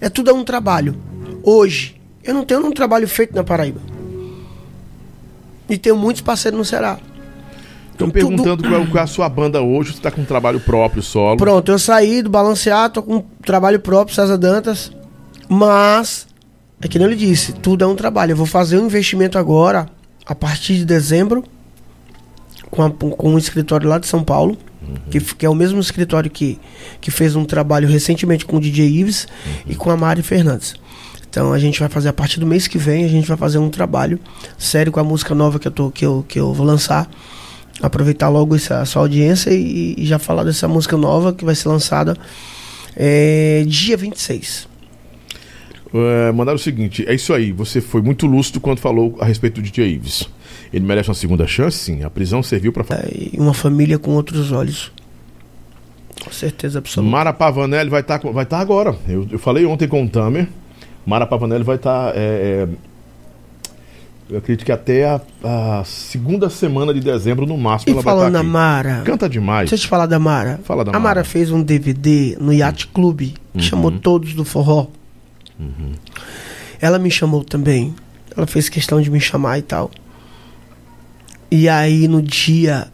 É tudo é um trabalho. Hoje, eu não tenho um trabalho feito na Paraíba. E tenho muitos parceiros no Ceará. Estão perguntando tudo... qual, é, qual, é a sua banda hoje, você está com um trabalho próprio, solo. Pronto, eu saí do Balancear, tô com um trabalho próprio, César Dantas. Mas, é que nem ele disse, tudo é um trabalho. Eu vou fazer um investimento agora, a partir de dezembro, com, a, com um escritório lá de São Paulo. Uhum. Que, que, é o mesmo escritório que, que fez um trabalho recentemente com o DJ Ives uhum. e com a Mari Fernandes. Então a gente vai fazer a partir do mês que vem, a gente vai fazer um trabalho sério com a música nova que eu, tô, que eu, que eu vou lançar aproveitar logo essa sua audiência e, e, já falar dessa música nova que vai ser lançada é, dia 26. É, mandaram o seguinte: é isso aí, você foi muito lúcido quando falou a respeito do DJ Ives. Ele merece uma segunda chance, sim. A prisão serviu para. É, uma família com outros olhos. Com certeza absoluta. Mara Pavanelli vai estar tá, vai tá agora. Eu, eu falei ontem com o Tamer. Mara Pavanelli vai estar. Tá, é, é, eu acredito que até a, a, segunda semana de dezembro, no máximo, e ela falando vai tá estar. Mara. Canta demais. Deixa eu te falar da Mara. Fala da a Mara. fez um DVD no Yacht Club. Uhum. Chamou todos do forró. Uhum. Ela me chamou também. Ela fez questão de me chamar e tal. E aí no dia.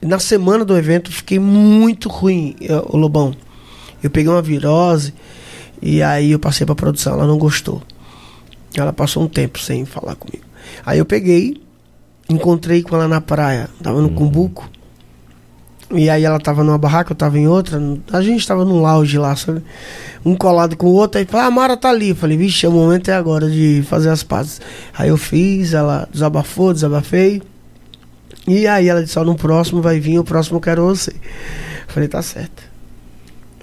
Na semana do evento fiquei muito ruim, o Lobão. Eu peguei uma virose e aí eu passei pra produção, ela não gostou. Ela passou um tempo sem falar comigo. Aí eu peguei, encontrei com ela na praia, tava no uhum. Cumbuco. E aí ela tava numa barraca, eu tava em outra. A gente tava num lounge lá, sabe? Um colado com o outro. Aí falei, ah, a Mara tá ali. Eu falei, vixe, o momento é agora de fazer as pazes. Aí eu fiz, ela desabafou, desabafei. E aí ela disse, ó, no próximo vai vir, o próximo eu quero você. Eu falei, tá certo.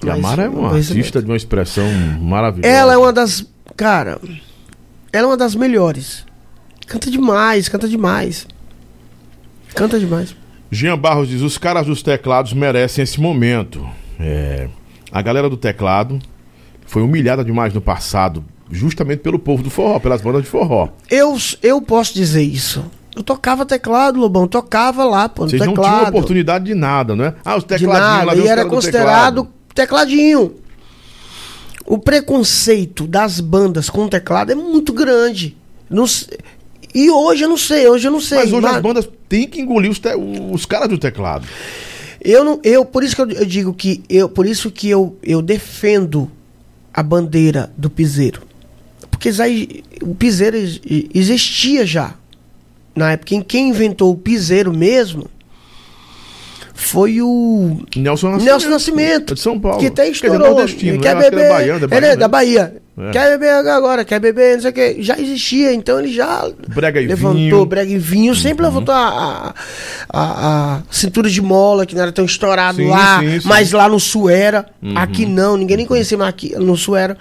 E a Mara é uma artista de uma expressão maravilhosa. Ela é uma das. Cara, ela é uma das melhores. Canta demais, canta demais. Canta demais. Jean Barros diz: os caras dos teclados merecem esse momento. É, a galera do teclado foi humilhada demais no passado, justamente pelo povo do forró, pelas bandas de forró. Eu, eu posso dizer isso. Eu tocava teclado, Lobão, tocava lá, pô, Vocês teclado. não tinham oportunidade de nada, não é? Ah, os tecladinhos lá, e era considerado tecladinho. O preconceito das bandas com teclado é muito grande. Não, e hoje eu não sei, hoje eu não sei. Mas hoje mas... as bandas têm que engolir os, te... os caras do teclado. Eu não, eu por isso que eu, eu, digo que eu, por isso que eu, eu defendo a bandeira do piseiro. Porque já, o piseiro existia já. Na época em quem inventou o piseiro mesmo foi o Nelson Nascimento, Nelson Nascimento de São Paulo. Que até estourou. Dizer, quer né? beber, baiano, é, né? da Bahia. É. Quer beber agora, quer beber, não sei o que. Já existia, então ele já brega levantou vinho. brega e vinho, sempre uhum. levantou a, a, a, cintura de mola, que não era tão estourado sim, lá, sim, sim. mas lá no sul era. Uhum. Aqui não, ninguém nem conhecia, mas aqui no sul era.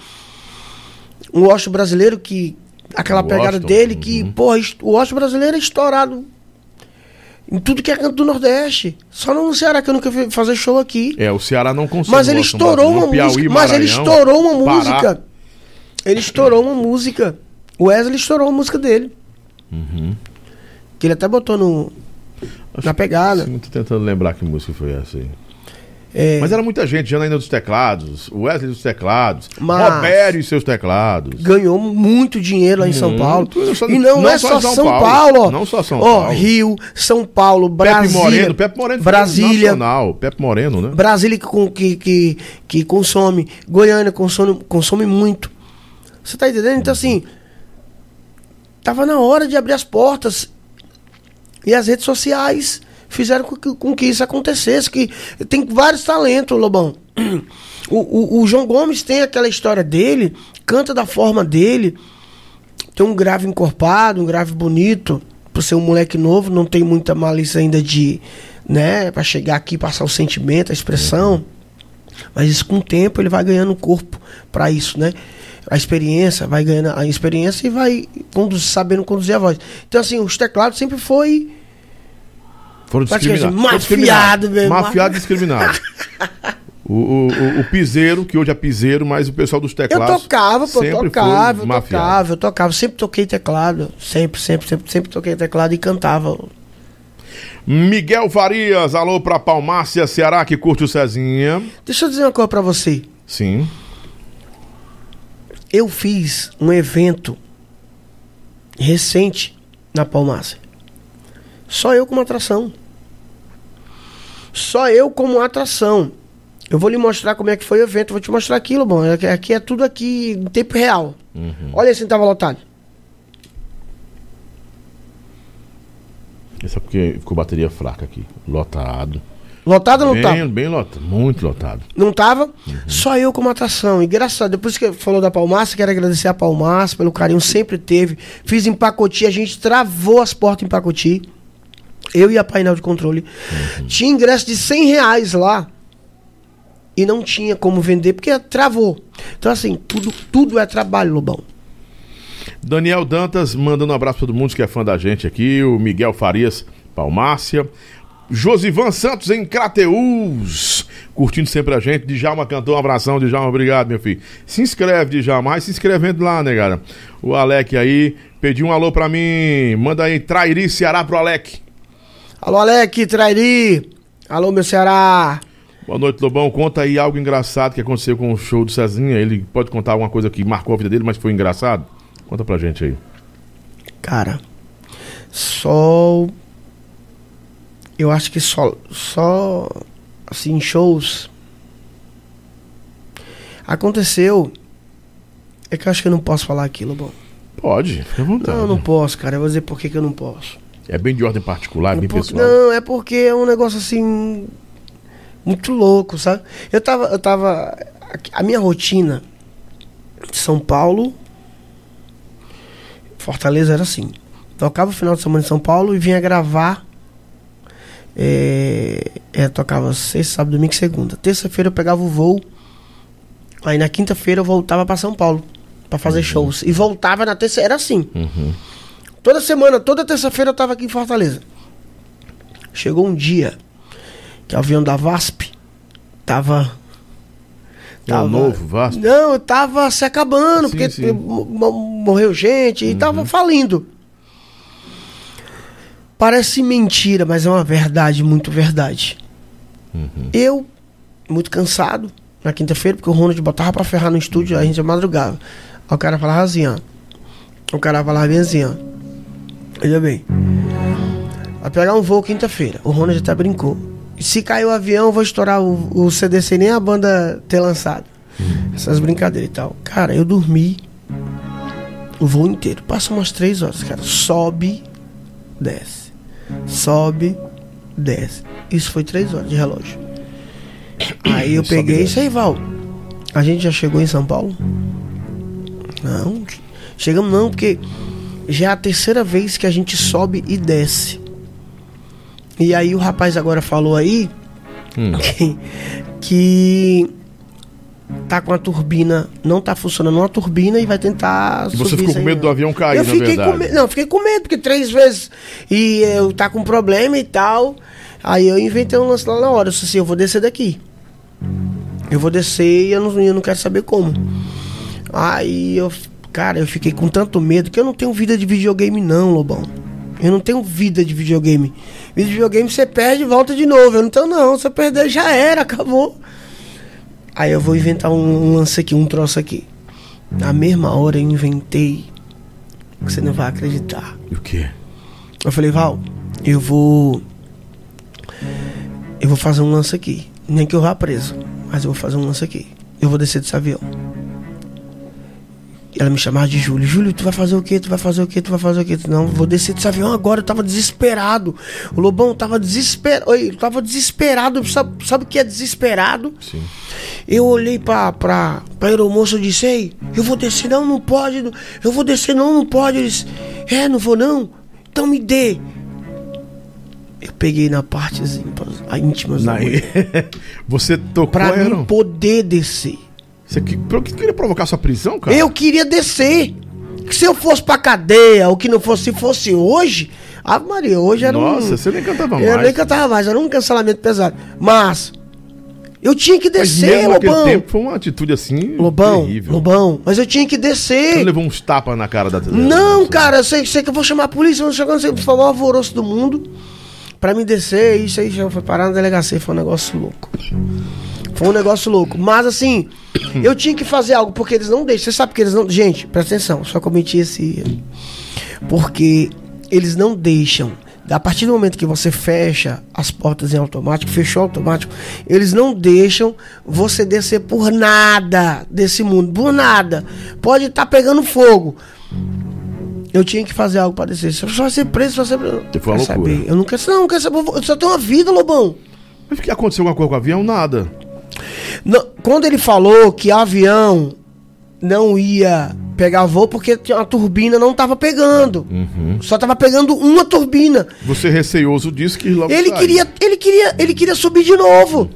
Um Washington brasileiro que. Aquela pegada dele que, uhum. porra, o Washington brasileiro é estourado em tudo que é canto do Nordeste. Só no Ceará que eu nunca fui fazer show aqui. É, o Ceará não consegue. Mas ele estourou uma Piauí, música. Maranhão, mas ele estourou uma Pará. música. Ele estourou uma música. O Wesley estourou a música dele. Uhum. Que ele até botou no. Acho na pegada. Sim, tô tentando lembrar que música foi essa aí. É... Mas era muita gente, Janaína dos teclados, Wesley dos teclados, Mas Robério e seus teclados. Ganhou muito dinheiro lá em São Paulo. Só, e não, não é só São, São Paulo. Paulo. Não só São Paulo. Rio, São Paulo, Brasília. Pepe Moreno, Pepe Moreno Brasília. Nacional. Pepe Moreno, né? Brasília que, que, que, que consome. Goiânia consome, consome muito. Você tá entendendo? Então, assim, tava na hora de abrir as portas. E as redes sociais fizeram com que, com que isso acontecesse. Que tem vários talentos, Lobão. O, o, o, João Gomes tem aquela história dele, canta da forma dele, tem um grave encorpado, um grave bonito, por ser um moleque novo, não tem muita malícia ainda de, né, para chegar aqui passar o sentimento, a expressão. Mas isso com o tempo ele vai ganhando corpo para isso, né? A experiência, vai ganhando a experiência e vai conduz, sabendo conduzir a voz. Então assim, os teclados sempre foi foram discriminados. Mafiado mesmo. Mafiado discriminado. O, o, o, o, piseiro, que hoje é piseiro, mas o pessoal dos teclados. Eu tocava, pô, sempre tocava, eu tocava, eu tocava, sempre toquei teclado. Sempre, sempre, sempre, sempre toquei teclado e cantava. Miguel Farias, alô pra Palmácia, Ceará, que curte o Cezinha. Deixa eu dizer uma coisa pra você. Sim. Eu fiz um evento recente na Palmácia. Só eu como atração. Só eu como atração. Eu vou lhe mostrar como é que foi o evento. Vou te mostrar aquilo, bom. Aqui é tudo aqui em tempo real. Uhum. Olha assim, tava lotado. Isso é porque ficou bateria fraca aqui. Lotado. Lotado ou não bem, tava? Bem lotado, muito lotado. Não tava? Uhum. Só eu como atração. E graças a Deus, depois que falou da Palmaça, quero agradecer a Palmaça pelo carinho, sempre teve. Fiz em Pacoti, a gente travou as portas em Pacoti. Eu e a painel de controle. Uhum. Tinha ingresso de 100 reais lá. E não tinha como vender porque travou. Então, assim, tudo, tudo é trabalho, Lobão. Daniel Dantas mandando um abraço para todo mundo que é fã da gente aqui. O Miguel Farias, Palmácia. Josivan Santos em Crateus, curtindo sempre a gente. Djalma cantou um abração, Djalma, obrigado, meu filho. Se inscreve, Djalma, mas se inscrevendo lá, né, cara? O Alec aí pediu um alô pra mim. Manda aí, Trairi Ceará pro Alec. Alô, Alec, Trairi. Alô, meu Ceará. Boa noite, Lobão. Conta aí algo engraçado que aconteceu com o show do Cezinha. Ele pode contar alguma coisa que marcou a vida dele, mas foi engraçado? Conta pra gente aí. Cara, só eu acho que só, só assim, shows. Aconteceu. É que eu acho que eu não posso falar aquilo, bom. Pode, fica à vontade. Não, não posso, cara. Eu vou dizer por que, que eu não posso. É bem de ordem particular, é bem por... pessoal. Não, é porque é um negócio assim. Muito louco, sabe? Eu tava. Eu tava. A minha rotina de São Paulo. Fortaleza era assim. Tocava o final de semana em São Paulo e vinha gravar é, é, tocava sexta, sábado, domingo e segunda. Terça-feira eu pegava o voo. Aí na quinta-feira eu voltava para São Paulo para fazer uhum. shows. E voltava na terça, era assim. Uhum. Toda semana, toda terça-feira eu tava aqui em Fortaleza. Chegou um dia que o avião da VASP tava. É tava novo, VASP? Não, tava se acabando, sim, porque sim. morreu gente uhum. e tava falindo. Parece mentira, mas é uma verdade, muito verdade. Uhum. Eu, muito cansado, na quinta-feira, porque o Ronald botava pra ferrar no estúdio, a gente madrugava. Aí o cara falava assim, ó. O cara falava bem assim, ó. Olha bem. Vai pegar um voo quinta-feira. O Ronald até brincou. Se cair o avião, eu vou estourar o, o CD sem nem a banda ter lançado. Uhum. Essas brincadeiras e tal. Cara, eu dormi o voo inteiro. Passa umas três horas, cara. Sobe, desce sobe, desce. Isso foi três horas de relógio. Aí eu peguei isso aí, Val. A gente já chegou em São Paulo? Não, chegamos não, porque já é a terceira vez que a gente sobe e desce. E aí o rapaz agora falou aí hum. que, que tá com a turbina, não tá funcionando uma turbina e vai tentar. Você ficou com medo do avião cair, eu fiquei Com me... Não, fiquei com medo, porque três vezes e eu tá com problema e tal. Aí eu inventei um lance lá na hora. Eu disse assim, eu vou descer daqui. Eu vou descer e eu não, eu não quero saber como. Aí eu, cara, eu fiquei com tanto medo que eu não tenho vida de videogame, não, Lobão. Eu não tenho vida de videogame. Vida de videogame você perde e volta de novo. Eu não tenho, não. Se eu perder, já era, acabou. Aí eu vou inventar um, lance aqui, um troço aqui. Na mesma hora eu inventei que você não vai acreditar. E o quê? Eu falei, Val, eu vou. Eu vou fazer um lance aqui. Nem que eu vá preso, mas eu vou fazer um lance aqui. Eu vou descer desse avião. Ela me chamava de Júlio. Júlio, tu vai fazer o quê? Tu vai fazer o quê? Tu vai fazer o quê? Não, vou descer desse avião agora. Eu tava desesperado. O Lobão tava desesperado. Oi, tava desesperado. Sabe, sabe o que é desesperado? Sim. Eu olhei pra, pra, pra aeromoça e disse: Ei, eu vou descer, não, não pode. Eu vou descer, não, não pode. Ele disse: É, não vou não. Então me dê. Eu peguei na a íntima. Na... Você tocou. Pra mim poder descer. Você que, que queria provocar sua prisão, cara? Eu queria descer. Se eu fosse pra cadeia, ou que não fosse, se fosse hoje, Ave Maria, hoje era Nossa, um. Nossa, você nem cantava mais. Eu nem cantava mais, era um cancelamento pesado. Mas, eu tinha que descer, mas Lobão. tempo foi uma atitude assim. Lobão, terrível. Lobão, mas eu tinha que descer. Você levou uns tapas na cara da Não, cara, eu sei, sei que eu vou chamar a polícia, vou chegar, sei, foi o maior alvoroço do mundo. Pra me descer, isso aí já foi parar na delegacia, foi um negócio louco. Foi um negócio louco. Mas assim, eu tinha que fazer algo, porque eles não deixam. Você sabe que eles não. Gente, presta atenção, só cometi esse. Porque eles não deixam. A partir do momento que você fecha as portas em automático, fechou automático, eles não deixam você descer por nada desse mundo, por nada. Pode estar tá pegando fogo. Eu tinha que fazer algo para descer. Se você vai ser preso, você vai ser. Foi uma loucura. Saber. Eu não quero, não, não quero saber. Eu só tenho uma vida, Lobão. Mas que aconteceu alguma coisa com o avião? Nada. Não, quando ele falou que avião não ia pegar voo porque uma turbina não tava pegando. Uhum. Só tava pegando uma turbina. Você receoso disso que logo Ele sai. queria, ele queria, ele queria subir de novo.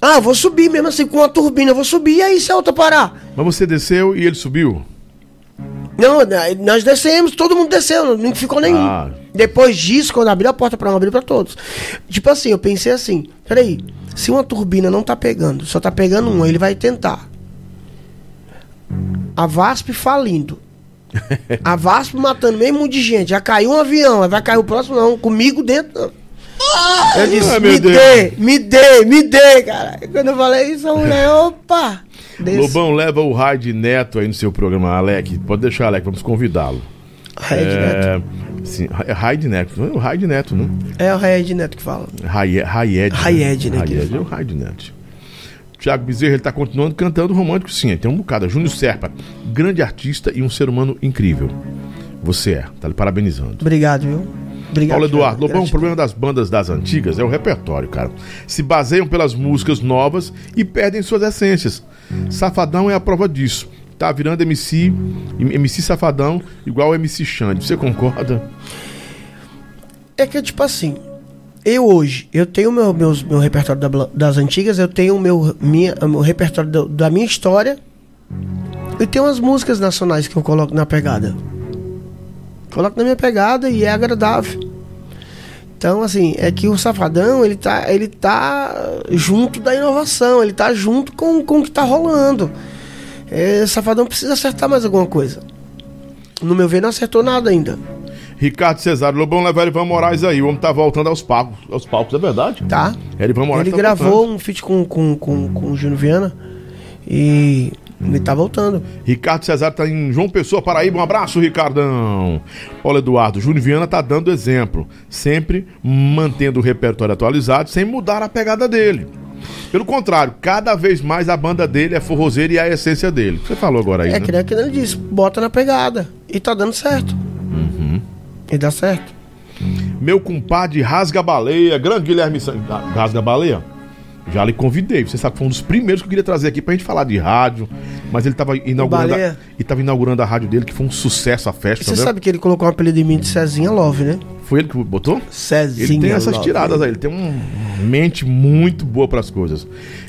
Ah, eu vou subir mesmo assim com uma turbina, eu vou subir e aí se a outra parar. Mas você desceu e ele subiu? Não, né, nós descemos, todo mundo desceu, não ficou nenhum. Ah. Depois disso, quando abriu a porta para um, abriu para todos. Tipo assim, eu pensei assim, peraí, se uma turbina não tá pegando, só tá pegando uma, ele vai tentar. A VASP falindo. A VASP matando meio mundo de gente. Já caiu um avião, vai cair o próximo não, comigo dentro não. Eu disse, meu me Deus. dê, me dê, me dê, cara. Quando eu falei isso, a mulher, opa! Desce. Lobão, leva o Raid Neto aí no seu programa, Alec. Pode deixar, Alec, vamos convidá-lo. Neto. é, sim, é Raid Neto, é o Raid Neto, né? É o Red Neto que fala. Raie- Raied. Raied, né, ele Raied, é o Raid Neto. Tiago Bezerra, ele tá continuando cantando romântico, sim. Tem um bocado. Júnior Serpa, grande artista e um ser humano incrível. Você é, tá lhe parabenizando. Obrigado, viu? Obrigado. Paulo Eduardo. Lobão, o problema das bandas das antigas é o repertório, cara. Se baseiam pelas músicas novas e perdem suas essências. Safadão é a prova disso. Tá virando MC, MC Safadão igual MC Xande. Você concorda? É que, tipo assim, eu hoje, eu tenho meu, meus, meu repertório da das antigas, eu tenho o meu, minha, meu repertório da, da minha história e tem umas músicas nacionais que eu coloco na pegada. Coloco na minha pegada e é agradável. Então, assim, é que o Safadão, ele tá, ele tá junto da inovação, ele tá junto com, com o que tá rolando. É, Safadão precisa acertar mais alguma coisa. No meu ver, não acertou nada ainda. Ricardo Cesário, Lobão leva Erivan Moraes aí. O homem tá voltando aos palcos. Aos palcos, é verdade? Tá? Erivan Moraes Ele tá gravou voltando. um feat com, com, com, com o Júnior Viana e ele tá voltando. Ricardo Cesário tá em João Pessoa, Paraíba. Um abraço, Ricardão. Paulo Eduardo, Júnior Viana tá dando exemplo. Sempre mantendo o repertório atualizado, sem mudar a pegada dele. Pelo contrário, cada vez mais a banda dele é forrozeira e é a essência dele. Você falou agora aí, É né? que nem aquilo ele disse, bota na pegada. E tá dando certo. Uhum. E dá certo. Meu compadre Rasga Baleia, grande Guilherme San... Ah, Rasga Baleia. Já lhe convidei. Você sabe que foi um dos primeiros que eu queria trazer aqui pra gente falar de rádio. Mas ele tava inaugurando, a... Ele tava inaugurando a rádio dele, que foi um sucesso a festa, Você sabe que ele colocou um apelido em mim de Cezinha Love, né? Foi ele que botou? Cezinha Ele tem essas Love. tiradas aí, ele tem um- uma mente muito boa para as coisas.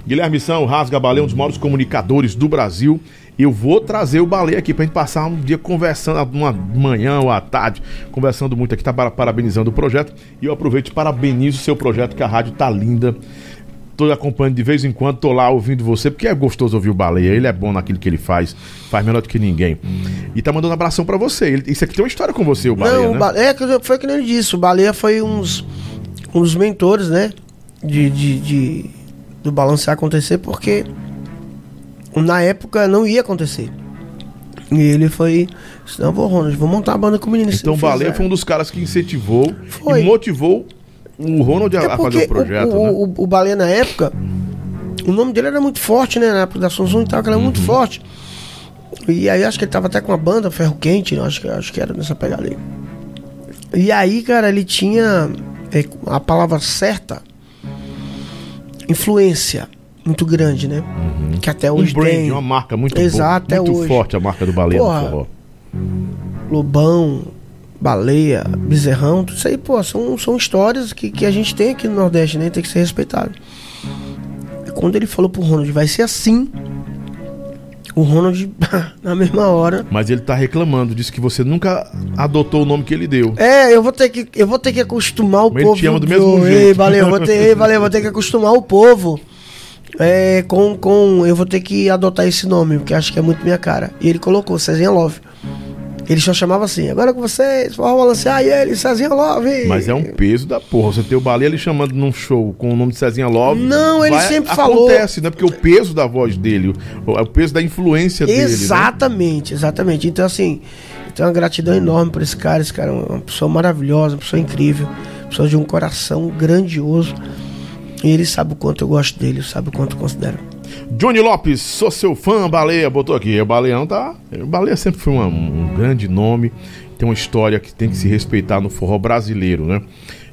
Guilherme São, Rasga Baleia, um dos maiores comunicadores do Brasil. Eu vou trazer o Baleia aqui pra gente passar um dia conversando, uma manhã ou à tarde, conversando muito aqui, tá para- parabenizando o projeto. E eu aproveito e parabenizo o seu projeto, que a rádio tá linda. Tô acompanhando de vez em quando, tô lá ouvindo você, porque é gostoso ouvir o Baleia. Ele é bom naquilo que ele faz, faz melhor do que ninguém. E tá mandando um abração pra você. Ele, isso aqui tem uma história com você, o Baleia, Não, o né? Ba- é, que eu- foi que nem ele disse, o Baleia foi uns, um dos mentores, né? De, de, de- do balancear acontecer, porque na época não ia acontecer. E ele foi. Não, vou, Ronald, vou montar a banda com o menino. Então o Baleia fizer." foi um dos caras que incentivou Foi. e motivou o Ronald É a fazer o projeto, o, né? o, o, o Baleia na época, o nome dele era muito forte, né? Na época da Sonzum e tal, que era Uhum. muito forte. E aí acho que ele tava até com uma banda, Ferro Quente, né? acho, que, acho que era nessa pegada aí. E aí, cara, ele tinha é, a palavra certa, influência muito grande, né? Que até Um hoje brand, tem. uma marca muito Exato, boa, até muito hoje. forte a marca do Baleia Porra. no forró. Lobão, Baleia, Bezerrão, tudo isso aí, pô, são, são histórias que, que a gente tem aqui no Nordeste, né? Tem que ser respeitado. E quando ele falou pro Ronald, vai ser assim, o Ronald, na mesma hora. Mas ele tá reclamando, disse que você nunca adotou o nome que ele deu. É, eu vou ter que, eu vou ter que acostumar o Mas ele povo. te ama do mesmo Ei, jeito. Valeu, eu vou ter, ei, valeu, eu vou ter que acostumar o povo. É, com, com. Eu vou ter que adotar esse nome, porque acho que é muito minha cara. E ele colocou, Cezinha Love. Ele só chamava assim, agora com vocês, forró balancear e ele, Cezinha Love. Mas é um peso da porra. Você ter o Baleia ele chamando num show com o nome de Cezinha Love. Não, ele sempre falou- Acontece, né? Porque o peso da voz dele, o, o peso da influência dele. né? Exatamente, exatamente. Então, assim, tenho uma gratidão enorme por esse cara. Esse cara é uma pessoa maravilhosa, uma pessoa incrível, uma pessoa de um coração grandioso. E ele sabe o quanto eu gosto dele, sabe o quanto eu considero. Johnny Lopes, sou seu fã, Baleia, botou aqui. O Baleão tá. O Baleia sempre foi uma- um grande nome, tem uma história que tem que se respeitar no forró brasileiro, né?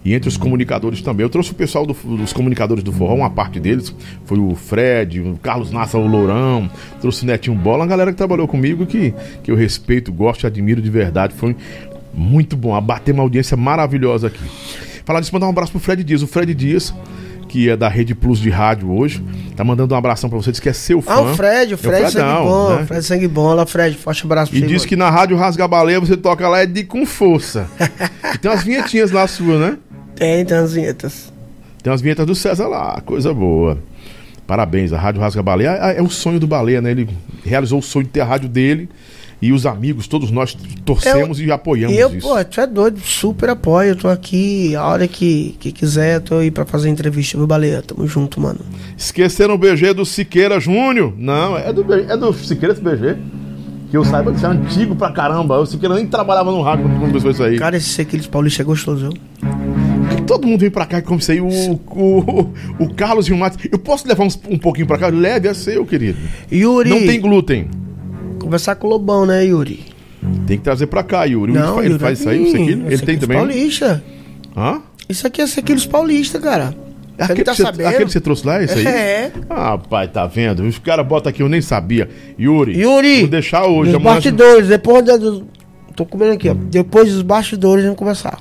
e entre os comunicadores também. Eu trouxe o pessoal do- dos comunicadores do forró, uma parte deles foi o Fred, o Carlos Nassa, o Lourão, trouxe o Netinho Bola, uma galera que trabalhou comigo que, que eu respeito, gosto admiro de verdade. Foi muito bom, abater uma audiência maravilhosa aqui. Falar disso, mandar um abraço pro Fred Dias. O Fred Dias, que é da Rede Plus de rádio hoje, tá mandando um abração pra você, diz que é seu fã. Ah, o Fred, o Fred É o sangue Fredão, bom, né? Fred sangue bom. Fred, forte abraço pra E diz que na rádio Rasga Baleia você toca lá é de com força. e tem umas vinhetinhas lá sua, né? Tem, tem as vinhetas. Tem umas vinhetas do César lá, coisa boa. Parabéns, a Rádio Rasga Baleia é, é o sonho do Baleia, né? Ele realizou o sonho de ter a rádio dele e os amigos, todos nós torcemos e apoiamos eu, isso. pô, tu é doido, super apoio. Eu tô aqui, a hora que, que quiser, eu tô aí pra fazer entrevista do Baleia. Tamo junto, mano. Esqueceram o BG do Siqueira Júnior? Não, é do, é do Siqueira esse BG. Que eu saiba, isso é antigo pra caramba. O Siqueira nem trabalhava no rádio quando começou isso aí. Cara, esse Sequilis Paulista é gostoso, viu? Todo mundo vem pra cá e come isso aí. O, o, o Carlos e o Matos. Eu posso levar uns- um pouquinho pra cá? Leve a seu, querido. Yuri, Não tem glúten. Conversar com o Lobão, né, Yuri? Tem que trazer pra cá, Yuri. Não, ele Yuri, faz isso aí, isso aqui? É Ele tem Sequilis também? Paulista. Hã? Isso aqui é Sequilis Paulista, cara. Você Aquele, tá que você, sabendo? aquele que você trouxe lá, é esse aí? É. Ah, pai, tá vendo? Os caras botam aqui, eu nem sabia. Yuri. Yuri, Vou deixar hoje. Amanhã- bastidores, depois da- do... Tô comendo aqui, ó. Depois dos bastidores, vamos conversar.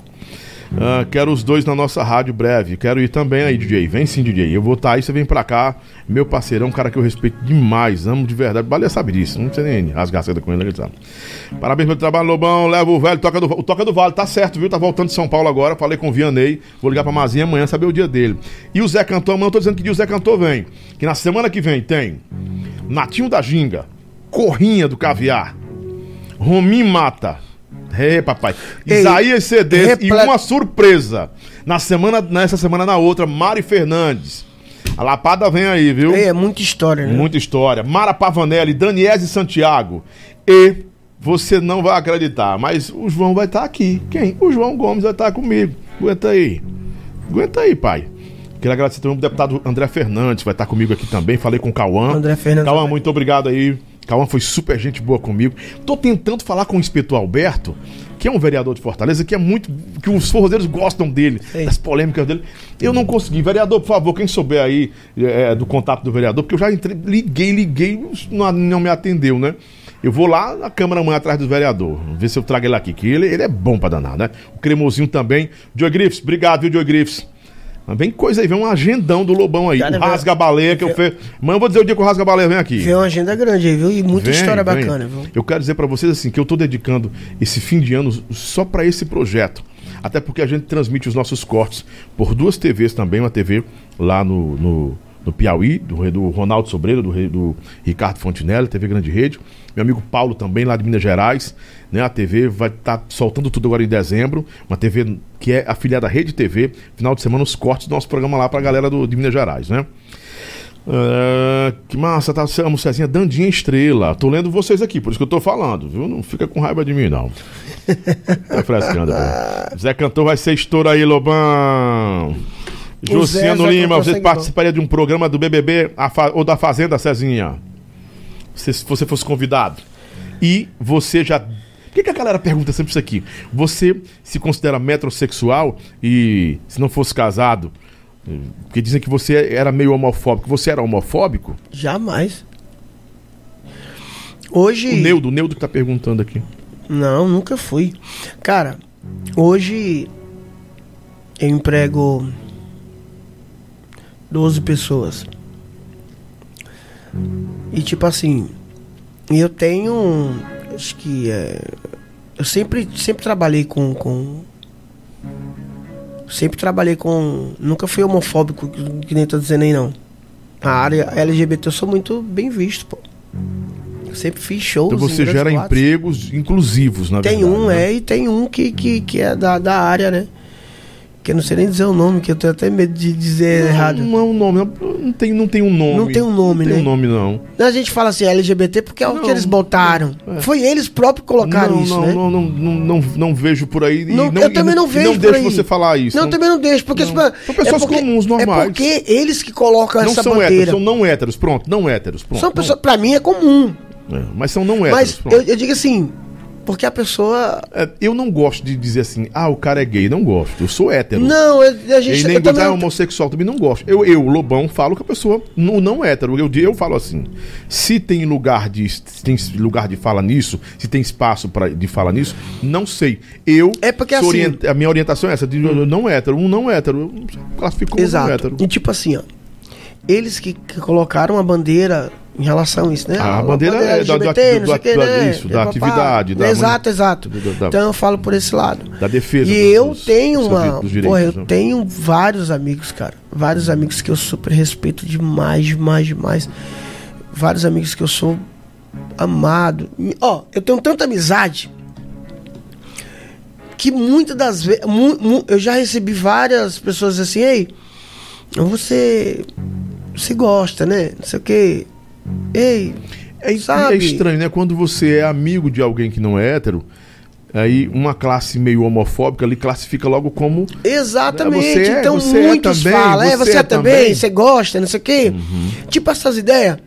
Ah, quero os dois na nossa rádio breve. Quero ir também aí, DJ. Vem sim, DJ. Eu vou estar aí, você vem pra cá. Meu parceirão, um cara que eu respeito demais, amo de verdade. Baleia sabe disso. Não precisa nem rasgar a com ele, ele sabe. Parabéns pelo trabalho, Lobão. Leva o velho, toca do, o Toca do Vale. Tá certo, viu? Tá voltando de São Paulo agora. Falei com o Vianney. Vou ligar pra Mazinha amanhã, saber o dia dele. E o Zé Cantor, amanhã eu tô dizendo que dia o Zé Cantor vem. Que na semana que vem tem Natinho da Ginga, Corrinha do Caviar, Romim Mata. Ei, papai. Ei, Isaías CDs e uma surpresa. Na semana, nessa semana na outra, Mari Fernandes. A lapada vem aí, viu? Ei, é muita história, né? Muita história. Mara Pavanelli, Daniese Santiago. E você não vai acreditar, mas o João vai estar aqui. Quem? O João Gomes vai estar comigo. Aguenta aí. Aguenta aí, pai. Queria agradecer também ao deputado André Fernandes, vai estar comigo aqui também. Falei com o Cauã. André Fernandes Cauã, muito obrigado aí. Cauã foi super gente boa comigo. Tô tentando falar com o inspetor Alberto, que é um vereador de Fortaleza, que é muito. que os forrozeiros gostam dele, Sei. das polêmicas dele. Eu não consegui. Vereador, por favor, quem souber aí é, do contato do vereador, porque eu já entrei, liguei, liguei, não, não me atendeu, né? Eu vou lá na Câmara amanhã atrás do vereador, ver se eu trago ele aqui, que ele, ele é bom pra danar, né? O Cremosinho também. Joey Griffiths, obrigado, viu, Joey Griffiths? Vem coisa aí, vem um agendão do Lobão aí. Cara, o Rasga a Baleia que eu fiz. Amanhã eu vou dizer o dia que o Rasga a Baleia vem aqui. Vem uma agenda grande aí, viu? E muita Vem, história vem. bacana, viu? Eu quero dizer pra vocês assim que eu tô dedicando esse fim de ano só pra esse projeto. Até porque a gente transmite os nossos cortes por duas TVs também, uma TV lá no, no, no Piauí, do, do Ronaldo Sobreiro, do, do Ricardo Fontinelli, TV Grande Rede. Meu amigo Paulo também, lá de Minas Gerais. Né? A TV vai estar soltando tudo agora em dezembro. Uma TV que é afiliada à Rede TV. Final de semana, os cortes do nosso programa lá pra galera do, de Minas Gerais, né? É, que massa, tá? A Cezinha Dandinha Estrela. Tô lendo vocês aqui, por isso que eu tô falando, viu? Não fica com raiva de mim, não. Tá frescando. Zé Cantor vai ser estouro aí, Lobão. O Zé, Josiano Zé Lima, você participaria de um programa do BBB ou da Fazenda, Cezinha? Se você fosse convidado. E você já. Por que, que a galera pergunta sempre isso aqui? Você se considera metrosexual e se não fosse casado? Porque dizem que você era meio homofóbico. Você era homofóbico? Jamais. Hoje. O Neudo, o Neudo que tá perguntando aqui. Não, nunca fui. Cara, hoje eu emprego 12 pessoas. E tipo assim, eu tenho. Acho que é. Eu sempre, sempre trabalhei com, com. Sempre trabalhei com. Nunca fui homofóbico, que, nem tô dizendo aí não. A área LGBT eu sou muito bem visto, pô. Eu sempre fiz shows. Então você gera empregos inclusivos, na Tem verdade. um, né? é, e tem um que, que, que é da, da área, né? Que eu não sei nem dizer o nome, que eu tenho até medo de dizer errado. Não, não é um nome, não tem, não tem um nome. Não tem um nome, não né? Tem um nome, não. A gente fala assim, LGBT, porque é o Não, que eles botaram. é. Foi eles próprios que colocaram não, isso, não, né? não, não, não, não, não vejo por aí. Não, não, eu também não vejo Não deixo você falar isso. Não, também não deixo, porque... Não. São pessoas é porque, comuns, normais. É porque eles que colocam Não essa são bandeira. héteros, são não héteros. Pronto, não héteros. Pronto, São não- pessoas, pra mim é comum. é, mas são não héteros. Mas eu, eu digo assim, Porque a pessoa. É, eu não gosto de dizer assim, ah, o cara é gay. Não gosto. Eu sou hétero. Não, a gente. E nem eu gostar também é homossexual também não gosto. Eu, eu, Lobão, falo que a pessoa não, não é hétero. Eu, eu falo assim: se tem lugar de se tem lugar de fala nisso, se tem espaço pra, de fala nisso, não sei. Eu É porque assim- orient- a minha orientação é essa: de não hétero, um não hétero. Eu classifico como não Exato. hétero. E tipo assim, ó. Eles que, que colocaram a bandeira em relação a isso, né? Ah, a Uma bandeira é da- LGBT, da- né? isso, da Papá. atividade, da- Exato, exato. Então eu falo por esse lado. Da defesa E eu dos- tenho uma. dos Porra, direitos, eu né? tenho vários amigos, cara. Vários amigos que eu super respeito demais, demais, demais. Vários amigos que eu sou amado. Ó, eu tenho tanta amizade que muitas das vezes. eu já recebi várias pessoas assim, ei, você. Você gosta, né? Não sei o quê. Ei. É, sabe? é estranho, né? Quando você é amigo de alguém que não é hétero, aí uma classe meio homofóbica ali classifica logo como. Exatamente. Você é- então você é muitos também, falam, é, você é é também, também. Uhum. você gosta, não sei o quê. Tipo essas ideias.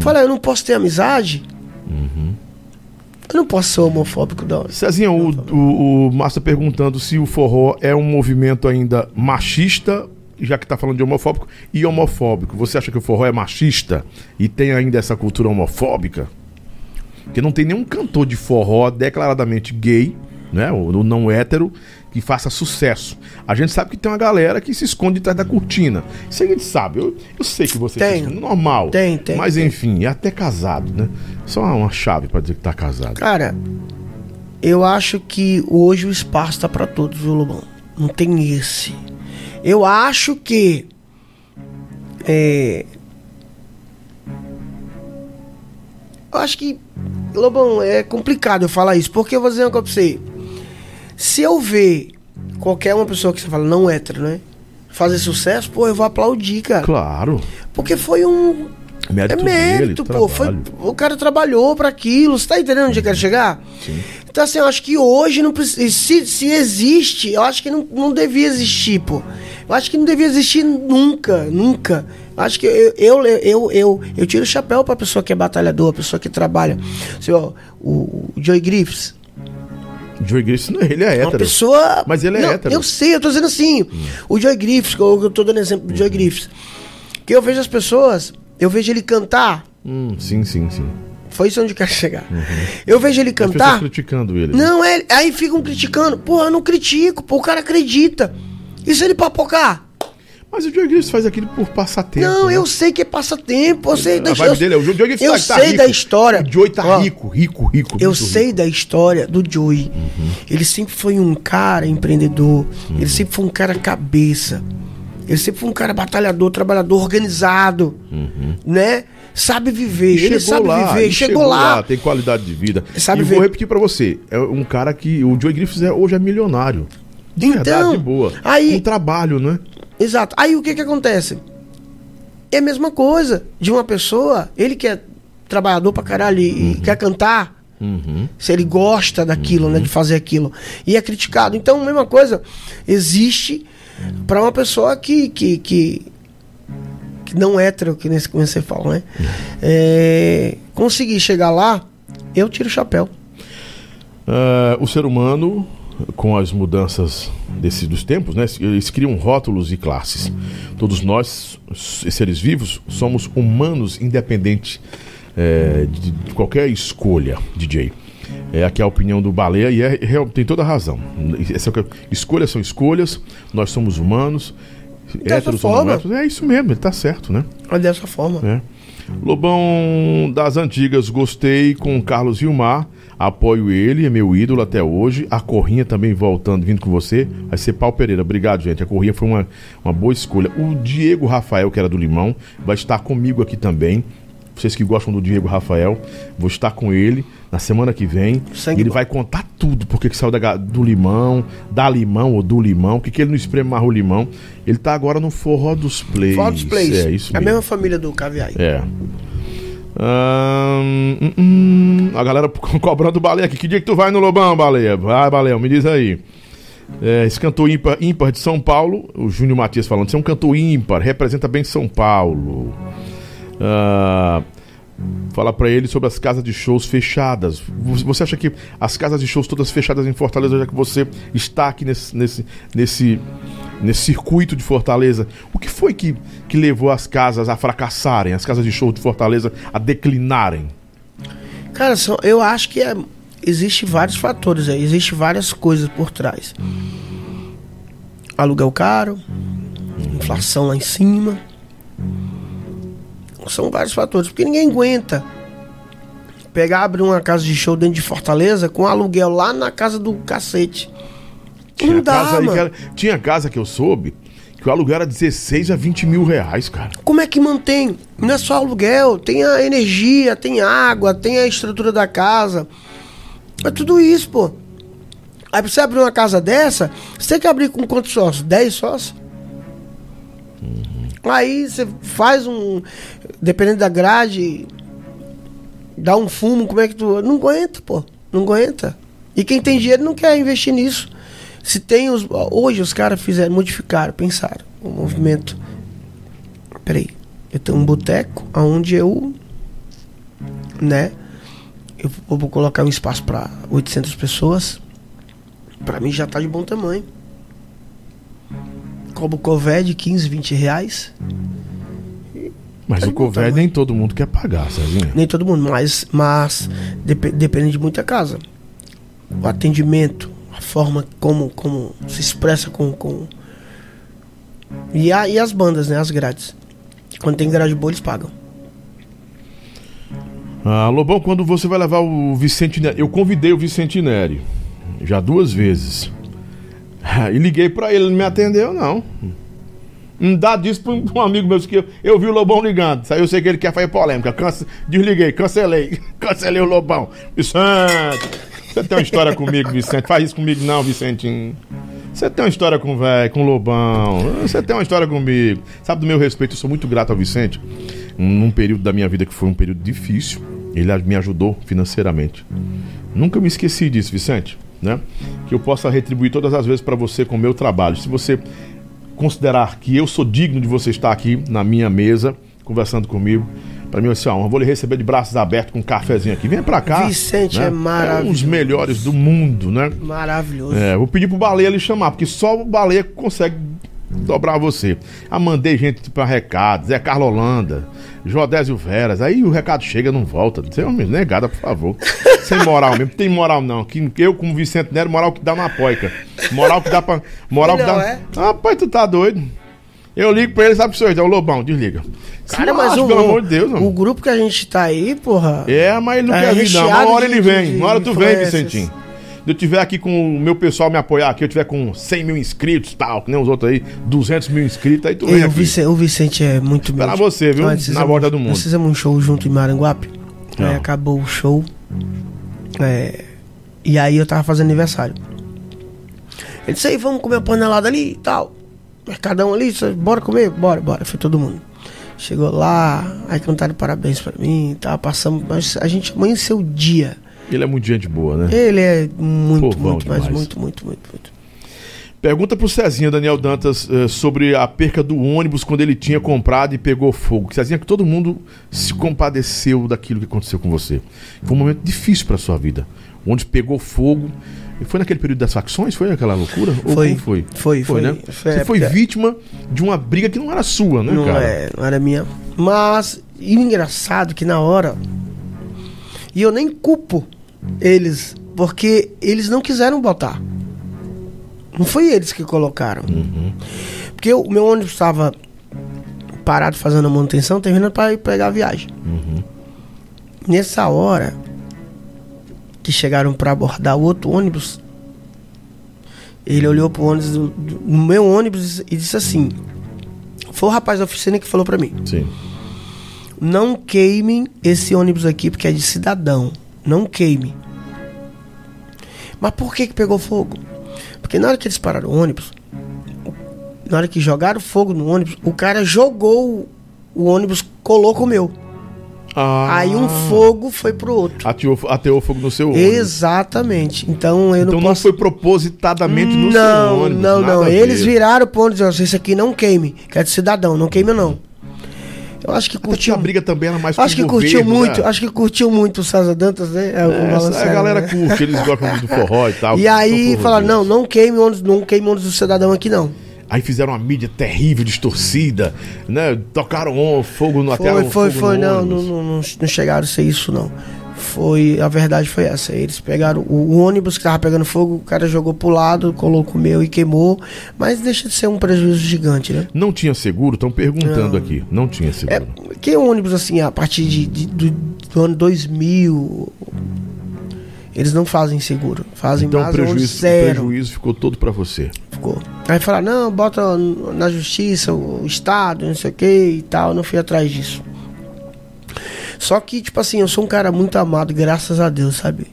Fala, eu não posso ter amizade. Uhum. Eu não posso ser homofóbico, não. Cezinha, o, o, o Márcio tá perguntando se o forró é um movimento ainda machista, já que tá falando de homofóbico, e homofóbico. Você acha que o forró é machista e tem ainda essa cultura homofóbica? Porque não tem nenhum cantor de forró declaradamente gay, né? Ou não hétero, que faça sucesso. A gente sabe que tem uma galera que se esconde atrás da cortina. Isso a gente sabe. Eu, eu sei que você Tem. esconde, normal. Tem, tem, Mas tem. enfim, é até casado, né? Só uma chave pra dizer que tá casado. Cara, eu acho que hoje o espaço tá pra todos, viu, Lobão? Não tem esse. Eu acho que. É. Eu acho que. Lobão, é complicado eu falar isso, porque eu vou dizer uma coisa pra você. Se eu ver qualquer uma pessoa que você fala, não hétero, né? Fazer sucesso, pô, eu vou aplaudir, cara. Claro. Porque foi um. Mérito é mérito, dele, pô. Foi, o cara trabalhou pra aquilo. Você tá entendendo onde eu quero chegar? Sim. Então, assim, eu acho que hoje não precisa. Se, se existe, eu acho que não, não devia existir, pô. Eu acho que não devia existir nunca, nunca. Eu acho que eu, eu, eu, eu, eu tiro o chapéu pra pessoa que é batalhador, a pessoa que trabalha. Assim, ó, o, o Joey Griffiths. Joey Griffiths, não, ele é Uma hétero. pessoa. Mas ele é Não, hétero. Eu sei, eu tô dizendo assim. O Joey Griffiths, eu, eu tô dando exemplo do Joey Griffiths. Que eu vejo as pessoas, eu vejo ele cantar. Hum, sim, sim, sim. Foi isso onde eu quero chegar. Eu vejo ele cantar. criticando ele. né? Não, é, aí ficam criticando. Porra, eu não critico, pô, o cara acredita. E se ele papocar? Mas o Joey Griffiths faz aquilo por passatempo. não, né? eu sei que é passatempo, eu sei da A vibe eu- dele é o Joey Griffiths Eu tá- tá sei rico. da história. O Joey tá Ó, rico, rico, rico. Eu sei rico. da história do Joey. Uhum. Ele sempre foi um cara empreendedor. Ele sempre foi um cara cabeça. Ele sempre foi um cara batalhador, trabalhador, organizado. Né? Sabe viver. Uhum. Ele sabe viver. ele Chegou, lá. Tem qualidade de vida. Sabe e ver. vou repetir pra você. É um cara que... O Joey Griffiths é, hoje é milionário. De Então, verdade, de boa. aí- Com trabalho, né? Exato. Aí o que que acontece? É a mesma coisa de uma pessoa, ele que é trabalhador pra caralho e e quer cantar, Uhum. se ele gosta daquilo, né, de fazer aquilo, e é criticado. Então, a mesma coisa existe pra uma pessoa que, que, que, que não é hétero, que nem como você fala, né? É, conseguir chegar lá, eu tiro o chapéu. Ah, o ser humano, com as mudanças desse, dos tempos, né, eles criam rótulos e classes. Todos nós, seres vivos, somos humanos independentes é, de, de qualquer escolha, DJ. É aqui a opinião do Baleia e é, real- tem toda a razão. Essa é escolhas são escolhas, nós somos humanos, Dessa héteros forma. É isso mesmo, ele tá certo, né? Olha dessa forma. né? Lobão das antigas, gostei com o Carlos Vilmar, apoio ele, é meu ídolo até hoje. A Corrinha também voltando, vindo com você, vai ser Pau Pereira. Obrigado, gente. A Corrinha foi uma, uma boa escolha. O Diego Rafael, que era do Limão, vai estar comigo aqui também. Vocês que gostam do Diego Rafael, vou estar com ele na semana que vem. Sangue ele bom. vai contar tudo, porque que saiu da do limão, da limão ou do limão, porque que ele não espreme mais o limão. Ele tá agora no forró dos plays. Fotos Plays. É isso a mesmo. mesma família do Caviar. É. Hum, hum, a galera cobrando baleia aqui. Que dia que tu vai no Lobão, baleia? Vai, baleia, me diz aí. É, esse cantor ímpar, ímpar de São Paulo, o Júnior Matias falando, você é um cantor ímpar, representa bem São Paulo. Ah, Fala para ele sobre as casas de shows fechadas. Você acha que as casas de shows todas fechadas em Fortaleza, já que você está aqui nesse, nesse, nesse, nesse circuito de Fortaleza, o que foi que, que levou as casas a fracassarem, as casas de shows de Fortaleza a declinarem? Cara, eu acho que é, existe vários fatores aí, existe várias coisas por trás. Aluguel caro, inflação lá em cima. São vários fatores, porque ninguém aguenta pegar, abrir uma casa de show dentro de Fortaleza com aluguel lá na casa do cacete. Tinha, dá, casa, mano. Era, tinha casa que eu soube que o aluguel era 16 a 20 mil reais, cara. Como é que mantém? Não é só aluguel, tem a energia, tem água, tem a estrutura da casa. É tudo isso, pô. Aí pra você abrir uma casa dessa, você tem que abrir com quantos sócios? 10 sócios? Uhum. Aí você faz um. Dependendo da grade, dá um fumo, como é que tu. Não aguenta, pô. Não aguenta. E quem tem dinheiro não quer investir nisso. Se tem os. Hoje os caras fizeram, modificaram, pensaram. O movimento. Peraí. Eu tenho um boteco onde eu. Né? Eu vou colocar um espaço para 800 pessoas. Para mim já tá de bom tamanho. Cobro Coved 15, 20 reais. Mas tá o Coved nem todo mundo quer pagar, Cezinha. Nem todo mundo, mas, mas dep depende de muita casa. O atendimento, a forma como, como se expressa com. com... E, a, e as bandas, né? As grades. Quando tem grade boa, eles pagam. Ah, Lobão, quando você vai levar o Vicente Neri? Eu convidei o Vicente Neri já duas vezes. E liguei para ele, não me atendeu, não. Não dá disso pra um amigo meu que eu, eu vi o Lobão ligando. Aí eu sei que ele quer fazer polêmica. Cance, desliguei, cancelei. Cancelei o Lobão. Vicente, você tem uma história comigo, Vicente. Faz isso comigo, não, Vicentinho. Você tem uma história com o com o Lobão. Você tem uma história comigo. Sabe do meu respeito, eu sou muito grato ao Vicente. Num período da minha vida que foi um período difícil, ele me ajudou financeiramente. Nunca me esqueci disso, Vicente. Né? Que eu possa retribuir todas as vezes para você com o meu trabalho. Se você considerar que eu sou digno de você estar aqui na minha mesa, conversando comigo, para mim vai ser uma honra. Vou lhe receber de braços abertos com um cafezinho aqui. Venha para cá. Vicente né? é maravilhoso. É um dos melhores do mundo, né? Maravilhoso. É, vou pedir pro Baleia lhe chamar, porque só o Baleia consegue dobrar você. Ah, mandei gente para recados, Zé Carlos Holanda, Jodésio Veras. Aí o recado chega não volta. Você é uma negada, por favor. Sem moral mesmo. Tem moral não. Que eu, como Vicente Nero, moral que dá na poica. Moral que dá pra. Moral não, que dá. É? Rapaz, tu tá doido. Eu ligo pra ele, sabe senhor? É o Lobão, desliga. Cara, mas o, pelo amor de Deus, mano. o grupo que a gente tá aí, porra. É, mas ele não é quer vir, não. Uma hora ele vem. Uma hora tu vem, Vicentinho. Se eu tiver aqui com o meu pessoal me apoiar aqui, eu tiver com 100 mil inscritos tal, que nem os outros aí, 200 mil inscritos, aí tu vem. O Vicente, o Vicente é muito bom. Para você, viu? Na volta do mundo. Nós fizemos um show junto em Maranguape. Aí acabou o show. É, e aí eu tava fazendo aniversário. Ele disse aí, vamos comer uma panelada ali e tal. Mercadão ali, bora comer? Bora, bora. Foi todo mundo. Chegou lá, aí cantaram parabéns pra mim e tal. Passamos, mas a gente amanheceu o dia. Ele é muito gente boa, né? Ele é muito, Pô, muito, mas muito, muito, muito, muito. Pergunta pro Cezinha, Daniel Dantas, uh, sobre a perca do ônibus quando ele tinha comprado e pegou fogo. Cezinha, que todo mundo se compadeceu daquilo que aconteceu com você. Foi um momento difícil para sua vida. O ônibus pegou fogo. E foi naquele período das facções? Foi aquela loucura? Foi. Ou foi? Foi, foi. foi né? Foi, você foi vítima de uma briga que não era sua, né, não cara? É, não era minha. Mas, e engraçado é que na hora. E eu nem culpo eles, porque eles não quiseram botar. Não foi eles que colocaram. Uhum. Porque o meu ônibus estava parado fazendo a manutenção, terminando para ir pegar a viagem. Uhum. Nessa hora que chegaram para abordar o outro ônibus, ele olhou pro ônibus do, do, meu ônibus e disse assim: Foi o rapaz da oficina que falou para mim. Sim. Não queimem esse ônibus aqui porque é de cidadão. Não queime. Mas por que que pegou fogo? Porque na hora que eles pararam o ônibus, na hora que jogaram fogo no ônibus, o cara jogou o ônibus, colocou o meu. Ah. Aí um fogo foi pro outro. Ateou, ateou fogo no seu ônibus. Exatamente. Então eu então não não foi propositadamente no não, seu ônibus. Não, não, não. Eles viraram pro ônibus e disseram, isso aqui não queime. Que é de cidadão, não queime não. Eu acho que curtiu. a briga também era mais Acho que o curtiu governo, muito, né? acho que curtiu muito o César Dantas, né? É, a galera né? curte, eles gostam muito do forró e tal. E aí falaram, não, não queime ônibus, não queime ônibus do cidadão aqui não. Aí fizeram uma mídia terrível, distorcida, né? Tocaram fogo no até Foi, foi, foi, não, não, não, não chegaram a ser isso não. Foi, a verdade foi essa. Eles pegaram o, o ônibus que tava pegando fogo, o cara jogou pro lado, colocou o meu e queimou. Mas deixa de ser um prejuízo gigante, né? Não tinha seguro? Estão perguntando aqui. Não tinha É, seguro. que ônibus assim, a partir de, de- do, do ano 2000, eles não fazem seguro. Fazem então o mais um prejuízo, o zero. prejuízo ficou todo pra você. Ficou. Aí falaram, não, bota na justiça o Estado, não sei o que e tal. Eu não fui atrás disso. Só que, tipo assim, eu sou um cara muito amado, graças a Deus, sabe?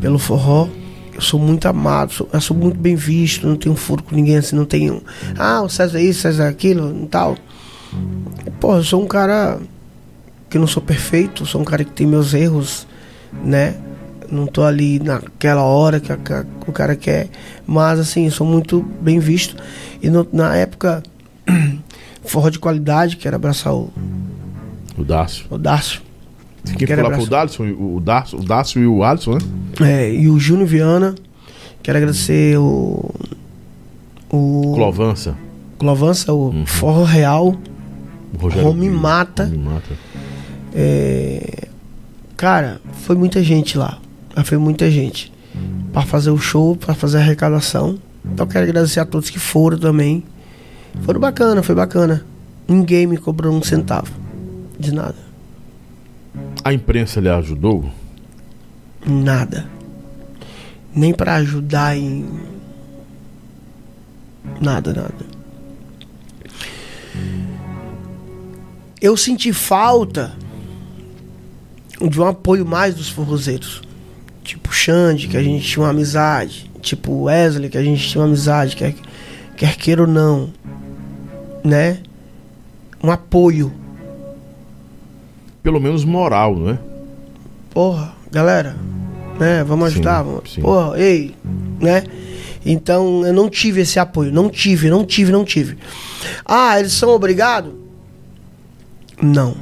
Pelo forró. Eu sou muito amado, sou- eu sou muito bem visto, não tenho furo com ninguém assim, não tenho. Ah, o César isso, César aquilo e tal. Pô, eu sou um cara que não sou perfeito, sou um cara que tem meus erros, né? Não tô ali naquela hora que, a- que a- o cara quer. Mas assim, eu sou muito bem visto. E no- na época, forró de qualidade, que era abraçar o, O Dácio. o Dácio. Quer Quero falar pro. Dácio, o Dácio, o Dácio e o Alisson, né? É, e o Júnior Viana. Quero agradecer o. O Clovança. Clovança, o Forró Real. O Rogério Home Guido. Mata. Home Mata. É, Cara, foi muita gente lá. Foi muita gente. Pra fazer o show, pra fazer a arrecadação. Então quero agradecer a todos que foram também. Foram bacana, foi bacana. Ninguém me cobrou um centavo. De nada. A imprensa lhe ajudou? Nada. Nem pra ajudar em. Nada, nada. Eu senti falta de um apoio mais dos forrozeiros. Tipo Xande, que a gente tinha uma amizade. Tipo Wesley, que a gente tinha uma amizade, quer, quer queira ou não. Né? Um apoio. Pelo menos moral, não é? porra, galera, né, vamos Sim, ajudar, vamos, sim. porra, ei, né? Então eu não tive esse apoio, não tive, não tive, não tive. Ah, eles são obrigados? Não.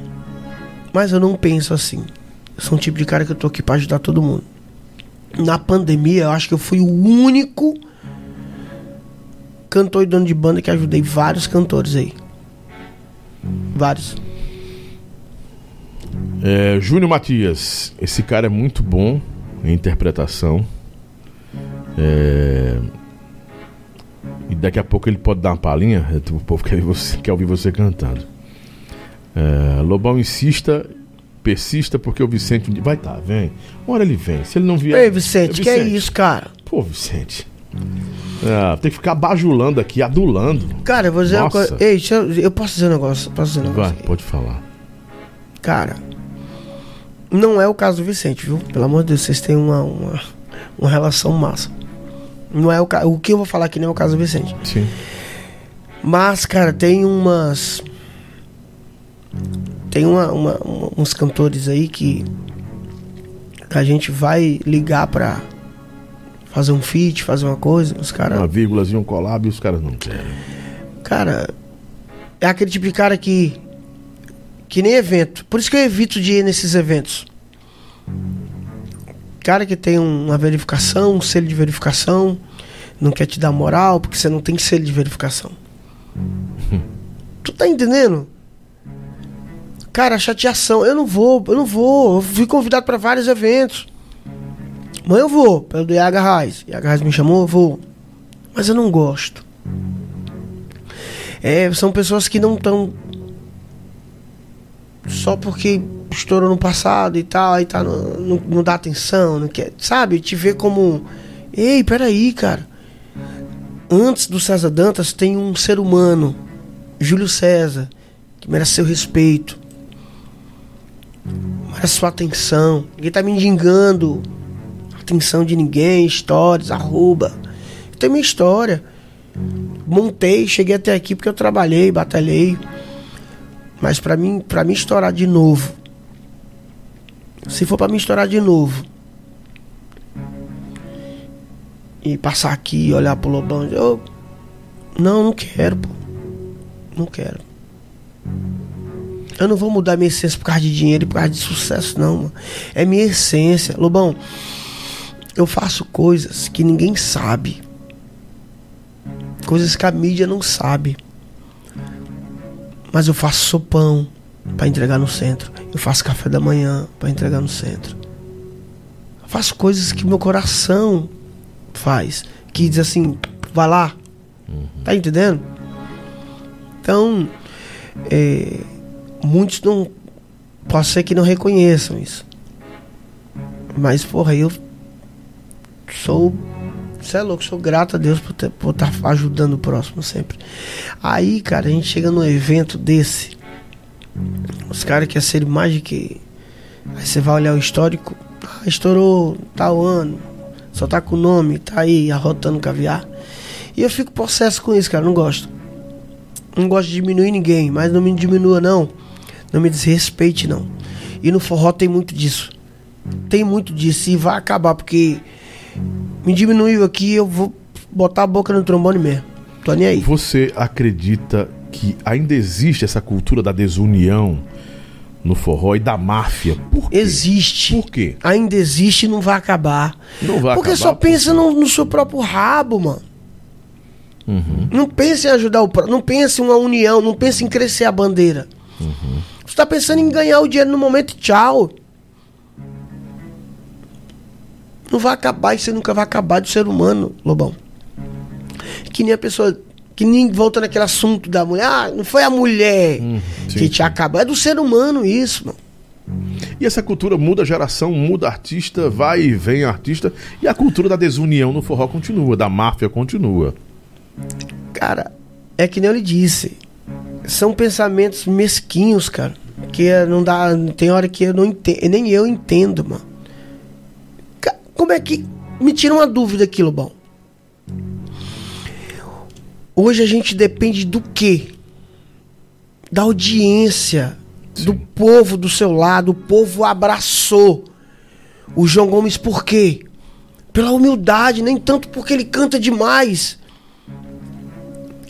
Mas eu não penso assim. Eu sou um tipo de cara que eu tô aqui pra ajudar todo mundo. Na pandemia, eu acho que eu fui o único cantor e dono de banda que ajudei vários cantores aí. Vários. É, Júnior Matias, esse cara é muito bom em interpretação. É, E daqui a pouco ele pode dar uma palhinha. O povo quer, ouvir você, quer ouvir você cantando. É, Lobão insista, persista, porque o Vicente vai tá, vem. Uma hora ele vem. Se ele não vier. Ei, Vicente, que é isso, cara? Pô, Vicente. É, tem que ficar bajulando aqui, adulando. Cara, eu vou dizer uma Nossa. coisa. Ei, eu, eu posso dizer um negócio? Posso dizer um negócio? Vai, pode falar. Cara, não é o caso do Vicente, viu? Pelo amor de Deus, vocês têm uma, uma, uma relação massa. Não é o, o que eu vou falar aqui não é o caso do Vicente. Sim. Mas, cara, tem umas. Tem uma, uma- uma- uns cantores aí que. que a gente vai ligar pra fazer um feat, fazer uma coisa. Os caras. Uma vírgulazinha, um collab e os caras não querem. Cara, é aquele tipo de cara que. Que nem evento. Por isso que eu evito de ir nesses eventos. Cara que tem um- uma verificação, um selo de verificação, não quer te dar moral porque você não tem selo de verificação. tu tá entendendo? Cara, chateação. Eu não vou, eu não vou. Eu fui convidado para vários eventos. Mas eu vou, pelo do Iaga Reis. Iaga Reis me chamou, eu vou. Mas eu não gosto. É, são pessoas que não estão só porque estourou no passado e tal, aí tá, no- não, não dá atenção, não quer, sabe? Te vê como. Ei, peraí, cara. Antes do César Dantas tem um ser humano, Júlio César, que merece seu respeito. Merece sua atenção. Ninguém tá mendigando atenção de ninguém, histórias, arroba. Tenho minha história. Montei, cheguei até aqui porque eu trabalhei, batalhei. Mas pra mim, para mim estourar de novo. Se for pra mim estourar de novo. E passar aqui e olhar pro Lobão, eu não, não quero, pô. Não quero. Eu não vou mudar minha essência por causa de dinheiro por causa de sucesso, não, mano. É minha essência. Lobão, eu faço coisas que ninguém sabe. Coisas que a mídia não sabe. Mas eu faço sopão para entregar no centro. Eu faço café da manhã para entregar no centro. Eu faço coisas que meu coração faz. Que diz assim, vai lá. Tá entendendo? Então, é, muitos não. Pode ser que não reconheçam isso. Mas, porra, eu sou. Você é louco, sou grato a Deus por estar tá ajudando o próximo sempre. Aí, cara, a gente chega num evento desse. Os caras querem ser mais de que. Aí você vai olhar o histórico. Ah, estourou tal ano. Só tá com o nome, tá aí arrotando caviar. E eu fico possesso com isso, cara. Não gosto. Não gosto de diminuir ninguém, mas não me diminua, não. Não me desrespeite, não. E no forró tem muito disso. Tem muito disso e vai acabar, porque me diminuiu aqui, eu vou botar a boca no trombone mesmo. Tô nem aí. Você acredita que ainda existe essa cultura da desunião no forró e da máfia? Por quê? Existe. Por quê? Ainda existe e não vai acabar. Não vai porque acabar. só pensa no, no seu próprio rabo, mano. Uhum. Não pense em ajudar o não pense em uma união, não pense em crescer a bandeira. Uhum. Você tá pensando em ganhar o dinheiro no momento e tchau. Não vai acabar, isso nunca vai acabar do ser humano, Lobão. Que nem a pessoa. Que nem volta naquele assunto da mulher. Ah, não foi a mulher Hum, que te acabou. É do ser humano isso, mano. E essa cultura muda geração, muda artista, vai e vem artista, e a cultura da desunião no forró continua, da máfia continua. Cara, é que nem eu lhe disse. São pensamentos mesquinhos, cara. Que não dá. Tem hora que eu não entendo. Nem eu entendo, mano. Como é que. Me tira uma dúvida aqui, Lobão. Hoje a gente depende do quê? Da audiência. Do povo do seu lado. O povo abraçou o João Gomes por quê? Pela humildade, nem tanto porque ele canta demais.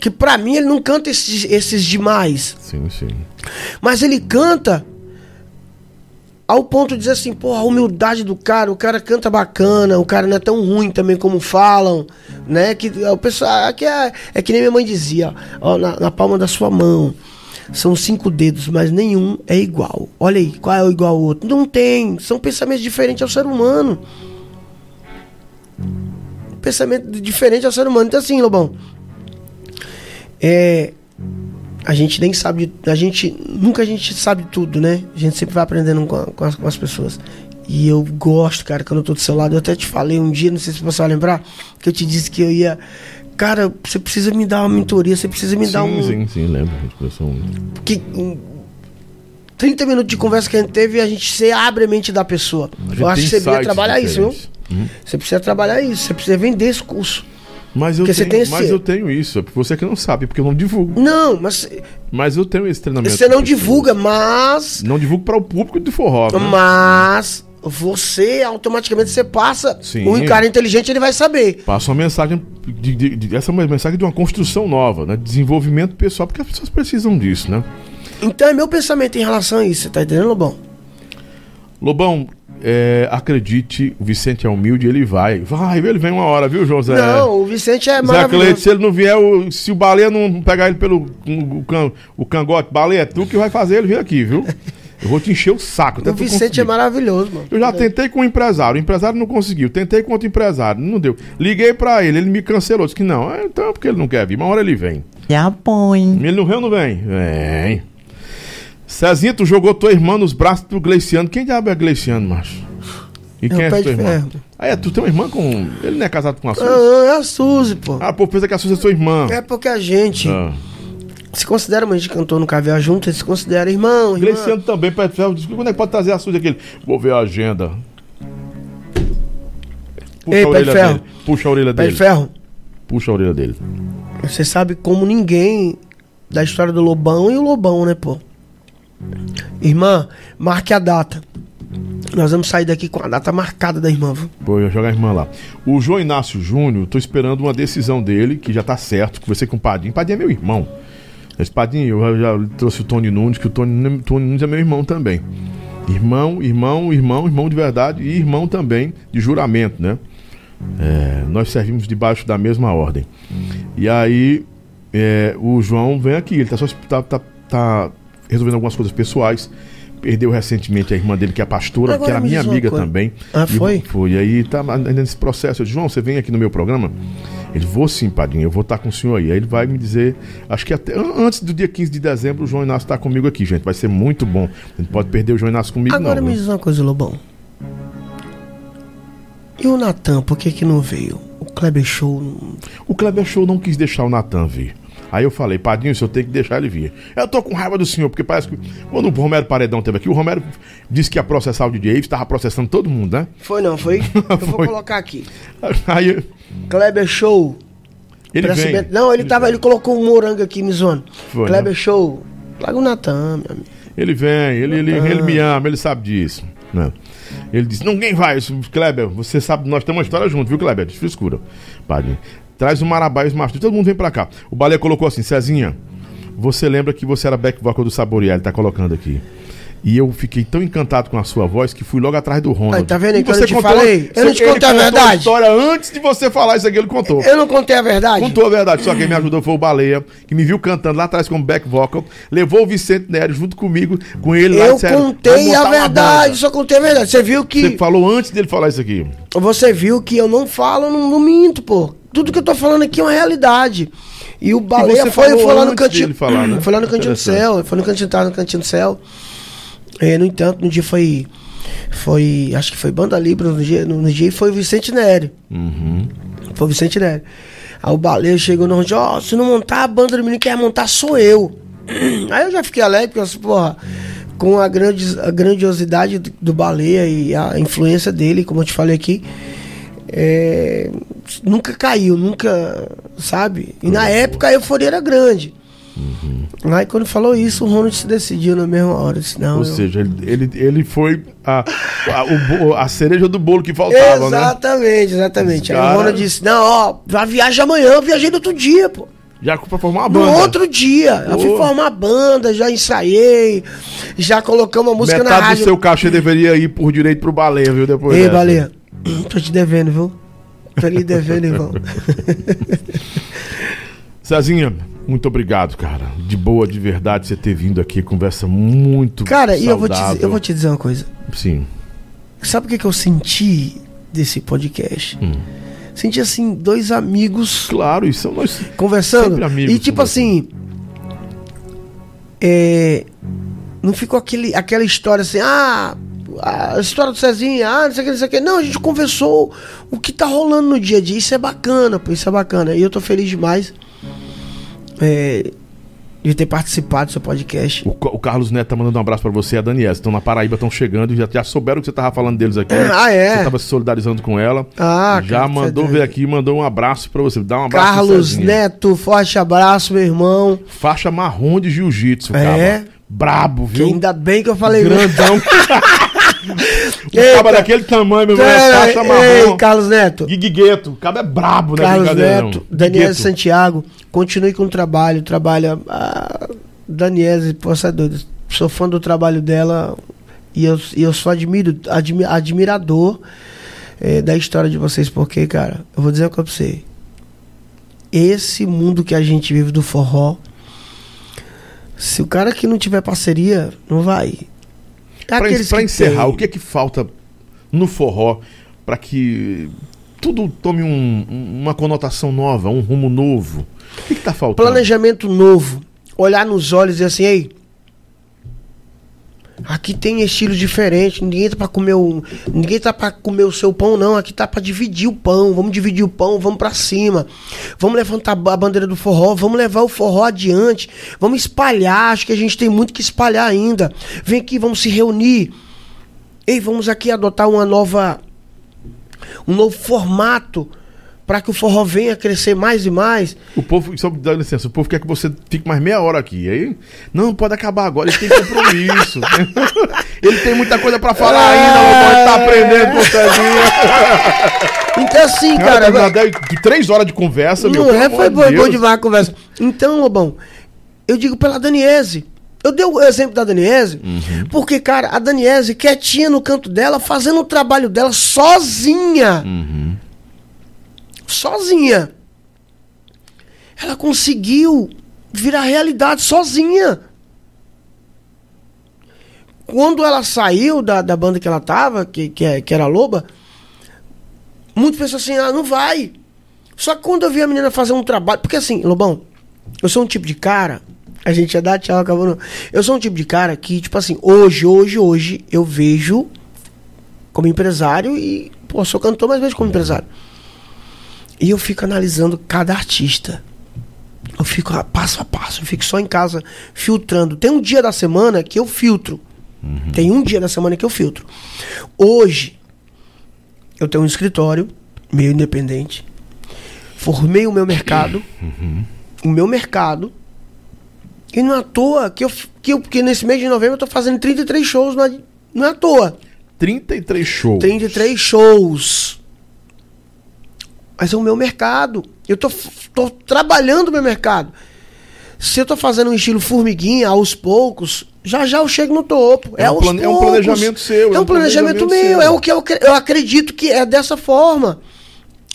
Que pra mim ele não canta esses, esses demais. Sim, sim. Mas ele canta ao ponto de dizer assim, porra, a humildade do cara, o cara canta bacana, o cara não é tão ruim também como falam, né? Que o pessoal aqui é, é que nem minha mãe dizia, ó, na, na palma da sua mão. São cinco dedos, mas nenhum é igual. Olha aí, qual é o igual ao outro? Não tem. São pensamentos diferentes ao ser humano. Pensamento diferente ao ser humano. Então assim, Lobão. É, a gente nem sabe, a gente nunca a gente sabe tudo, né? A gente sempre vai aprendendo com, com as, com as pessoas. E eu gosto, cara, quando eu tô do seu lado. Eu até te falei um dia, não sei se você vai lembrar, que eu te disse que eu ia. Cara, você precisa me dar uma mentoria, você precisa me sim, dar um. sim, sim, lembro. A gente conversou muito. Que, um 30 minutos de conversa que a gente teve e a gente se abre a mente da pessoa. Eu acho que você precisa trabalhar isso, viu? Uhum. Você precisa trabalhar isso, você precisa vender esse curso. Mas eu, Porque tenho, esse- mas eu tenho isso. É porque você que não sabe, porque eu não divulgo. Não, mas Mas eu tenho esse treinamento. você não divulga, mas Não divulgo para o público de forró. né? Mas você automaticamente você passa. Sim. Um cara inteligente ele vai saber. Passa uma mensagem de, de- de- essa é uma mensagem de uma construção nova, né? Desenvolvimento pessoal, porque as pessoas precisam disso, né? Então é meu pensamento em relação a isso, você tá entendendo, Lobão? Lobão, é, acredite, o Vicente é humilde, ele vai. Vai, ele vem uma hora, viu, João Zé? Não, o Vicente é Zé maravilhoso. Cleide, se ele não vier, o- se o baleia não pegar ele pelo o, can- o cangote, baleia, é tu que vai fazer ele vir aqui, viu? Eu vou te encher o saco. O Vicente conseguir. é maravilhoso, mano. Eu já tentei com um empresário, o empresário não conseguiu. Tentei com outro empresário, não deu. Liguei pra ele, ele me cancelou, disse que não. Ah, Então, porque ele não quer vir, uma hora ele vem. Já põe. Ele não vem ou não vem? Vem. Cezinha, tu jogou tua irmã nos braços do Gleiciano. Quem diabo é Gleiciano, macho? E quem É o é, pé tua irmã? ferro. Ah, é, tu tem uma irmã com. Ele não é casado com a Suzy? Ah, é a Suzy, pô. Ah, pô, pensa que a Suzy é sua irmã. É porque a gente Ah. se considera, mas a gente cantou no Caviar junto, se considera irmão, irmã. Gleiciano também, pé de ferro. Diz, Quando é que pode trazer a Suzy aquele? Vou ver a agenda. Puxa Ei, a pé orelha ferro. dele. Puxa a orelha Pé dele. de ferro. Puxa a orelha dele. Você sabe como ninguém da história do Lobão e o Lobão, né, pô? Irmã, marque a data. Nós vamos sair daqui com a data marcada da irmã? Vou jogar a irmã lá. O João Inácio Júnior, tô esperando uma decisão dele, que já tá certo. Conversei com o Padinho. Padinho é meu irmão. Espadinho, eu já trouxe o Tony Nunes, que o Tony, Tony Nunes é meu irmão também. Irmão, irmão, irmão, irmão de verdade e irmão também de juramento, né? É, nós servimos debaixo da mesma ordem. E aí é, o João vem aqui, ele tá, só, tá, tá, tá resolvendo algumas coisas pessoais. Perdeu recentemente a irmã dele, que é a pastora, Agora que era minha amiga também. Ah, foi? E, foi. E aí tá nesse processo. Eu disse, João, você vem aqui no meu programa? Ele, vou sim, padrinho, eu vou estar com o senhor aí. Aí ele vai me dizer, acho que até antes do dia 15 de dezembro, o João Inácio está comigo aqui, gente. Vai ser muito bom. A gente pode perder o João Inácio comigo, Agora não. me diz uma coisa, Lobão. E o Natan, por que que não veio? O Kleber Show. O Kleber Show não quis deixar o Natan vir. Aí eu falei, padrinho, o senhor tem que deixar ele vir. Eu tô com raiva do senhor, porque parece que quando o Romero Paredão teve aqui, o Romero disse que ia processar o DJ Ives, tava processando todo mundo, né? Foi não, foi? Eu vou colocar aqui. Aí. Kleber Show. Ele vem. Não, ele, ele tava, ele colocou um morango aqui me zoando. Foi, Kleber né? Show. Larga o Natan, meu amigo. Ele vem, ele, ele, ele me ama, ele sabe disso. Né? Ele disse: Ninguém vai, Kleber. Você sabe, nós temos uma história junto, viu, Kleber? Desfrescura. Padre. Traz o Marabá e os mastros. Todo mundo vem pra cá. O Baleia colocou assim: Cezinha, você lembra que você era back vocal do Saborear? Ele tá colocando aqui. E eu fiquei tão encantado com a sua voz que fui logo atrás do Ronald. Tá vendo aí que eu te falei? Eu não te contei a verdade. A história antes de você falar isso aqui, ele contou. Eu não contei a verdade? Contou a verdade. Só quem me ajudou foi o Baleia, que me viu cantando lá atrás como back vocal, levou o Vicente Nery junto comigo, com ele lá. Eu disseram, contei a verdade, só contei a verdade. Você viu que... Você falou antes dele falar isso aqui. Você viu que eu não falo, não, não minto, pô. Tudo que eu tô falando aqui é uma realidade. E o Baleia foi, foi lá no cantinho. Falar, né? Foi lá no cantinho do céu. Foi no cantinho, tá no cantinho do céu. É, no entanto, no dia foi. Foi. Acho que foi Banda Libra no dia, no, no dia foi Vicente Nery. Uhum. Foi Vicente Nery. Aí o baleia chegou no onde, ó, oh, se não montar a banda do menino, quer montar sou eu. Aí eu já fiquei alegre, porque eu, porra, com a, grande, a grandiosidade do, do baleia e a influência dele, como eu te falei aqui, é, nunca caiu, nunca, sabe? E na época a euforia era grande. Uhum. Aí quando falou isso, o Ronald se decidiu na mesma hora. Disse, não, Ou eu... seja, ele, ele, ele foi a, a, o, a, cereja do bolo que faltava, exatamente, né? Exatamente, Aí cara... o Ronald disse, não, ó, vai viajar amanhã, eu viajei no outro dia, pô. Já pra formar uma banda? No outro dia. Eu fui formar a banda, já ensaiei, já colocamos a música Metade na rádio. do seu caixa deveria ir por direito pro Baleia, viu? Depois Ei, dessa. Baleia, tô te devendo, viu? Tô lhe devendo, irmão. Cezinha, muito obrigado, cara. De boa, de verdade, você ter vindo aqui. Conversa muito Cara, saudável. e eu vou, te, eu vou te dizer uma coisa. Sim. Sabe o que, que eu senti desse podcast? Hum. Senti assim, dois amigos. Claro, isso são nós. Conversando. Amigos, e tipo assim. É, não ficou aquele, aquela história assim, ah, a história do Cezinha, ah, não sei o que, não sei o que. Não, a gente conversou o que tá rolando no dia a dia. Isso é bacana, pô, isso é bacana. E eu tô feliz demais é, de ter participado do seu podcast. O, o, Carlos Neto tá mandando um abraço para você e a Daniela. Estão na Paraíba, estão chegando e já, já souberam que você tava falando deles aqui. Ah, é? Você tava se solidarizando com ela. Ah, Já cara, mandou ver aqui mandou um abraço para você. Dá um abraço Carlos Neto, forte abraço, meu irmão. Faixa marrom de jiu-jitsu, é? cara. Brabo, viu? Que ainda bem que eu falei. Grandão. o cabo daquele tamanho, meu irmão, é faixa marrom. Ei, Carlos Neto. Guigueto. O cabo é brabo, né? Carlos Neto, Daniel Santiago, continue com o trabalho. Trabalha. A Daniela, poxa, é doido. Sou fã do trabalho dela e eu, e eu sou admiro, admi, admirador é, da história de vocês, porque, cara, eu vou dizer uma coisa pra você. Esse mundo que a gente vive do forró, se o cara que não tiver parceria, não vai. Para encerrar, tem... o que é que falta no forró para que tudo tome um, uma conotação nova, um rumo novo? O que está faltando? Planejamento novo. Olhar nos olhos e dizer assim, ei, Aqui tem estilo diferente, ninguém tá para comer o ninguém tá para comer o seu pão não, aqui tá para dividir o pão. Vamos dividir o pão, vamos para cima. Vamos levantar a bandeira do forró, vamos levar o forró adiante. Vamos espalhar, acho que a gente tem muito que espalhar ainda. Vem aqui, vamos se reunir. Ei, vamos aqui adotar uma nova um novo formato para que o forró venha crescer mais e mais. O povo, só dá licença, o povo quer que você fique mais meia hora aqui. Aí, não, pode acabar agora, ele tem compromisso. ele tem muita coisa para falar é... ainda, não pode estar tá aprendendo com o Cezinha. Então assim, cara. De três horas de conversa, não meu é, foi bom, bom demais a conversa. Então, Lobão, eu digo pela Daniese. Eu dei o exemplo da Daniese, Uhum. porque, cara, a Daniese quietinha no canto dela, fazendo o trabalho dela sozinha. Uhum. Sozinha. Ela conseguiu virar realidade sozinha. Quando ela saiu da, da banda que ela tava, que, que, é- que era Loba, muito pensou assim, ah, não vai. Só que quando eu vi a menina fazer um trabalho. Porque assim, Lobão, eu sou um tipo de cara. A gente já dá tchau, acabou não. Eu sou um tipo de cara que, tipo assim, hoje, hoje, hoje, eu vejo como empresário e, pô, sou cantor, mas vejo como empresário. E eu fico analisando cada artista. Eu fico passo a passo, eu fico só em casa filtrando. Tem um dia da semana que eu filtro. Tem um dia da semana que eu filtro. Hoje, eu tenho um escritório meio independente. Formei o meu mercado. O meu mercado. E não é à toa que eu, que eu. Porque nesse mês de novembro eu tô fazendo 33 shows. Não é, não é à toa. 33 shows. 33 shows. Mas é o meu mercado. Eu tô, tô trabalhando o meu mercado. Se eu tô fazendo um estilo formiguinha aos poucos, já já eu chego no topo. É, É um plane- é um planejamento seu, É um planejamento, meu. É o que eu, eu acredito que é dessa forma.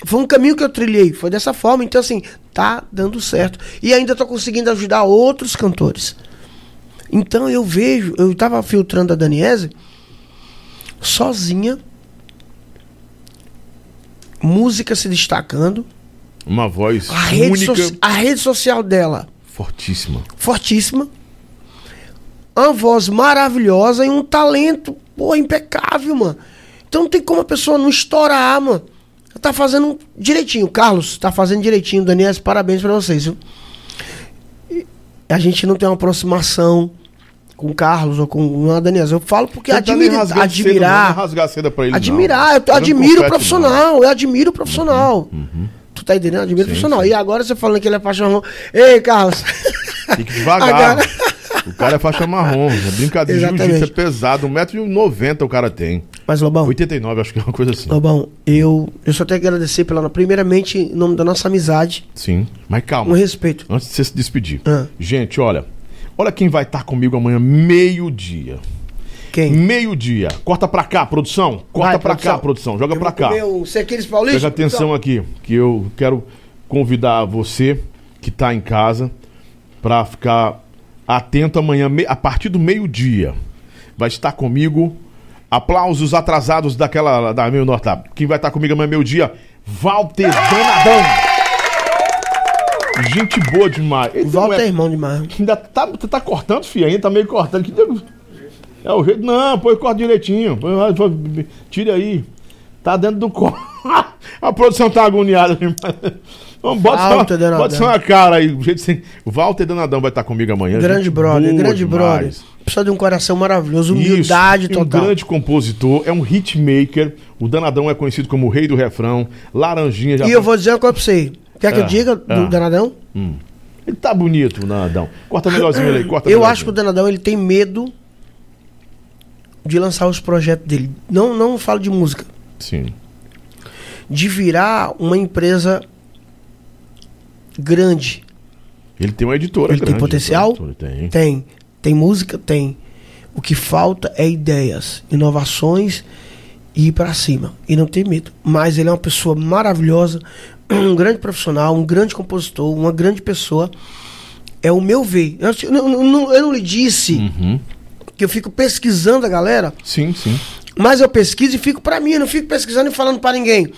Foi um caminho que eu trilhei. Foi dessa forma. Então, assim, tá dando certo. E ainda tô conseguindo ajudar outros cantores. Então eu vejo, eu tava filtrando a Daniese sozinha, música se destacando, Uma voz a rede, única, so- a rede social dela fortíssima. fortíssima, uma voz maravilhosa e um talento, pô, impecável, mano. Então não tem como a pessoa não estourar, mano. Tá fazendo direitinho. Carlos, tá fazendo direitinho. Daniel, parabéns pra vocês, viu? A gente não tem uma aproximação com o Carlos ou com a Daniel. Eu falo porque Não cedo, não, admirar. não rasgar seda pra ele, Admirar, não. eu Tá dando admiro o Uhum, profissional, eu admiro o profissional. Tu tá entendendo? Admiro o Sim, profissional. sim. E agora você falando que ele é faixa marrom. Ei, Carlos. não. Tem que devagar. Agora- O cara é faixa marrom. É brincadeira. Exatamente. Jiu-jitsu é pesado. 1,90m o cara tem. Mas, Lobão, 89, acho que é uma coisa assim. Lobão, eu, eu só tenho que agradecer pela. Primeiramente, em nome da nossa amizade, Sim. Mas um calma. respeito. Antes de você se despedir. Ah. Gente, olha. Olha quem vai estar comigo amanhã, meio-dia. Quem? Meio-dia. Corta pra cá, produção. Corta Vai, pra cá, produção. Joga Eu pra cá. um Sequilis Paulista. Presta atenção aqui, que eu quero convidar você que está em casa para ficar atento amanhã, a partir do meio-dia. Vai estar comigo. Aplausos atrasados daquela da meu norte. Quem vai estar comigo amanhã meio-dia? Walter Danadão. Gente boa demais. Ele Volta é- irmão demais. Ainda tá, tá cortando, filho, ainda tá meio cortando. Que É o jeito. Não, põe corta direitinho. Põe- Tira aí. Tá dentro do corpo. A produção tá agoniada. demais. Vamos, bota, Walter bota só uma cara aí. do jeito sem- O Walter Danadão vai estar comigo amanhã. Grande gente brother, grande demais. brother. Pessoa de um coração maravilhoso, humildade Isso, e um total. grande compositor, é um hitmaker. O Danadão é conhecido como o rei do refrão. Laranjinha já E eu vou dizer uma coisa pra você. Quer que eu Ah, diga do ah. Danadão? Ele tá bonito, o Danadão. Corta melhorzinho ele aí, corta Eu melhorzinho. acho que o Danadão ele tem medo de lançar os projetos dele. Não, não falo de música. Sim. De virar uma empresa grande. Ele tem uma editora Ele tem grande, potencial? editora, Tem. Tem. Tem música? Tem. O que falta é ideias, inovações e ir pra cima. E não ter medo. Mas ele é uma pessoa maravilhosa, um grande profissional, um grande compositor, uma grande pessoa. É o meu ver. Eu, eu não- eu não lhe disse Uhum. que eu fico pesquisando a galera, Sim, sim. mas eu pesquiso e fico pra mim, eu não fico pesquisando e falando pra ninguém.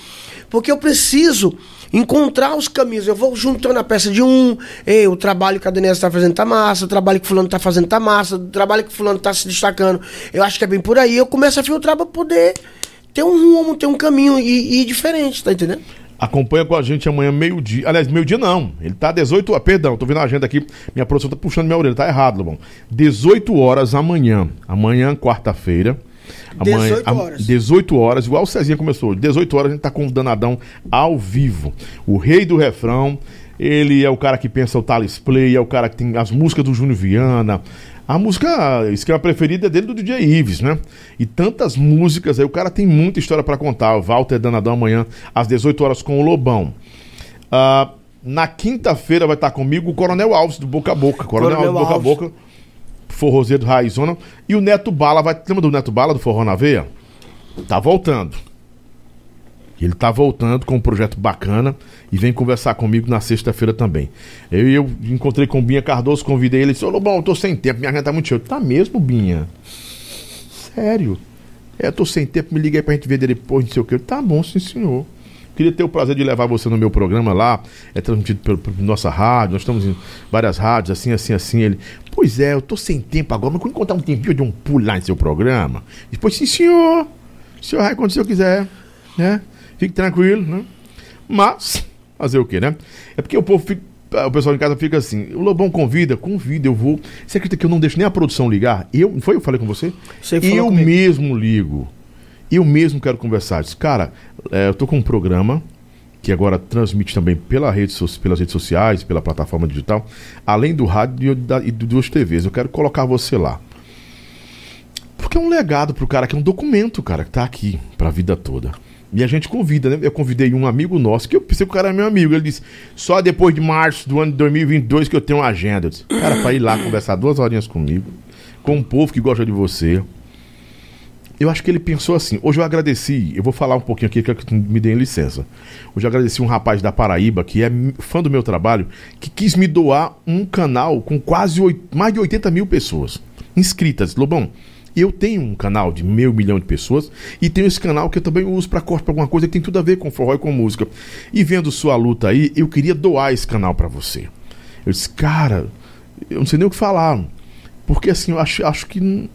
Porque eu preciso encontrar os caminhos. Eu vou juntando a peça de um, ei, o trabalho que a Daniela está fazendo tá massa, o trabalho que fulano tá fazendo tá massa, o trabalho que fulano tá se destacando. Eu acho que é bem por aí. Eu começo a filtrar pra poder ter um rumo, ter um caminho e, e ir diferente, tá entendendo? Acompanha com a gente amanhã, meio-dia. Aliás, meio-dia não. Ele tá 18 horas. Perdão, tô vendo a agenda aqui. Minha produção tá puxando minha orelha. Tá errado, Lobão. 18 horas amanhã. Amanhã, quarta-feira. Amanhã, 18 horas. 18 horas, igual o Cezinha começou hoje. 18 horas a gente tá com o Danadão ao vivo. O rei do refrão. Ele é o cara que pensa o Thales Play, é o cara que tem as músicas do Júnior Viana. A música, esquema preferida é dele do DJ Ives, né? E tantas músicas aí, o cara tem muita história pra contar. O Walter Danadão amanhã, às 18 horas, com o Lobão. Ah, Na quinta-feira vai estar comigo o Coronel Alves, do Boca a Boca. Coronel, Coronel Alves, do Boca a. Boca, forrozeiro Raizona. E o Neto Bala, vai, lembra do Neto Bala, do Forró na Veia? Tá voltando. Ele tá voltando com um projeto bacana e vem conversar comigo na sexta-feira também. Eu, eu encontrei com o Binha Cardoso, convidei ele disse: Ô Lobão, eu tô sem tempo, minha agenda tá muito cheia. Tá mesmo, Binha? Sério? É, eu tô sem tempo, me liga aí pra gente ver depois, não sei o que. Tá bom, sim, senhor. Queria ter o prazer de levar você no meu programa lá. É transmitido pela nossa rádio. Nós estamos em várias rádios, assim, assim, assim. Ele, pois é, eu tô sem tempo agora, mas quando encontrar um tempinho, dou um pulo lá em seu programa. Depois, sim, senhor. O senhor vai quando o senhor quiser, né? Fique tranquilo, né? Mas, fazer o quê, né? É porque o povo fica. O pessoal em casa fica assim, o Lobão convida, convida, eu vou. Você acredita que eu não deixo nem a produção ligar? Eu, foi eu que falei com você? Você eu comigo. mesmo ligo. Eu mesmo quero conversar. Eu Disse, cara, é, eu tô com um programa que agora transmite também pela rede, pelas redes sociais, pela plataforma digital, além do rádio e e de duas TVs. Eu quero colocar você lá. Porque é um legado pro cara, que é um documento, cara, que tá aqui pra vida toda. E a gente convida, né? Eu convidei um amigo nosso, que eu pensei que o cara era meu amigo. Ele disse, só depois de março do ano de 2022 que eu tenho uma agenda. Eu disse, cara, pra ir lá conversar duas horinhas comigo, com um povo que gosta de você. Eu acho que ele pensou assim. Hoje eu agradeci, eu vou falar um pouquinho aqui, que me deem licença. Hoje eu agradeci um rapaz da Paraíba, que é fã do meu trabalho, que quis me doar um canal com quase oit- mais de 80 mil pessoas inscritas. Lobão, eu tenho um canal de meio milhão de pessoas e tenho esse canal que eu também uso para corte alguma coisa que tem tudo a ver com forró e com música. E vendo sua luta aí, eu queria doar esse canal para você. Eu disse, cara, eu não sei nem o que falar. Porque assim, eu acho, acho que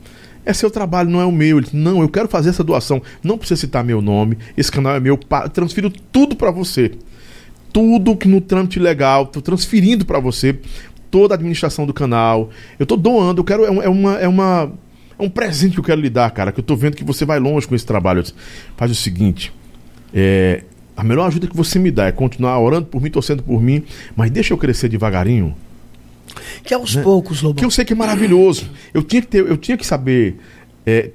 é seu trabalho, não é o meu. Ele disse, não, eu quero fazer essa doação. Não precisa citar meu nome. Esse canal é meu. transfiro tudo para você. Tudo que no trâmite legal, tô transferindo para você toda a administração do canal. Eu tô doando, eu quero é, é uma é uma é um presente que eu quero lhe dar, cara, que eu tô vendo que você vai longe com esse trabalho. Disse, Faz o seguinte, é, a melhor ajuda que você me dá é continuar orando por mim, torcendo por mim, mas deixa eu crescer devagarinho. Que aos poucos, Lobão. Que eu sei que é maravilhoso. Eu tinha que ter, eu tinha que saber é,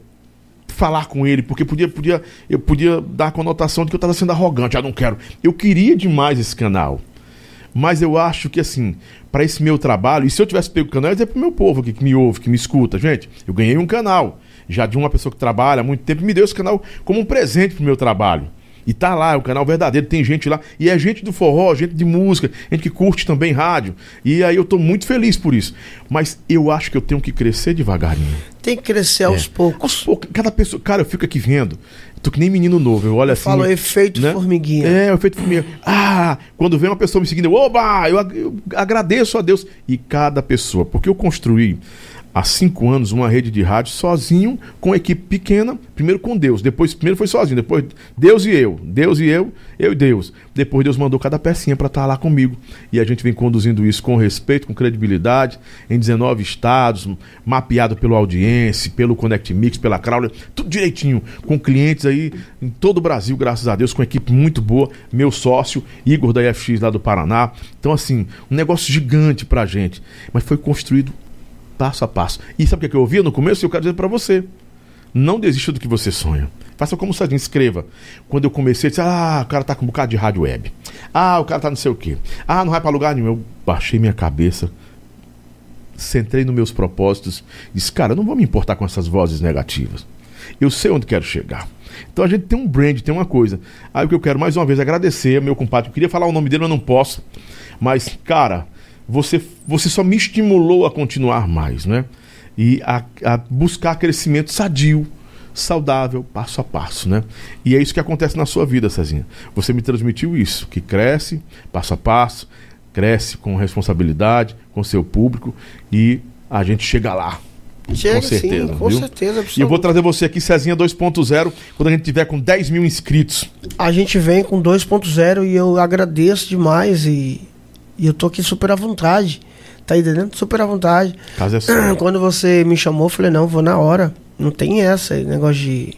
falar com ele, porque podia, podia, eu podia dar a conotação de que eu estava sendo arrogante. Ah, não quero. Eu queria demais esse canal. Mas eu acho que assim, para esse meu trabalho, e se eu tivesse pego o canal, eu ia dizer pro meu povo aqui que me ouve, que me escuta, gente, eu ganhei um canal. Já de uma pessoa que trabalha há muito tempo, me deu esse canal como um presente pro meu trabalho. E tá lá, é o canal verdadeiro, tem gente lá. E é gente do forró, gente de música, gente que curte também rádio. E aí eu tô muito feliz por isso. Mas eu acho que eu tenho que crescer devagarinho. Tem que crescer aos É. poucos. Aos poucos. Cada pessoa. Cara, eu fico aqui vendo. Tô que nem menino novo. Eu olho assim. Fala o efeito né? formiguinha. É, o efeito formiguinha. Ah, quando vem uma pessoa me seguindo, eu, oba! Eu, eu agradeço a Deus. E cada pessoa. Porque eu construí há cinco anos uma rede de rádio sozinho, com equipe pequena. Primeiro com Deus. Depois, primeiro foi sozinho. Depois Deus e eu. Deus e eu, eu e Deus. Depois Deus mandou cada pecinha para estar lá comigo. E a gente vem conduzindo isso com respeito, com credibilidade, em 19 estados, mapeado pelo Audiência, pelo Connect Mix, pela Crowler, tudo direitinho, com clientes aí em todo o Brasil, graças a Deus, com uma equipe muito boa, meu sócio, Igor da IFX lá do Paraná. Então, assim, um negócio gigante pra gente. Mas foi construído passo a passo. E sabe o que é eu ouvia no começo? Eu quero dizer pra você. Não desista do que você sonha. Faça como o Sadinho, escreva. Quando eu comecei, eu disse, ah, o cara tá com um bocado de rádio web. Ah, o cara tá não sei o quê. Ah, não vai pra lugar nenhum. Eu baixei minha cabeça, centrei nos meus propósitos, disse, cara, eu não vou me importar com essas vozes negativas. Eu sei onde quero chegar. Então a gente tem um brand, tem uma coisa. Aí o que eu quero mais uma vez agradecer ao meu compadre. Eu queria falar o nome dele, mas não posso. Mas, cara, você, você só me estimulou a continuar mais, né? E a, a buscar crescimento sadio, saudável, passo a passo, né? E é isso que acontece na sua vida, Cezinha. Você me transmitiu isso, que cresce passo a passo, cresce com responsabilidade, com seu público e a gente chega lá. Chega com certeza, sim, com viu? certeza. E eu vou trazer você aqui, Cezinha 2.0, quando a gente tiver com 10 mil inscritos. A gente vem com 2.0 e eu agradeço demais e, e eu tô aqui super à vontade. Tá entendendo? Super à vontade. Caso é sua. Quando você me chamou, eu falei, não, vou na hora. Não tem essa, negócio de.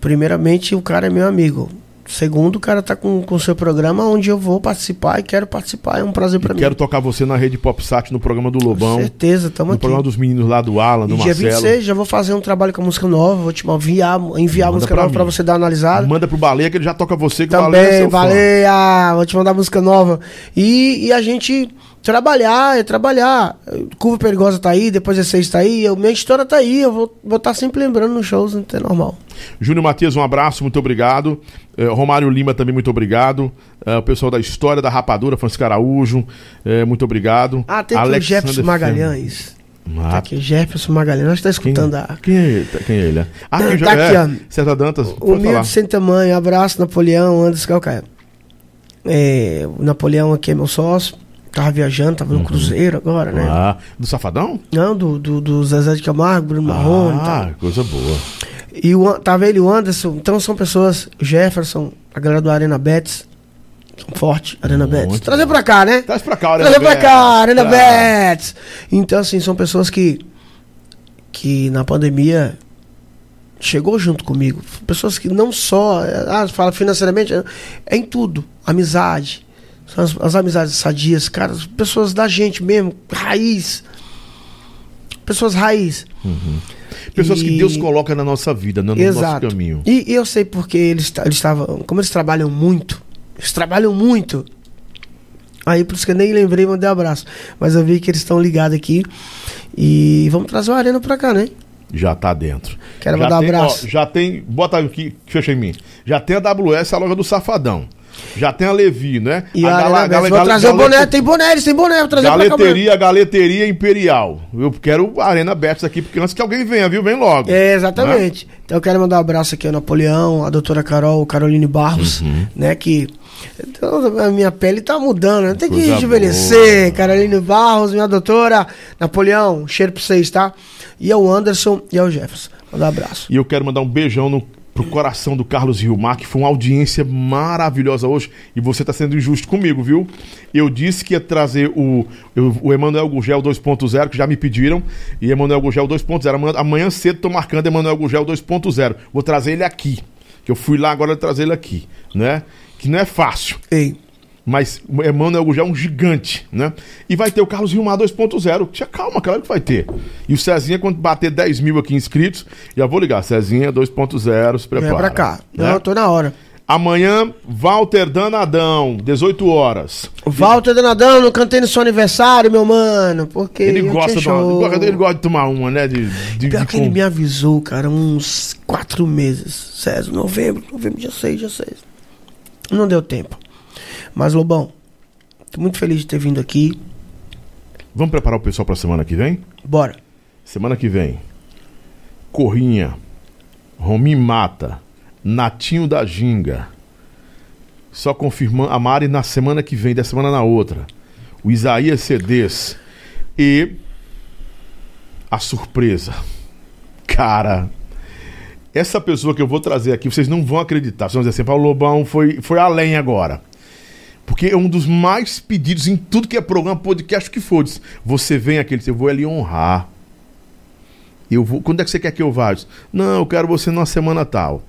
Primeiramente, o cara é meu amigo. Segundo, o cara tá com o seu programa onde eu vou participar e quero participar. É um prazer pra E mim. quero tocar você na rede PopSat no programa do Lobão. Com certeza, tamo no aqui. programa dos meninos lá do Alan, do E dia Marcelo. 26 já vou fazer um trabalho com a música nova, vou te enviar, enviar a música pra nova pra mim. você dar uma analisada. Manda pro Baleia que ele já toca você, que o Baleia é Também, seu fã. Baleia, vou te mandar música nova. E, e a gente trabalhar, é trabalhar. Curva Perigosa tá aí, depois é 6 tá aí, eu, minha história tá aí, eu vou estar tá sempre lembrando nos shows, não é normal. Júnior Matias, um abraço, muito obrigado. Eh, Romário Lima também, muito obrigado. Eh, o pessoal da História da Rapadura, Francisco Araújo, eh, muito obrigado. Ah, tem aqui o Jefferson Magalhães. Fernandes. Tá Ah, aqui, Jefferson Magalhães, nós tá quem, escutando a... quem, é, quem é ele? Ah, quem já Tá aqui, é? ó. César Dantas. Humilde sem tamanho, abraço, Napoleão, Anderson Calcaia. É, o Napoleão aqui é meu sócio, tava viajando, tava no Cruzeiro agora, né? Uhum. Ah, do Safadão? Não, do, do, do Zezé de Camargo, Bruno Marrone. Ah, coisa boa. E o, tava ele e o Anderson, então são pessoas, o Jefferson, a galera do Arena Bets, são forte, Arena Muito Bets. Trazer pra cá, né? Traz pra cá, olha. Trazer pra cá, Arena. Bets. Então, assim, são pessoas que, que na pandemia chegou junto comigo. Pessoas que não só, ah, fala financeiramente, é em tudo. Amizade. As, as amizades sadias, cara, as pessoas da gente mesmo, raiz. Pessoas raiz. Pessoas que E- Deus coloca na nossa vida, no, no nosso Exato. caminho. E, e eu sei porque eles ta- eles estavam. Como eles trabalham muito, eles trabalham muito. Aí por isso que eu nem lembrei, mandei um abraço. Mas eu vi que eles estão ligados aqui. E vamos trazer o Arena pra cá, né? Já tá dentro. Quero já mandar um tem, abraço. ó, já tem, bota aqui, fecha em mim. Já tem a WS, a loja do Safadão. Já tem a Levi, né? E a a gala- gala-. Vou trazer o boné, tem boné, eles têm boné, vou trazer. Galeteria, Galeteria Imperial. Eu quero a Arena Bets aqui, porque antes que alguém venha, viu? Vem logo. É, exatamente. Então eu quero mandar um abraço aqui ao Napoleão, a doutora Carol, Caroline Barros, Uhum. né? Que então, a minha pele tá mudando, né? Tem que rejuvenescer. boa. Caroline Barros, minha doutora. Napoleão, cheiro pra vocês, tá? E ao Anderson e ao Jefferson. Mandar um abraço. E eu quero mandar um beijão no, pro coração do Carlos Rilmar, que foi uma audiência maravilhosa hoje. E você tá sendo injusto comigo, viu? Eu disse que ia trazer o, o Emanuel Gugel 2.0, que já me pediram. E Emanuel Gugel 2.0. Amanhã, amanhã cedo tô marcando Emanuel Gugel 2.0. Vou trazer ele aqui. Que eu fui lá agora trazer ele aqui, né? Que não é fácil. Ei, Mas Emmanuel Gugel é um gigante, né? E vai ter o Carlos Rilmar 2.0. Tia, calma, claro que vai ter. E o Cezinha, quando bater 10 mil aqui inscritos, já vou ligar. Cezinha 2.0, se prepara. vem pra cá. né? Eu tô na hora. Amanhã, Walter Danadão, 18 horas. Walter Danadão, não cantei no seu aniversário, meu mano. Porque Ele gosta, tinha de uma- ele gosta- ele de tomar uma, né? De, de, Pior de que ele com- me avisou, cara, uns quatro meses. César, novembro, novembro, dia 6, dia 6. Não deu tempo. Mas, Lobão, tô muito feliz de ter vindo aqui. Vamos preparar o pessoal pra semana que vem? Bora. Semana que vem. Corrinha. Romim Mata. Natinho da Ginga. Só confirmando. A Mari na semana que vem, da semana na outra. O Isaías Cedes. E. A surpresa. Cara. Essa pessoa que eu vou trazer aqui, vocês não vão acreditar. Vocês vão dizer assim, Paulo Lobão foi, foi além agora. Porque é um dos mais pedidos em tudo que é programa, podcast, que for. Diz, Você vem aquele, eu vou ali honrar. Eu vou, quando é que você quer que eu vá? Não, eu quero você numa semana tal.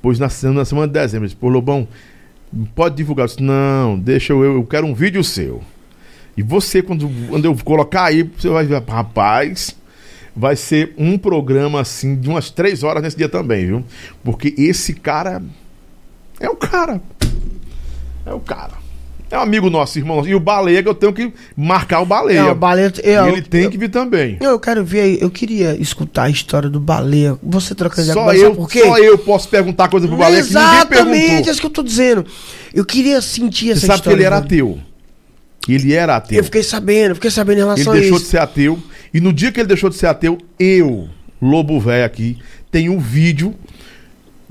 Pois na, na semana de dezembro. Eu disse, Pô, Lobão, pode divulgar. Eu Não, deixa eu, eu quero um vídeo seu. E você, quando, quando eu colocar aí, você vai ver, rapaz, vai ser um programa assim, de umas três horas nesse dia também, viu? Porque esse cara é o cara. É o cara. É um amigo nosso, irmão nosso. E o Baleia, que eu tenho que marcar o Baleia. Não, Baleia, E eu, ele tem eu, que vir também. eu quero ver aí, eu queria escutar a história do Baleia. Você trocando ideia Só o Baleia, eu, só eu posso perguntar coisa pro Baleia que ninguém Exatamente, é perguntou. isso que eu tô dizendo. Eu queria sentir essa Você sabe que história. ele era mano. ateu. Ele era ateu. Eu fiquei sabendo, eu fiquei sabendo em Ele relação a deixou isso. de ser ateu. E no dia que ele deixou de ser ateu, eu, Lobo Velho aqui, tenho um vídeo.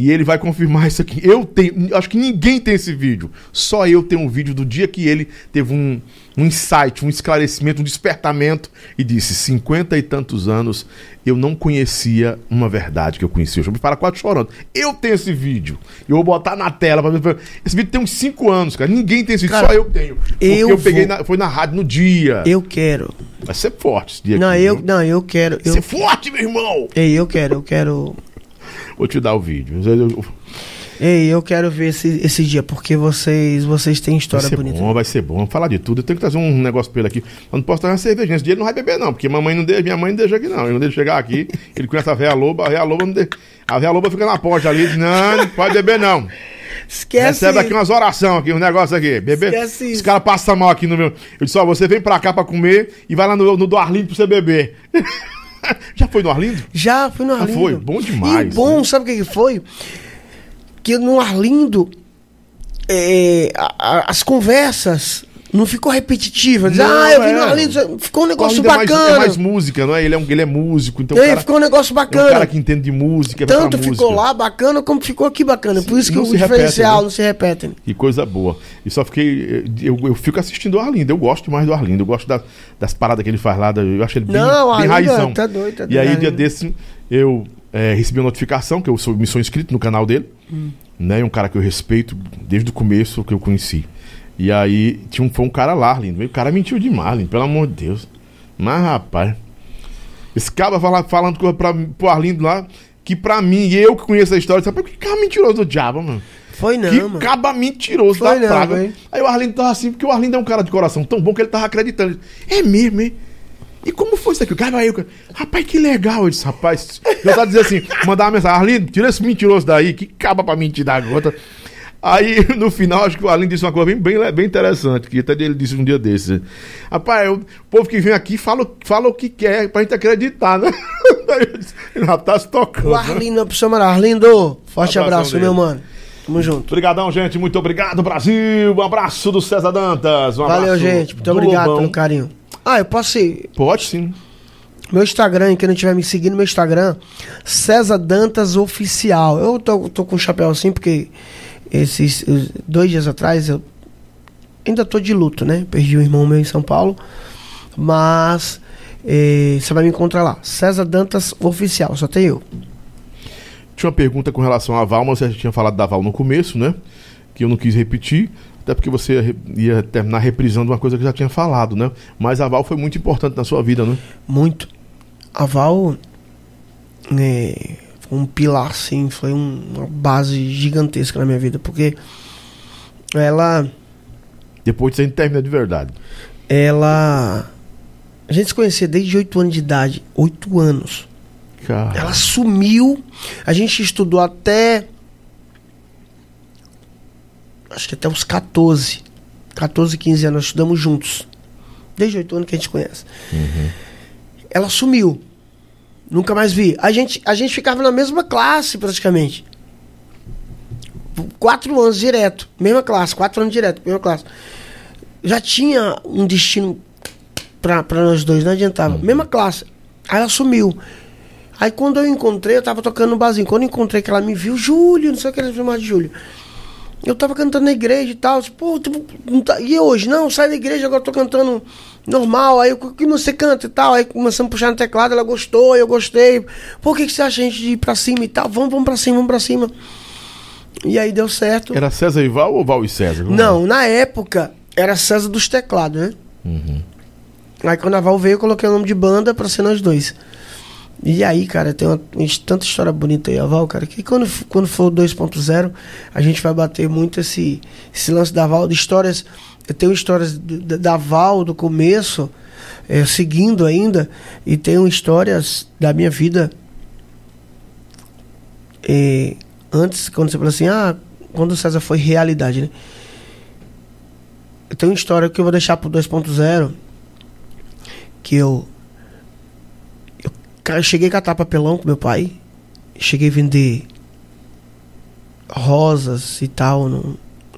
E ele vai confirmar isso aqui. Eu tenho. Acho que ninguém tem esse vídeo. Só eu tenho um vídeo do dia que ele teve um, um insight, um esclarecimento, um despertamento. E disse: 50 e tantos anos, eu não conhecia uma verdade que eu conhecia. Eu me para quase chorando. Eu tenho esse vídeo. Eu vou botar na tela. Pra... ver. Esse vídeo tem uns 5 anos, cara. Ninguém tem esse vídeo, Cara, só eu tenho. Eu eu, peguei na- foi na rádio no dia. Eu quero. Vai ser forte esse dia Não, aqui, eu, viu? não, eu quero. Vai Eu, ser forte, meu irmão! Ei, eu quero, eu quero. Vou te dar o vídeo. Eu- eu- Ei, eu quero ver esse, esse dia, porque vocês, vocês têm Vai história ser bonita. bom, vai ser bom. Falar de tudo. Eu tenho que trazer um negócio pra ele aqui. Eu não posso trazer uma cervejinha. Esse dia ele não vai beber, não, porque mamãe não deixa, minha mãe não deixa aqui, não. Ele não deixa chegar aqui. Ele conhece a véia loba, a véia loba não deixa. A véia loba fica na porta ali. Diz, não, não pode beber, não. Esquece. Recebe aqui umas orações aqui, um negócio aqui. Beber. Esquece Os caras passam mal aqui no meu. Eu disse, ó, você vem pra cá pra comer e vai lá no, no do Arlindo pra você beber. Já foi no Arlindo? Já fui no Arlindo. foi? Bom demais, E bom, né? sabe o que, que foi? Que no Arlindo, é, a- a- as conversas não ficou repetitivas. Não, ah, eu vim é. no Arlindo, ficou um negócio Arlindo é mais, bacana. é mais música, não é? Ele é, um- ele é músico, então Ei, cara, ficou um negócio é um bacana. cara que entende de música. Tanto ficou música. lá bacana como ficou aqui bacana. Por isso que o diferencial né? não se repete. né? Que coisa boa. E só fiquei. Eu, eu fico assistindo o Arlindo. Eu gosto mais do Arlindo. Eu gosto da- das paradas que ele faz lá. Eu acho ele bem, Não, bem raizão. tá doido, tá e doido, aí, dia desse, eu é, recebi uma notificação que eu sou, me sou inscrito no canal dele. Hum. Né? Um cara que eu respeito desde o começo que eu conheci. E aí tinha um, foi um cara lá, Arlindo. O cara mentiu demais, Arlindo, pelo amor de Deus. Mas, rapaz. Esse cara fala, falando com- pra, pro Arlindo lá. Que pra mim, e eu que conheço a história, sabe que cara mentiroso do diabo, mano. Foi não, que mano. caba mentiroso Foi da não, praga. Aí o Arlindo tava assim, porque o Arlindo é um cara de coração tão bom que ele tava acreditando. É mesmo, hein? E como foi isso aqui? O cara aí, o cara, rapaz, que legal. Eu disse, rapaz, eu tava dizendo assim, mandar uma mensagem, Arlindo, tira esse mentiroso daí, que caba pra mentir da gota. Aí, no final, acho que o Arlindo disse uma coisa bem, bem, bem interessante, que até ele disse um dia desses. Rapaz, o povo que vem aqui fala, fala o que quer pra gente acreditar, né? Ele já tá se tocando. O né? Arlindo é seu mano. Arlindo, forte abraço, meu mano. Tamo junto. Obrigadão, gente. Muito obrigado, Brasil. Um abraço do César Dantas. Um Valeu, gente. Muito do obrigado Lobão. pelo carinho. Ah, eu posso ir. Pode sim. Meu Instagram, quem não estiver me seguindo, meu Instagram, César Dantas Oficial. Eu tô, tô com o chapéu assim porque esses dois dias atrás eu ainda tô de luto, né? Perdi um irmão meu em São Paulo. Mas eh, você vai me encontrar lá. César Dantas Oficial, só tem eu. Tinha uma pergunta com relação à Val, mas você já tinha falado da Val no começo, né? Que eu não quis repetir, até porque você ia terminar reprisando uma coisa que eu já tinha falado, né? Mas a Val foi muito importante na sua vida, né? Muito. A Val é, um pilar, sim, foi um- uma base gigantesca na minha vida, porque ela. Depois você termina de verdade. ela. A gente se conhecia desde 8 anos de idade. 8 anos. Cara, Ela sumiu. A gente estudou até. Acho que até uns 14. 14, 15 anos. Nós estudamos juntos. Desde 8 anos que a gente conhece. Ela sumiu. Nunca mais vi. A gente, a gente ficava na mesma classe, praticamente. Quatro anos direto. Mesma classe. Quatro anos direto. Mesma classe. Já tinha um destino pra, pra nós dois. Não adiantava. Mesma classe. Aí ela sumiu. Aí quando eu encontrei, eu tava tocando no barzinho. Quando eu encontrei que ela me viu, Júlio, não sei o que ela chamava de Júlio. Eu tava cantando na igreja e tal. Pô, tu tá- e hoje? Não, sai da igreja, agora eu tô cantando normal. Aí, o que você canta e tal? Aí começamos a puxar no teclado, ela gostou, eu gostei. O que, que você acha a gente de ir pra cima e tal? Vamos, vamos pra cima, vamos pra cima. E aí deu certo. era César e Val ou Val e César? Não, na época era César dos teclados, né? Aí quando a Val veio, eu coloquei o nome de banda pra ser nós dois. E aí, cara, tem uma, tanta história bonita aí, a Val, cara, que quando, quando for o 2.0, a gente vai bater muito esse, esse lance da Val, de histórias. Eu tenho histórias da, Val do começo, eh, seguindo ainda, e tenho histórias da minha vida. eh, antes, quando você fala assim, ah, quando o César foi realidade, né? Eu tenho uma história que eu vou deixar pro 2.0 que eu eu cheguei a catar papelão com meu pai, cheguei a vender rosas e tal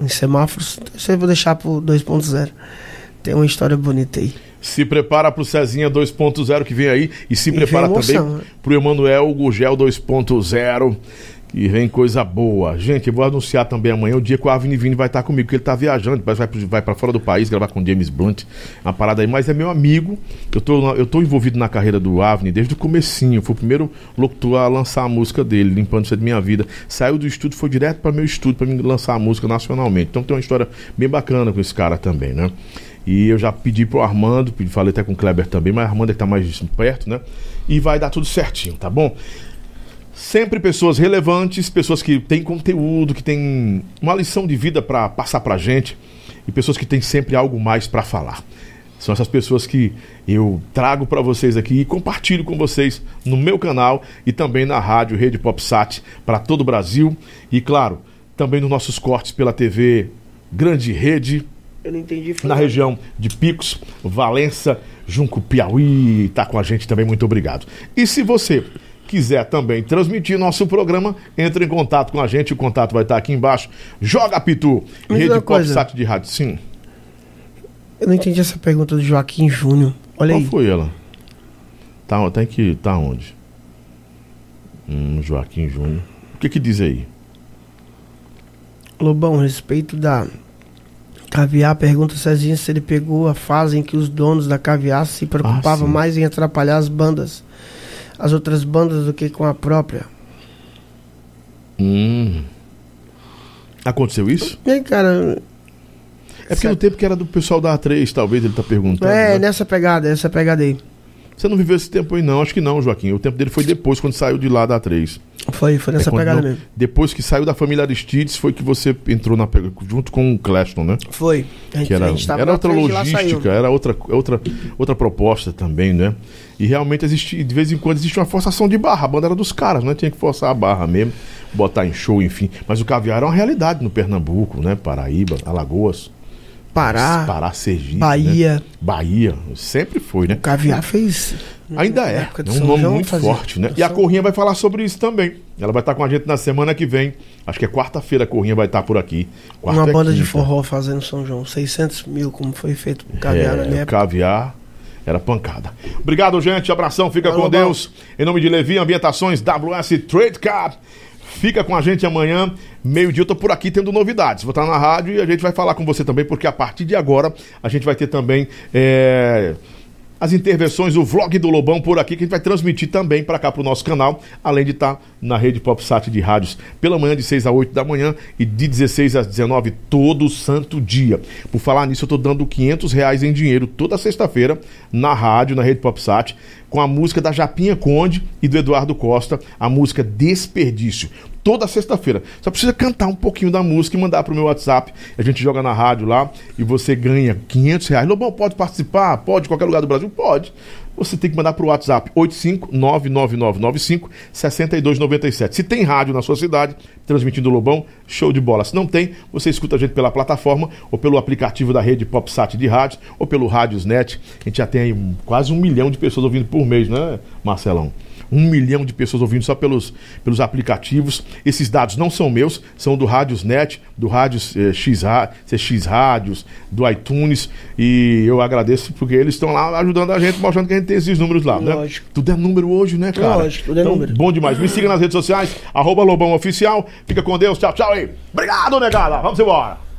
em semáforos. Isso eu vou deixar pro 2.0. Tem uma história bonita aí. Se prepara pro Cezinha 2.0 que vem aí e se E prepara emoção, também né? pro Emanuel Gugel 2.0 que vem coisa boa. Gente, eu vou anunciar também amanhã o dia que o Avni Vini vai estar comigo, porque ele tá viajando, depois vai, vai para fora do país gravar com James Blunt, uma parada aí, mas é meu amigo. Eu na- eu tô envolvido na carreira do Avni desde o comecinho. Fui o primeiro locutor a lançar a música dele, limpando isso de minha vida. Saiu do estúdio, foi direto para meu estúdio para me lançar a música nacionalmente. Então tem uma história bem bacana com esse cara também, né? E eu já pedi pro Armando, falei até com o Kleber também, mas Armando é que tá mais perto, né? E vai dar tudo certinho, tá bom? Sempre pessoas relevantes, pessoas que têm conteúdo, que têm uma lição de vida para passar pra gente e pessoas que têm sempre algo mais para falar. São essas pessoas que eu trago para vocês aqui e compartilho com vocês no meu canal e também na rádio Rede PopSat para todo o Brasil e claro, também nos nossos cortes pela TV Grande Rede Eu não entendi. na região de Picos, Valença, Junco, Piauí, tá com a gente também, muito obrigado. E se você quiser também transmitir nosso programa, entre em contato com a gente, o contato vai estar aqui embaixo. Joga Pitu, Me Rede coisa. PopSat de rádio. Sim. Eu não entendi essa pergunta do Joaquim Júnior. Olha Qual aí. foi ela? Tá, tem que tá onde? Hum, Joaquim Júnior. O que que diz aí? Lobão, a respeito da caviar, pergunta Cezinha se ele pegou a fase em que os donos da caviar se preocupavam sim. mais em atrapalhar as bandas, as outras bandas, do que com a própria. Hum. Aconteceu isso? E aí, cara, É porque no tempo que era do pessoal da A3, talvez ele tá perguntando. é né? nessa pegada, essa pegada aí. Você não viveu esse tempo aí, não? Acho que não, Joaquim. O tempo dele foi depois, quando saiu de lá da A3. Foi, foi nessa É pegada não- mesmo. Depois que saiu da família Aristides, foi que você entrou na junto com o Claston, né? Foi. A gente, Que era, a gente era outra logística, era outra, outra, outra proposta também, né? E realmente existe, de vez em quando existe uma forçação de barra. A banda era dos caras, né? Tinha que forçar a barra mesmo, botar em show, enfim. Mas o caviar era uma realidade no Pernambuco, né? Paraíba, Alagoas, Pará, Pará, Sergipe. né? Bahia. Bahia, sempre foi, né? O caviar fez. Ainda na é, época é de um nome João, muito fazia forte, né? E a. Corrinha vai falar sobre isso também. Ela vai estar com a gente na semana que vem. Acho que é quarta-feira a Corrinha vai estar por aqui. Quarta Uma é banda de quinta. forró fazendo São João. 600 mil, como foi feito o caviar na É, minha o época. caviar era pancada. Obrigado, gente. Abração, fica com bom. Deus. Em nome de Levi Ambientações, WS Trade Card. Fica com a gente amanhã, meio-dia. Eu tô por aqui tendo novidades. Vou estar na rádio e a gente vai falar com você também, porque a partir de agora a gente vai ter também. é, As intervenções, o vlog do Lobão por aqui, que a gente vai transmitir também para cá para o nosso canal, além de estar na rede PopSat de rádios pela manhã de 6 a 8 da manhã e de 16 às 19 todo santo dia. Por falar nisso, eu estou dando 500 reais em dinheiro toda sexta-feira na rádio, na rede PopSat, com a música da Japinha Conde e do Eduardo Costa, a música Desperdício. Toda sexta-feira. Só precisa cantar um pouquinho da música e mandar pro meu WhatsApp. A gente joga na rádio lá e você ganha 500 reais. Lobão, pode participar? Pode, qualquer lugar do Brasil? Pode. Você tem que mandar pro WhatsApp 85999956297. Se tem rádio na sua cidade, transmitindo Lobão, show de bola. Se não tem, você escuta a gente pela plataforma ou pelo aplicativo da rede PopSat de rádios ou pelo Rádiosnet. A gente já tem aí quase um milhão de pessoas ouvindo por mês, né, Marcelão? Um milhão de pessoas ouvindo só pelos, pelos aplicativos. Esses dados não são meus, são do Rádiosnet, do Rádios eh, X, CX Rádios, do iTunes. E eu agradeço porque eles estão lá ajudando a gente, mostrando que a gente tem esses números lá, né? Lógico. Tudo é número hoje, né, cara? Lógico, tudo é Então, número. Bom demais. Me siga nas redes sociais, arroba Lobão Oficial. Fica com Deus. Tchau, tchau aí. Obrigado, negada. Vamos embora.